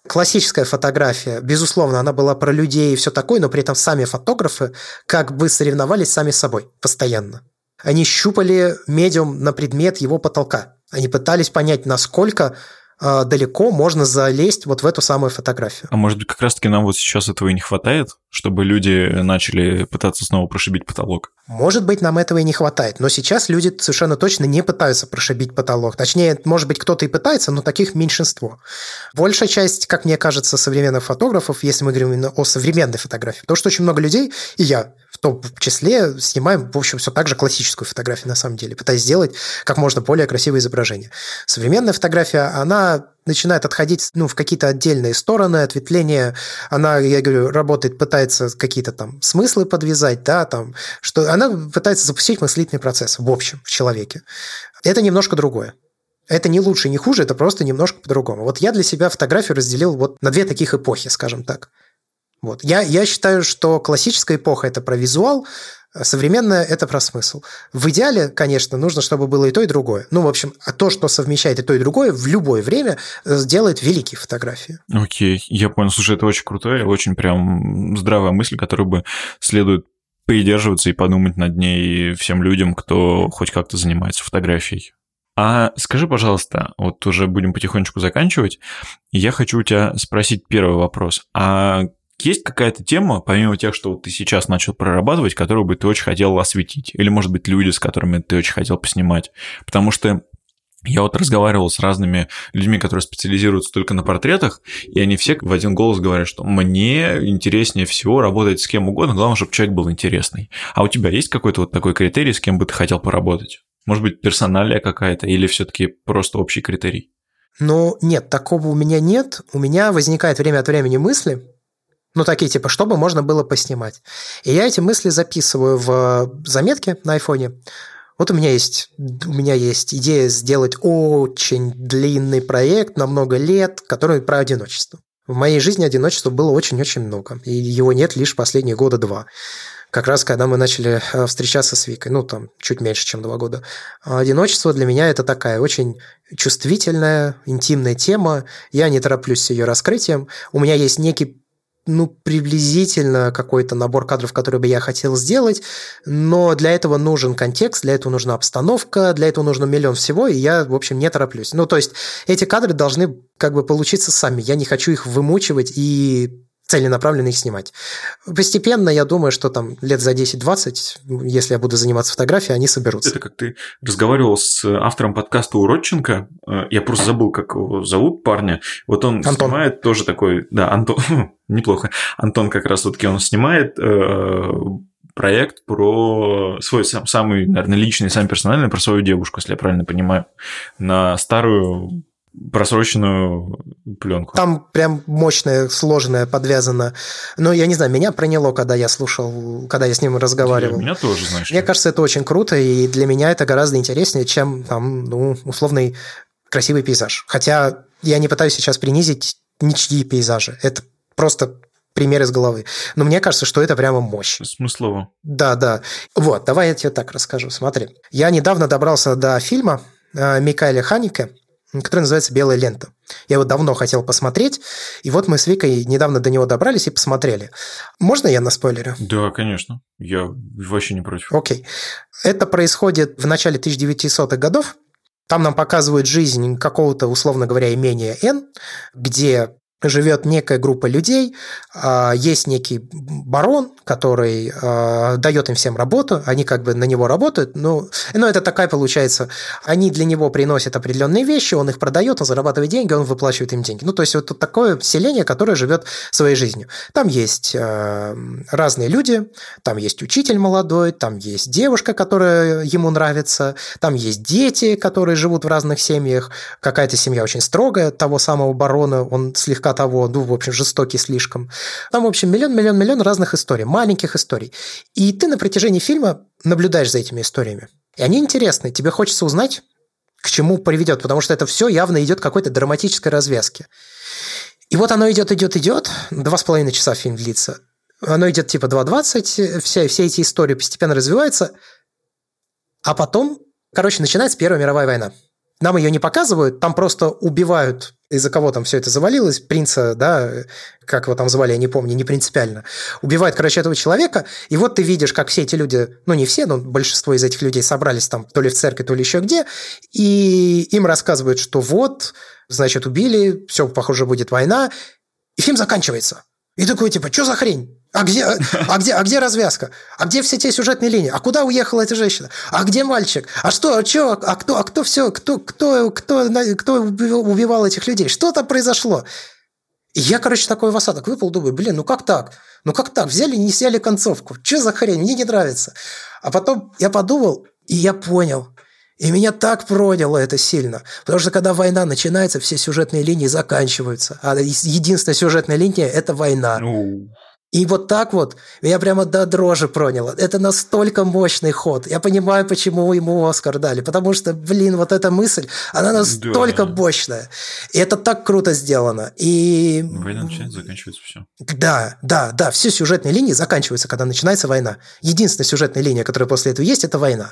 классическая фотография, безусловно, она была про людей и все такое, но при этом сами фотографы как бы соревновались сами с собой постоянно. Они щупали медиум на предмет его потолка. Они пытались понять, насколько далеко можно залезть вот в эту самую фотографию. А может быть, как раз-таки нам вот сейчас этого и не хватает, чтобы люди начали пытаться снова прошибить потолок? Может быть, нам этого и не хватает, но сейчас люди совершенно точно не пытаются прошибить потолок. Точнее, может быть, кто-то и пытается, но таких меньшинство. Большая часть, как мне кажется, современных фотографов, если мы говорим именно о современной фотографии, потому что очень много людей, и я в том числе, снимаем, в общем, все так же классическую фотографию на самом деле, пытаясь сделать как можно более красивое изображение. Современная фотография, она начинает отходить ну, в какие-то отдельные стороны, ответвления. Она, я говорю, работает, пытается какие-то там смыслы подвязать, да, там, что она пытается запустить мыслительный процесс в общем в человеке. Это немножко другое. Это не лучше, не хуже, это просто немножко по-другому. Вот я для себя фотографию разделил вот на две таких эпохи, скажем так. Вот. Я, я считаю, что классическая эпоха – это про визуал, Современное – это про смысл. В идеале, конечно, нужно, чтобы было и то, и другое. Ну, в общем, а то, что совмещает и то, и другое, в любое время сделает великие фотографии. Окей, я понял. Слушай, это очень крутая, очень прям здравая мысль, которую бы следует придерживаться и подумать над ней всем людям, кто хоть как-то занимается фотографией. А скажи, пожалуйста, вот уже будем потихонечку заканчивать. Я хочу у тебя спросить первый вопрос. А есть какая-то тема, помимо тех, что ты сейчас начал прорабатывать, которую бы ты очень хотел осветить? Или, может быть, люди, с которыми ты очень хотел поснимать? Потому что я вот разговаривал с разными людьми, которые специализируются только на портретах, и они все в один голос говорят, что мне интереснее всего работать с кем угодно, главное, чтобы человек был интересный. А у тебя есть какой-то вот такой критерий, с кем бы ты хотел поработать? Может быть, персоналия какая-то или все-таки просто общий критерий? Ну, нет, такого у меня нет. У меня возникает время от времени мысли, ну, такие типа, чтобы можно было поснимать. И я эти мысли записываю в заметки на айфоне. Вот у меня есть, у меня есть идея сделать очень длинный проект на много лет, который про одиночество. В моей жизни одиночества было очень-очень много, и его нет лишь последние года два. Как раз когда мы начали э, встречаться с Викой, ну, там, чуть меньше, чем два года. А одиночество для меня это такая очень чувствительная, интимная тема. Я не тороплюсь с ее раскрытием. У меня есть некий ну, приблизительно какой-то набор кадров, который бы я хотел сделать, но для этого нужен контекст, для этого нужна обстановка, для этого нужно миллион всего, и я, в общем, не тороплюсь. Ну, то есть эти кадры должны как бы получиться сами, я не хочу их вымучивать и целенаправленно их снимать. Постепенно, я думаю, что там лет за 10-20, если я буду заниматься фотографией, они соберутся. Это как ты разговаривал с автором подкаста Уродченко, э, я просто забыл, как его зовут парня, вот он Антон. снимает тоже такой, да, Антон, неплохо, Антон как раз таки он снимает э, проект про свой сам, самый, наверное, личный, самый персональный, про свою девушку, если я правильно понимаю, на старую просроченную пленку. Там прям мощная, сложная, подвязана. Но я не знаю, меня проняло, когда я слушал, когда я с ним разговаривал. Для меня тоже, знаешь. Мне кажется, это очень круто, и для меня это гораздо интереснее, чем там, ну, условный красивый пейзаж. Хотя я не пытаюсь сейчас принизить ничьи пейзажи. Это просто пример из головы. Но мне кажется, что это прямо мощь. Смыслово. Да, да. Вот, давай я тебе так расскажу. Смотри. Я недавно добрался до фильма э, Микаэля Ханика, который называется «Белая лента». Я его давно хотел посмотреть, и вот мы с Викой недавно до него добрались и посмотрели. Можно я на спойлере? Да, конечно. Я вообще не против. Окей. Это происходит в начале 1900-х годов. Там нам показывают жизнь какого-то, условно говоря, имения Н, где живет некая группа людей, а, есть некий барон, который а, дает им всем работу, они как бы на него работают, но, но это такая получается, они для него приносят определенные вещи, он их продает, он зарабатывает деньги, он выплачивает им деньги. Ну, то есть вот такое селение, которое живет своей жизнью. Там есть а, разные люди, там есть учитель молодой, там есть девушка, которая ему нравится, там есть дети, которые живут в разных семьях, какая-то семья очень строгая, того самого барона, он слегка слегка того, ну, в общем, жестокий слишком. Там, в общем, миллион-миллион-миллион разных историй, маленьких историй. И ты на протяжении фильма наблюдаешь за этими историями. И они интересны, тебе хочется узнать, к чему приведет, потому что это все явно идет какой-то драматической развязки. И вот оно идет, идет, идет, два с половиной часа фильм длится. Оно идет типа 2.20, все, все эти истории постепенно развиваются, а потом, короче, начинается Первая мировая война. Нам ее не показывают, там просто убивают из-за кого там все это завалилось, принца, да, как его там звали, я не помню, не принципиально, убивает, короче, этого человека, и вот ты видишь, как все эти люди, ну, не все, но большинство из этих людей собрались там то ли в церкви, то ли еще где, и им рассказывают, что вот, значит, убили, все, похоже, будет война, и фильм заканчивается. И такой, типа, что за хрень? А где, а, где, а где развязка? А где все те сюжетные линии? А куда уехала эта женщина? А где мальчик? А что, а что, а кто, а кто все, кто, кто, кто, кто убивал этих людей? Что там произошло? И я, короче, такой в осадок выпал, думаю, блин, ну как так? Ну как так? Взяли, не сняли концовку. Что за хрень? Мне не нравится. А потом я подумал, и я понял. И меня так проняло это сильно. Потому что когда война начинается, все сюжетные линии заканчиваются. А единственная сюжетная линия – это война. Ну, и вот так вот меня прямо до дрожи проняло. Это настолько мощный ход. Я понимаю, почему ему Оскар дали. Потому что, блин, вот эта мысль, она настолько да. мощная. И это так круто сделано. И... Война начинается, заканчивается все. Да, да, да. Все сюжетные линии заканчиваются, когда начинается война. Единственная сюжетная линия, которая после этого есть, это война.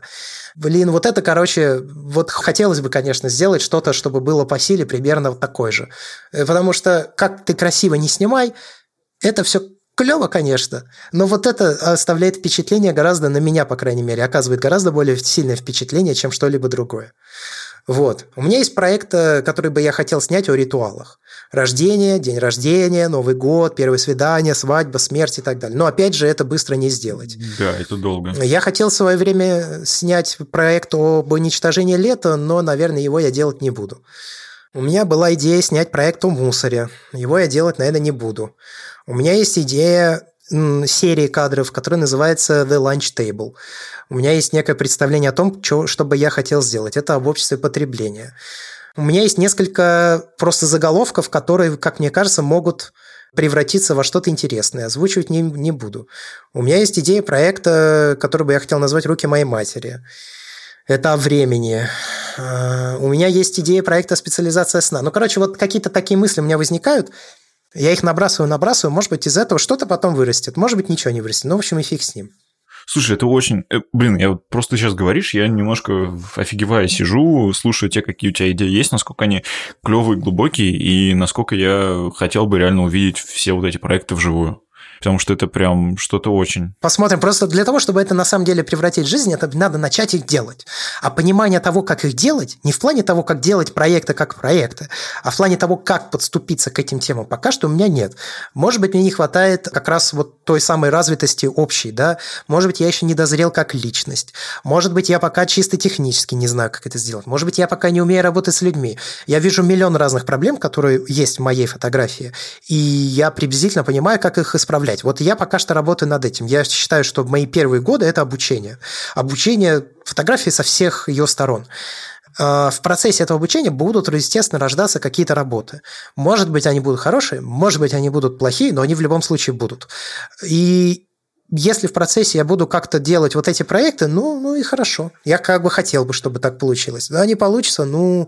Блин, вот это, короче, вот хотелось бы, конечно, сделать что-то, чтобы было по силе примерно вот такой же. Э, потому что как ты красиво не снимай, это все Клево, конечно, но вот это оставляет впечатление гораздо, на меня, по крайней мере, оказывает гораздо более сильное впечатление, чем что-либо другое. Вот. У меня есть проект, э, который бы я хотел снять о ритуалах. Рождение, день рождения, Новый год, первое свидание, свадьба, смерть и так далее. Но опять же, это быстро не сделать. Да, это долго. Я хотел в свое время снять проект об уничтожении лета, но, наверное, его я делать не буду. У меня была идея снять проект о мусоре. Его я делать, наверное, не буду. У меня есть идея серии кадров, которая называется The Lunch Table. У меня есть некое представление о том, что, что бы я хотел сделать. Это об обществе потребления. У меня есть несколько просто заголовков, которые, как мне кажется, могут превратиться во что-то интересное. Озвучивать не, не буду. У меня есть идея проекта, который бы я хотел назвать «Руки моей матери». Это о времени. А, у меня есть идея проекта «Специализация сна». Ну, короче, вот какие-то такие мысли у меня возникают – я их набрасываю, набрасываю, может быть, из этого что-то потом вырастет, может быть, ничего не вырастет. Ну, в общем, и фиг с ним. Слушай, это очень... Э, блин, я вот просто сейчас говоришь, я немножко офигевая сижу, слушаю те, какие у тебя идеи есть, насколько они клевые, глубокие, и насколько я хотел бы реально увидеть все вот эти проекты вживую потому что это прям что-то очень. Посмотрим. Просто для того, чтобы это на самом деле превратить в жизнь, это надо начать их делать. А понимание того, как их делать, не в плане того, как делать проекты как проекты, а в плане того, как подступиться к этим темам, пока что у меня нет. Может быть, мне не хватает как раз вот той самой развитости общей, да? Может быть, я еще не дозрел как личность. Может быть, я пока чисто технически не знаю, как это сделать. Может быть, я пока не умею работать с людьми. Я вижу миллион разных проблем, которые есть в моей фотографии, и я приблизительно понимаю, как их исправлять управлять. Вот я пока что работаю над этим. Я считаю, что мои первые годы – это обучение. Обучение фотографии со всех ее сторон а, в процессе этого обучения будут, естественно, рождаться какие-то работы. Может быть, они будут хорошие, может быть, они будут плохие, но они в любом случае будут. И если в процессе я буду как-то делать вот эти проекты, ну, ну и хорошо. Я как бы хотел бы, чтобы так получилось. Да, не получится, ну,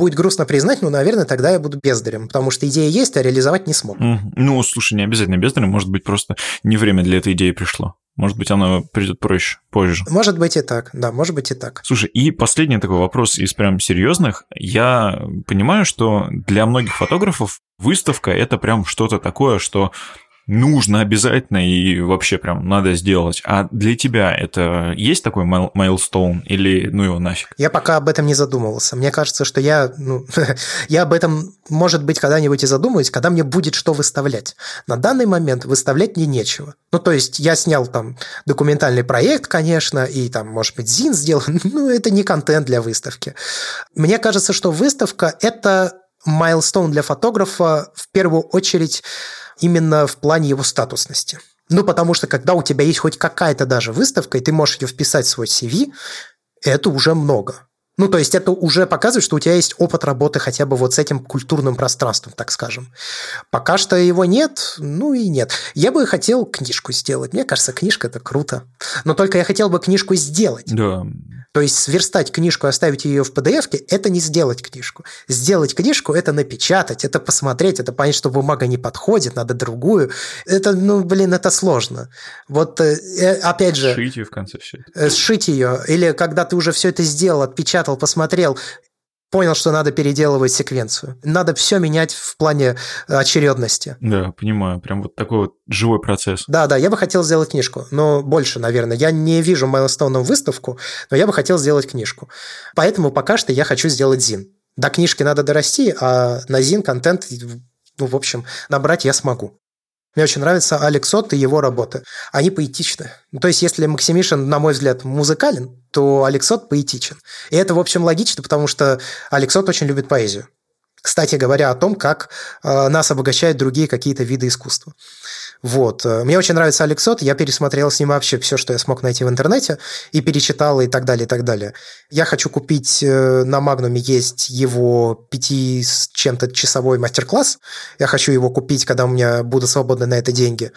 Будет грустно признать, но, наверное, тогда я буду бездарем, потому что идея есть, а реализовать не смог. Ну, слушай, не обязательно бездарем, может быть, просто не время для этой идеи пришло. Может быть, оно придет проще, позже. Может быть и так, да, может быть и так. Слушай, и последний такой вопрос из прям серьезных. Я понимаю, что для многих фотографов выставка это прям что-то такое, что нужно обязательно и вообще прям надо сделать. А для тебя это есть такой майлстоун или ну его нафиг? Я пока об этом не задумывался. Мне кажется, что я, ну, я об этом, может быть, когда-нибудь и задумаюсь, когда мне будет что выставлять. На данный момент выставлять мне нечего. Ну, то есть я снял там документальный проект, конечно, и там, может быть, ЗИН сделал, но это не контент для выставки. Мне кажется, что выставка – это майлстоун для фотографа в первую очередь именно в плане его статусности. Ну, потому что когда у тебя есть хоть какая-то даже выставка, и ты можешь ее вписать в свой CV, это уже много. Ну, то есть это уже показывает, что у тебя есть опыт работы хотя бы вот с этим культурным пространством, так скажем. Пока что его нет, ну и нет. Я бы хотел книжку сделать. Мне кажется, книжка – это круто. Но только я хотел бы книжку сделать. Да. То есть сверстать книжку и оставить ее в PDF – это не сделать книжку. Сделать книжку – это напечатать, это посмотреть, это понять, что бумага не подходит, надо другую. Это, ну, блин, это сложно. Вот э, э, опять же… Сшить ее в конце все это. Э, сшить ее. Или когда ты уже все это сделал, отпечатал, посмотрел, понял, что надо переделывать секвенцию. Надо все менять в плане очередности. Да, понимаю. Прям вот такой вот живой процесс. Да, да, я бы хотел сделать книжку, но больше, наверное. Я не вижу Майлстоуном выставку, но я бы хотел сделать книжку. Поэтому пока что я хочу сделать ЗИН. До книжки надо дорасти, а на ЗИН контент, ну, в общем, набрать я смогу. Мне очень нравится Алекс Отт и его работы. Они поэтичны. Ну, то есть, если Максимишин, на мой взгляд, музыкален, то Алекс Отт поэтичен. И это, в общем, логично, потому что Алекс Отт очень любит поэзию. Кстати говоря о том, как э, нас обогащают другие какие-то виды искусства. Вот. Мне очень нравится Алексот, я пересмотрел с ним вообще все, что я смог найти в интернете, и перечитал, и так далее, и так далее. Я хочу купить, э, на Магнуме есть его пяти с чем-то часовой мастер-класс, я хочу его купить, когда у меня будут свободны на это деньги.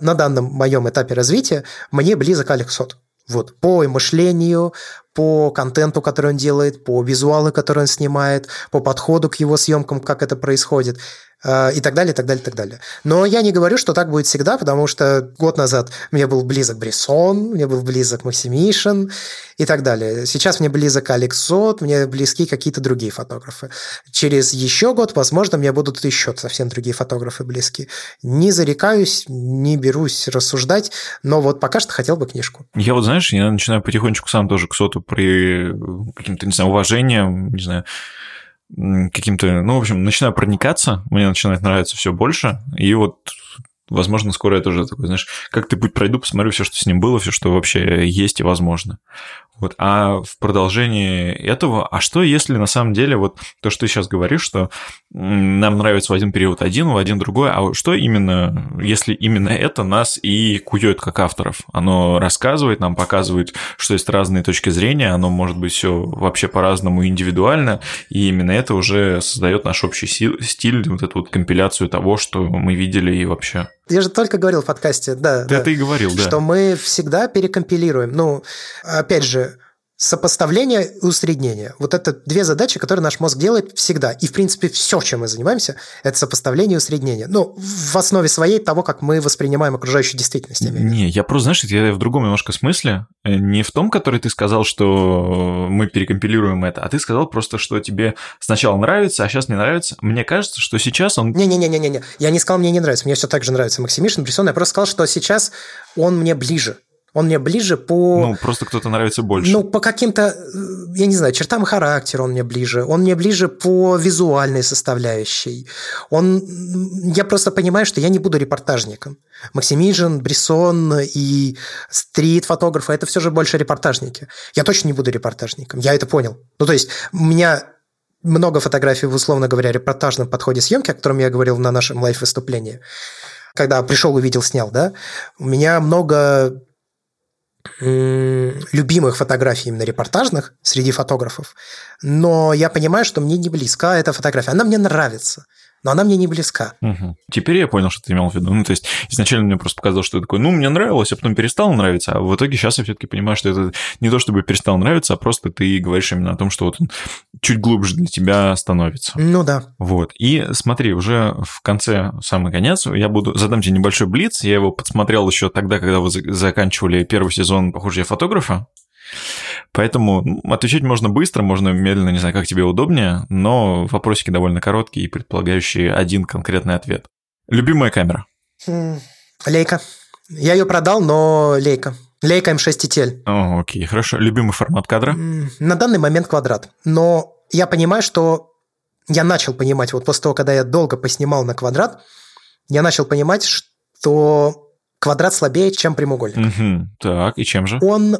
На данном моем этапе развития мне близок Алексот. Вот, по мышлению, по контенту, который он делает, по визуалу, который он снимает, по подходу к его съемкам, как это происходит. Э, и так далее, и так далее, и так далее. Но я не говорю, что так будет всегда, потому что год назад мне был близок Брессон, мне был близок Максимишин и так далее. Сейчас мне близок Алекс мне близки какие-то другие фотографы. Через еще год, возможно, мне будут еще совсем другие фотографы близки. Не зарекаюсь, не берусь рассуждать, но вот пока что хотел бы книжку. Я вот, знаешь, я начинаю потихонечку сам тоже к Соту при каким-то, не знаю, уважением, не знаю, каким-то, ну, в общем, начинаю проникаться, мне начинает нравиться все больше, и вот возможно, скоро я тоже такой, знаешь, как ты путь пройду, посмотрю все, что с ним было, все, что вообще есть и возможно. Вот. А в продолжении этого, а что если на самом деле вот то, что ты сейчас говоришь, что нам нравится в один период один, в один другой, а что именно, если именно это нас и кует как авторов? Оно рассказывает, нам показывает, что есть разные точки зрения, оно может быть все вообще по-разному индивидуально, и именно это уже создает наш общий стиль, вот эту вот компиляцию того, что мы видели и вообще. Я же только говорил в подкасте, да. Ты да, это и говорил, да. Что мы всегда перекомпилируем. Ну, опять же, Сопоставление и усреднение. Вот это две задачи, которые наш мозг делает всегда. И, в принципе, все, чем мы занимаемся, это сопоставление и усреднение. Ну, в основе своей того, как мы воспринимаем окружающую действительность. Не, я просто, знаешь, я в другом немножко смысле. Э, не в том, который ты сказал, что мы перекомпилируем это, а ты сказал просто, что тебе сначала нравится, а сейчас не нравится. Мне кажется, что сейчас он... Не-не-не-не-не. Я не сказал, мне не нравится. Мне все так же нравится Максимишин, Брессон. Я просто сказал, что сейчас он мне ближе. Он мне ближе по... Ну, просто кто-то нравится больше. Ну, по каким-то, э, я не знаю, чертам характера он мне ближе. Он мне ближе по визуальной составляющей. Он... Я просто понимаю, что я не буду репортажником. Максимижин, Брессон и стрит-фотографы – это все же больше репортажники. Я точно не буду репортажником. Я это понял. Ну, то есть, у меня много фотографий в, условно говоря, репортажном подходе съемки, о котором я говорил на нашем лайв-выступлении. Когда пришел, увидел, снял, да, у меня много любимых фотографий именно репортажных среди фотографов, но я понимаю, что мне не близка эта фотография. Она мне нравится. Но она мне не близка. Угу. Теперь я понял, что ты имел в виду. Ну, то есть изначально мне просто показалось, что это такое, ну, мне нравилось, а потом перестало нравиться, а в итоге сейчас я все-таки понимаю, что это не то, чтобы перестало нравиться, а просто ты говоришь именно о том, что вот он чуть глубже для тебя становится. Ну да. Вот. И смотри, уже в конце, самый конец, я буду задам тебе небольшой блиц. Я его подсмотрел еще тогда, когда вы заканчивали первый сезон «Похоже, я фотографа». Поэтому отвечать можно быстро, можно медленно, не знаю, как тебе удобнее, но вопросики довольно короткие и предполагающие один конкретный ответ. Любимая камера? Лейка. Я ее продал, но лейка. Лейка М6 TTL. О, окей, хорошо. Любимый формат кадра? На данный момент квадрат. Но я понимаю, что я начал понимать, вот после того, когда я долго поснимал на квадрат, я начал понимать, что квадрат слабее, чем прямоугольник. Угу. Так, и чем же? Он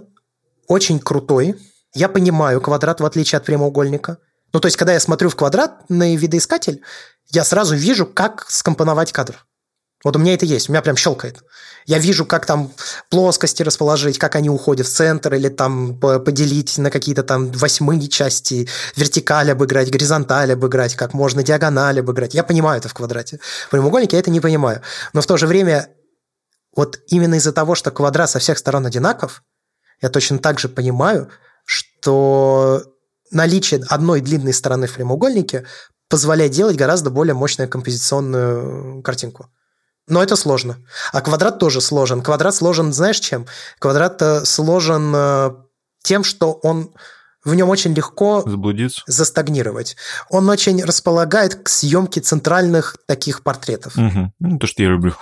очень крутой. Я понимаю квадрат в отличие от прямоугольника. Ну, то есть, когда я смотрю в квадрат на видоискатель, я сразу вижу, как скомпоновать кадр. Вот у меня это есть, у меня прям щелкает. Я вижу, как там плоскости расположить, как они уходят в центр, или там поделить на какие-то там восьмые части, вертикаль обыграть, горизонталь обыграть, как можно диагональ обыграть. Я понимаю это в квадрате. В прямоугольнике я это не понимаю. Но в то же время, вот именно из-за того, что квадрат со всех сторон одинаков, я точно так же понимаю, что наличие одной длинной стороны в прямоугольнике позволяет делать гораздо более мощную композиционную картинку. Но это сложно. А квадрат тоже сложен. Квадрат сложен, знаешь, чем? Квадрат э, сложен э, тем, что он в нем очень легко Заблудиться. застагнировать. Он очень располагает к съемке центральных таких портретов. Угу. Ну, то, что я люблю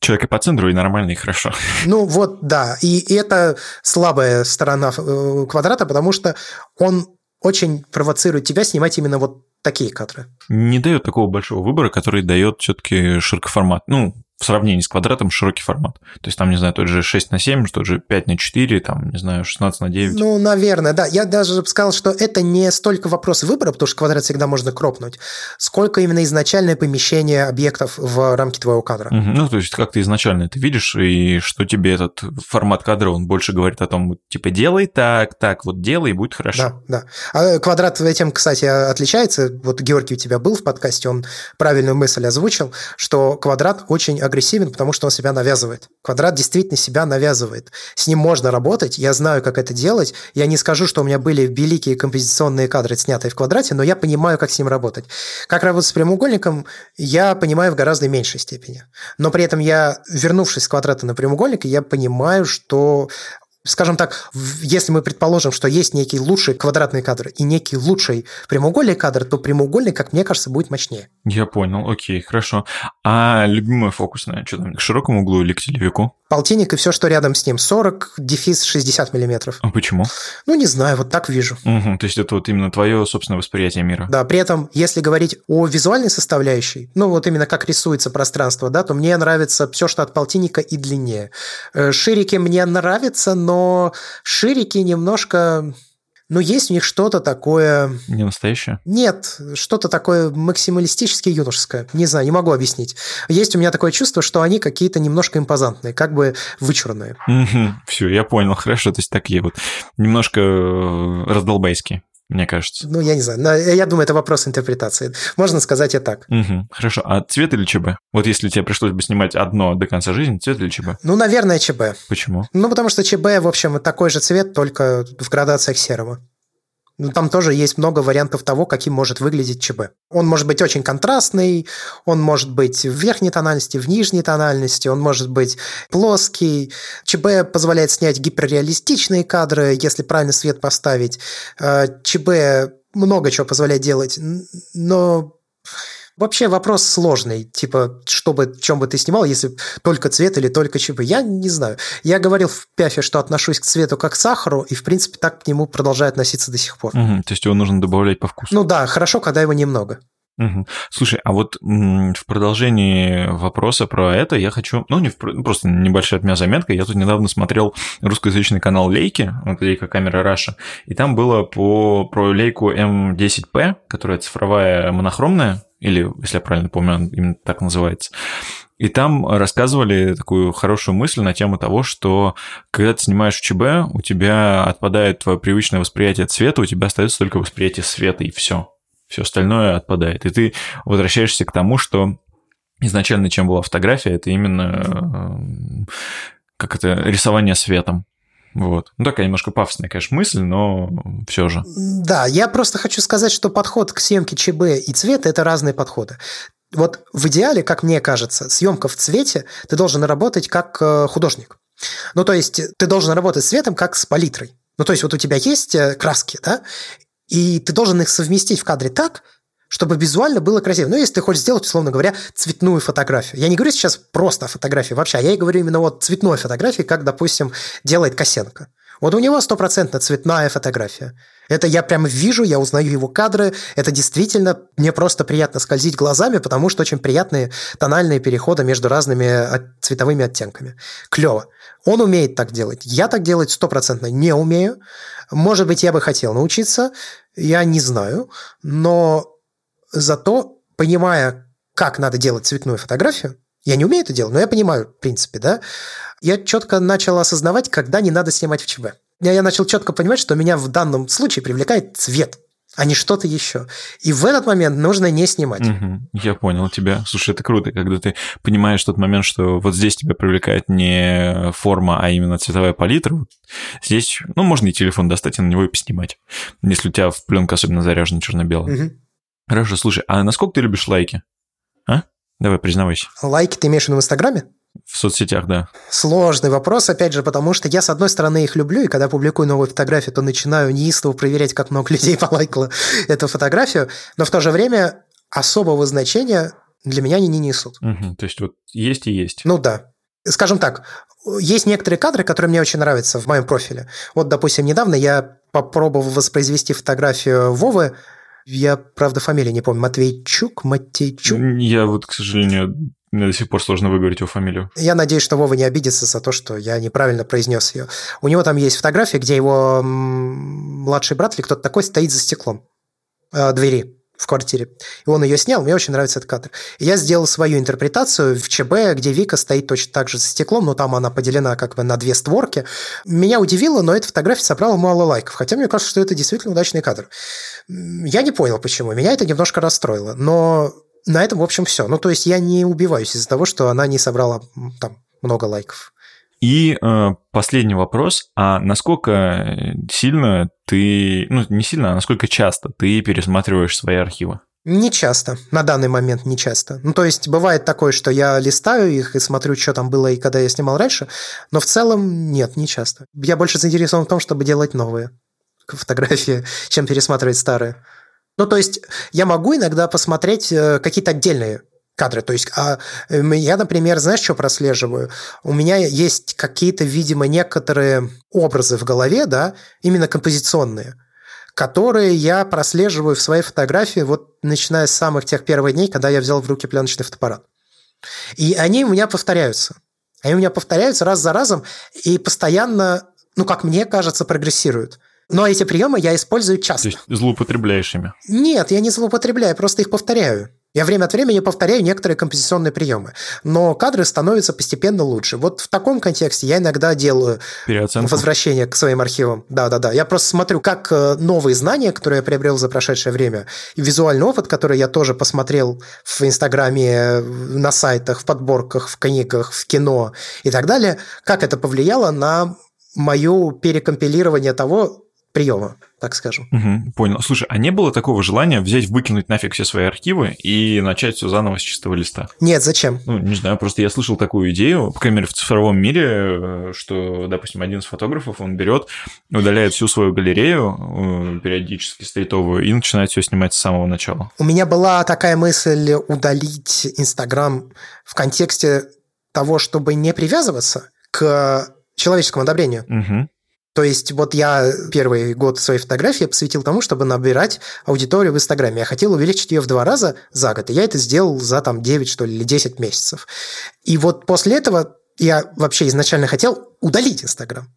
человека по центру, и нормально, и хорошо. Ну вот, да. И это слабая сторона э, квадрата, потому что он очень провоцирует тебя снимать именно вот такие кадры. Не дает такого большого выбора, который дает все-таки широкоформат. Ну, в сравнении с квадратом широкий формат. То есть там, не знаю, тот же 6 на 7, тот же 5 на 4, там, не знаю, 16 на 9. Ну, наверное, да. Я даже сказал, что это не столько вопрос выбора, потому что квадрат всегда можно кропнуть, сколько именно изначальное помещение объектов в рамке твоего кадра. Угу. Ну, то есть как ты изначально это видишь, и что тебе этот формат кадра, он больше говорит о том, типа, делай так, так, вот делай, и будет хорошо. Да, да. А квадрат этим, кстати, отличается. Вот Георгий у тебя был в подкасте, он правильную мысль озвучил, что квадрат очень агрессивен, потому что он себя навязывает. Квадрат действительно себя навязывает. С ним можно работать, я знаю, как это делать. Я не скажу, что у меня были великие композиционные кадры, снятые в квадрате, но я понимаю, как с ним работать. Как работать с прямоугольником, я понимаю в гораздо меньшей степени. Но при этом я, вернувшись с квадрата на прямоугольник, я понимаю, что скажем так, если мы предположим, что есть некий лучший квадратный кадр и некий лучший прямоугольный кадр, то прямоугольный, как мне кажется, будет мощнее. Я понял, окей, хорошо. А любимая фокусная, что там, к широкому углу или к телевику? Полтинник и все, что рядом с ним. 40, дефис 60 миллиметров. А почему? Ну, не знаю, вот так вижу. Угу, то есть это вот именно твое собственное восприятие мира. Да, при этом, если говорить о визуальной составляющей, ну, вот именно как рисуется пространство, да, то мне нравится все, что от полтинника и длиннее. Э, ширики мне нравятся, но ширики немножко но есть у них что-то такое... Не настоящее? Нет, что-то такое максималистически юношеское. Не знаю, не могу объяснить. Есть у меня такое чувство, что они какие-то немножко импозантные, как бы вычурные. Угу, все, я понял, хорошо, то есть такие вот немножко э, раздолбайские мне кажется. Ну, я не знаю. Но я думаю, это вопрос интерпретации. Можно сказать и так. Угу, хорошо. А цвет или ЧБ? Вот если тебе пришлось бы снимать одно до конца жизни, цвет или ЧБ? Ну, наверное, ЧБ. Почему? Ну, потому что ЧБ, в общем, такой же цвет, только в градациях серого. Ну, там тоже есть много вариантов того, каким может выглядеть ЧБ. Он может быть очень контрастный, он может быть в верхней тональности, в нижней тональности, он может быть плоский. ЧБ позволяет снять гиперреалистичные кадры, если правильно свет поставить. Э, ЧБ много чего позволяет делать, но Вообще вопрос сложный, типа, чтобы, чем бы ты снимал, если только цвет или только чипы. Я не знаю. Я говорил в Пяфе, что отношусь к цвету как к сахару, и, в принципе, так к нему продолжаю относиться до сих пор. Угу, то есть его нужно добавлять по вкусу. Ну да, хорошо, когда его немного. Угу. Слушай, а вот в продолжении вопроса про это я хочу, ну, не в, ну, просто небольшая от меня заметка. Я тут недавно смотрел русскоязычный канал Лейки, вот Leica Camera Russia, и там было по, про Лейку M10P, которая цифровая монохромная, или, если я правильно помню, он именно так называется. И там рассказывали такую хорошую мысль на тему того, что когда ты снимаешь ЧБ, у тебя отпадает твое привычное восприятие цвета, у тебя остается только восприятие света, и все. Все остальное отпадает. И ты возвращаешься к тому, что изначально чем была фотография, это именно э, как это рисование светом. Вот. Ну, такая немножко пафосная, конечно, мысль, но все же. Да, я просто хочу сказать, что подход к съемке ЧБ и цвета – это разные подходы. Вот в идеале, как мне кажется, съемка в цвете ты должен работать как э, художник. Ну, то есть ты должен работать цветом как с палитрой. Ну, то есть вот у тебя есть э, краски, да, и ты должен их совместить в кадре так, чтобы визуально было красиво. Ну, если ты хочешь сделать, условно говоря, цветную фотографию. Я не говорю сейчас просто о фотографии вообще, а я и говорю именно вот цветной фотографии, как, допустим, делает Косенко. Вот у него стопроцентно цветная фотография. Это я прям вижу, я узнаю его кадры. Это действительно мне просто приятно скользить глазами, потому что очень приятные тональные переходы между разными цветовыми оттенками. Клево. Он умеет так делать. Я так делать стопроцентно не умею. Может быть, я бы хотел научиться, я не знаю. Но зато, понимая, как надо делать цветную фотографию, я не умею это делать, но я понимаю, в принципе, да, я четко начал осознавать, когда не надо снимать в ЧБ. Я, я начал четко понимать, что меня в данном случае привлекает цвет, а не что-то еще. И в этот момент нужно не снимать. Угу, я понял тебя. Слушай, это круто, когда ты понимаешь тот момент, что вот здесь тебя привлекает не форма, а именно цветовая палитра. Здесь, ну, можно и телефон достать и на него и поснимать, если у тебя в пленка особенно заряжена черно-белая. Угу. Хорошо, слушай, а насколько ты любишь лайки? А? Давай, признавайся. Лайки ты имеешь в виду в Инстаграме? В соцсетях, да. Сложный вопрос, опять же, потому что я, с одной стороны, их люблю, и когда публикую новую фотографию, то начинаю неистово проверять, как много людей полайкало эту фотографию, но в то же время особого значения для меня они не несут. Угу, то есть вот есть и есть. Ну да. Скажем так, есть некоторые кадры, которые мне очень нравятся в моем профиле. Вот, допустим, недавно я попробовал воспроизвести фотографию Вовы, я, правда, фамилию не помню. Матвейчук? Матейчук? Я вот, к сожалению, мне до сих пор сложно выговорить его фамилию. Я надеюсь, что Вова не обидится за то, что я неправильно произнес ее. У него там есть фотография, где его младший брат или кто-то такой стоит за стеклом э, двери в квартире. И он ее снял, мне очень нравится этот кадр. И я сделал свою интерпретацию в ЧБ, где Вика стоит точно так же за стеклом, но там она поделена как бы на две створки. Меня удивило, но эта фотография собрала мало лайков, хотя мне кажется, что это действительно удачный кадр. Я не понял, почему. Меня это немножко расстроило, но на этом, в общем, все. Ну, то есть я не убиваюсь из-за того, что она не собрала там много лайков. И э, последний вопрос. А насколько сильно ты, ну, не сильно, а насколько часто ты пересматриваешь свои архивы? Не часто, на данный момент не часто. Ну, то есть бывает такое, что я листаю их и смотрю, что там было и когда я снимал раньше, но в целом нет, не часто. Я больше заинтересован в том, чтобы делать новые фотографии, чем пересматривать старые. Ну, то есть я могу иногда посмотреть э, какие-то отдельные кадры. То есть а, я, например, знаешь, что прослеживаю? У меня есть какие-то, видимо, некоторые образы в голове, да, именно композиционные, которые я прослеживаю в своей фотографии, вот начиная с самых тех первых дней, когда я взял в руки пленочный фотоаппарат. И они у меня повторяются. Они у меня повторяются раз за разом и постоянно, ну, как мне кажется, прогрессируют. Но эти приемы я использую часто. То есть злоупотребляешь ими? Нет, я не злоупотребляю, просто их повторяю. Я время от времени повторяю некоторые композиционные приемы, но кадры становятся постепенно лучше. Вот в таком контексте я иногда делаю возвращение к своим архивам. Да-да-да. Я просто смотрю, как э, новые знания, которые я приобрел за прошедшее время, и визуальный опыт, который я тоже посмотрел в Инстаграме, на сайтах, в подборках, в книгах, в кино и так далее, как это повлияло на мое перекомпилирование того, приема, так скажем. Угу, понял. Слушай, а не было такого желания взять, выкинуть нафиг все свои архивы и начать все заново с чистого листа? Нет, зачем? Ну, не знаю, просто я слышал такую идею, по крайней мере, в цифровом мире, э, что, допустим, один из фотографов, он берет, удаляет всю свою галерею, э, периодически стритовую, и начинает все снимать с самого начала. У меня была такая мысль удалить Инстаграм в контексте того, чтобы не привязываться к человеческому одобрению. Угу. То есть вот я первый год своей фотографии посвятил тому, чтобы набирать аудиторию в Инстаграме. Я хотел увеличить ее в два раза за год, и я это сделал за там 9, что ли, или 10 месяцев. И вот после этого я вообще изначально хотел удалить Инстаграм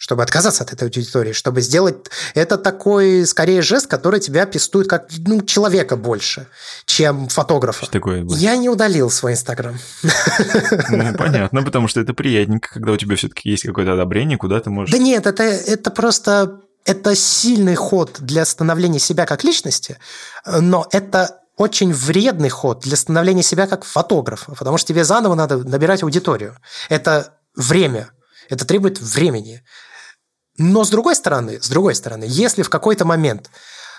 чтобы отказаться от этой аудитории, чтобы сделать это такой, скорее, жест, который тебя пестует как ну, человека больше, чем фотографа. Что такое? Я не удалил свой Инстаграм. Ну, понятно, потому что это приятненько, когда у тебя все-таки есть какое-то одобрение, куда ты можешь... Да нет, это, это просто это сильный ход для становления себя как личности, но это очень вредный ход для становления себя как фотографа, потому что тебе заново надо набирать аудиторию. Это время, это требует времени. Но с другой стороны, с другой стороны, если в какой-то момент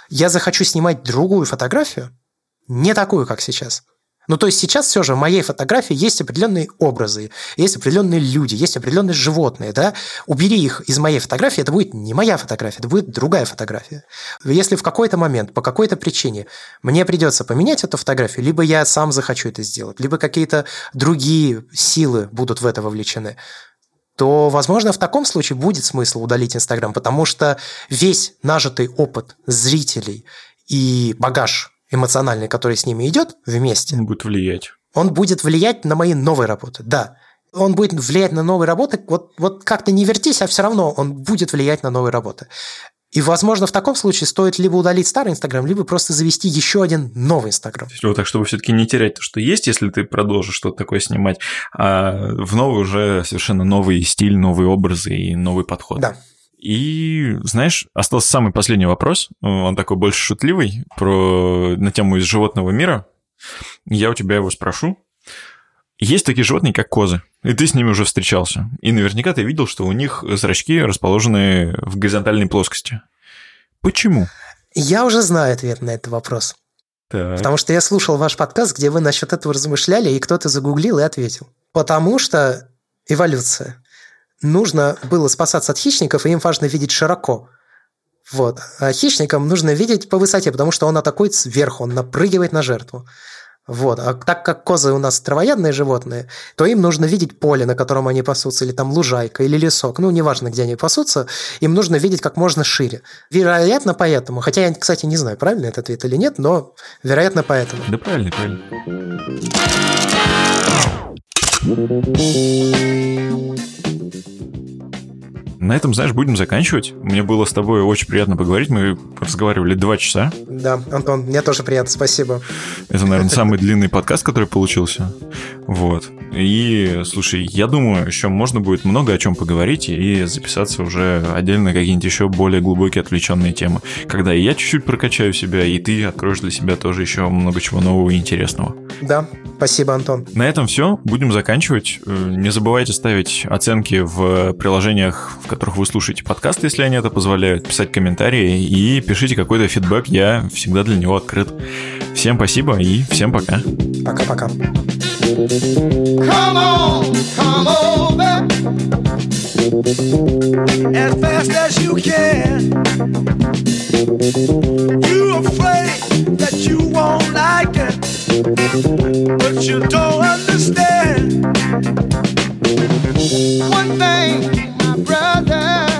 я захочу снимать другую фотографию, не такую, как сейчас, ну, то есть сейчас все же в моей фотографии есть определенные образы, есть определенные люди, есть определенные животные, да? Убери их из моей фотографии, это будет не моя фотография, это будет другая фотография. Если в какой-то момент, по какой-то причине мне придется поменять эту фотографию, либо я сам захочу это сделать, либо какие-то другие силы будут в это вовлечены, то, возможно, в таком случае будет смысл удалить Инстаграм, потому что весь нажитый опыт зрителей и багаж эмоциональный, который с ними идет вместе, он будет влиять. Он будет влиять на мои новые работы, да. Он будет влиять на новые работы, вот, вот как-то не вертись, а все равно он будет влиять на новые работы. И, возможно, в таком случае стоит либо удалить старый Инстаграм, либо просто завести еще один новый Инстаграм. Вот так, чтобы все-таки не терять то, что есть, если ты продолжишь что-то такое снимать, а в новый уже совершенно новый стиль, новые образы и новый подход. Да. И, знаешь, остался самый последний вопрос. Он такой больше шутливый, про, на тему из животного мира. Я у тебя его спрошу. Есть такие животные, как козы, и ты с ними уже встречался. И наверняка ты видел, что у них зрачки расположены в горизонтальной плоскости. Почему? Я уже знаю ответ на этот вопрос. Так. Потому что я слушал ваш подкаст, где вы насчет этого размышляли, и кто-то загуглил и ответил. Потому что эволюция нужно было спасаться от хищников, и им важно видеть широко. Вот. А хищникам нужно видеть по высоте, потому что он атакует сверху, он напрыгивает на жертву. Вот. А так как козы у нас травоядные животные, то им нужно видеть поле, на котором они пасутся, или там лужайка, или лесок. Ну, неважно, где они пасутся, им нужно видеть как можно шире. Вероятно, поэтому. Хотя я, кстати, не знаю, правильно это ответ или нет, но вероятно, поэтому. Да правильно, правильно. На этом, знаешь, будем заканчивать. Мне было с тобой очень приятно поговорить. Мы разговаривали два часа. Да, Антон, мне тоже приятно, спасибо. Это, наверное, самый длинный подкаст, который получился. Вот. И, слушай, я думаю, еще можно будет много о чем поговорить и записаться уже отдельно какие-нибудь еще более глубокие отвлеченные темы. Когда и я чуть-чуть прокачаю себя, и ты откроешь для себя тоже еще много чего нового и интересного. Да, спасибо, Антон. На этом все. Будем заканчивать. Не забывайте ставить оценки в приложениях, в которых вы слушаете подкаст, если они это позволяют, писать комментарии и пишите какой-то фидбэк, я всегда для него открыт. Всем спасибо и всем пока. Пока-пока. Come on, come over as fast as you can. You afraid that you won't like it, but you don't understand one thing. another.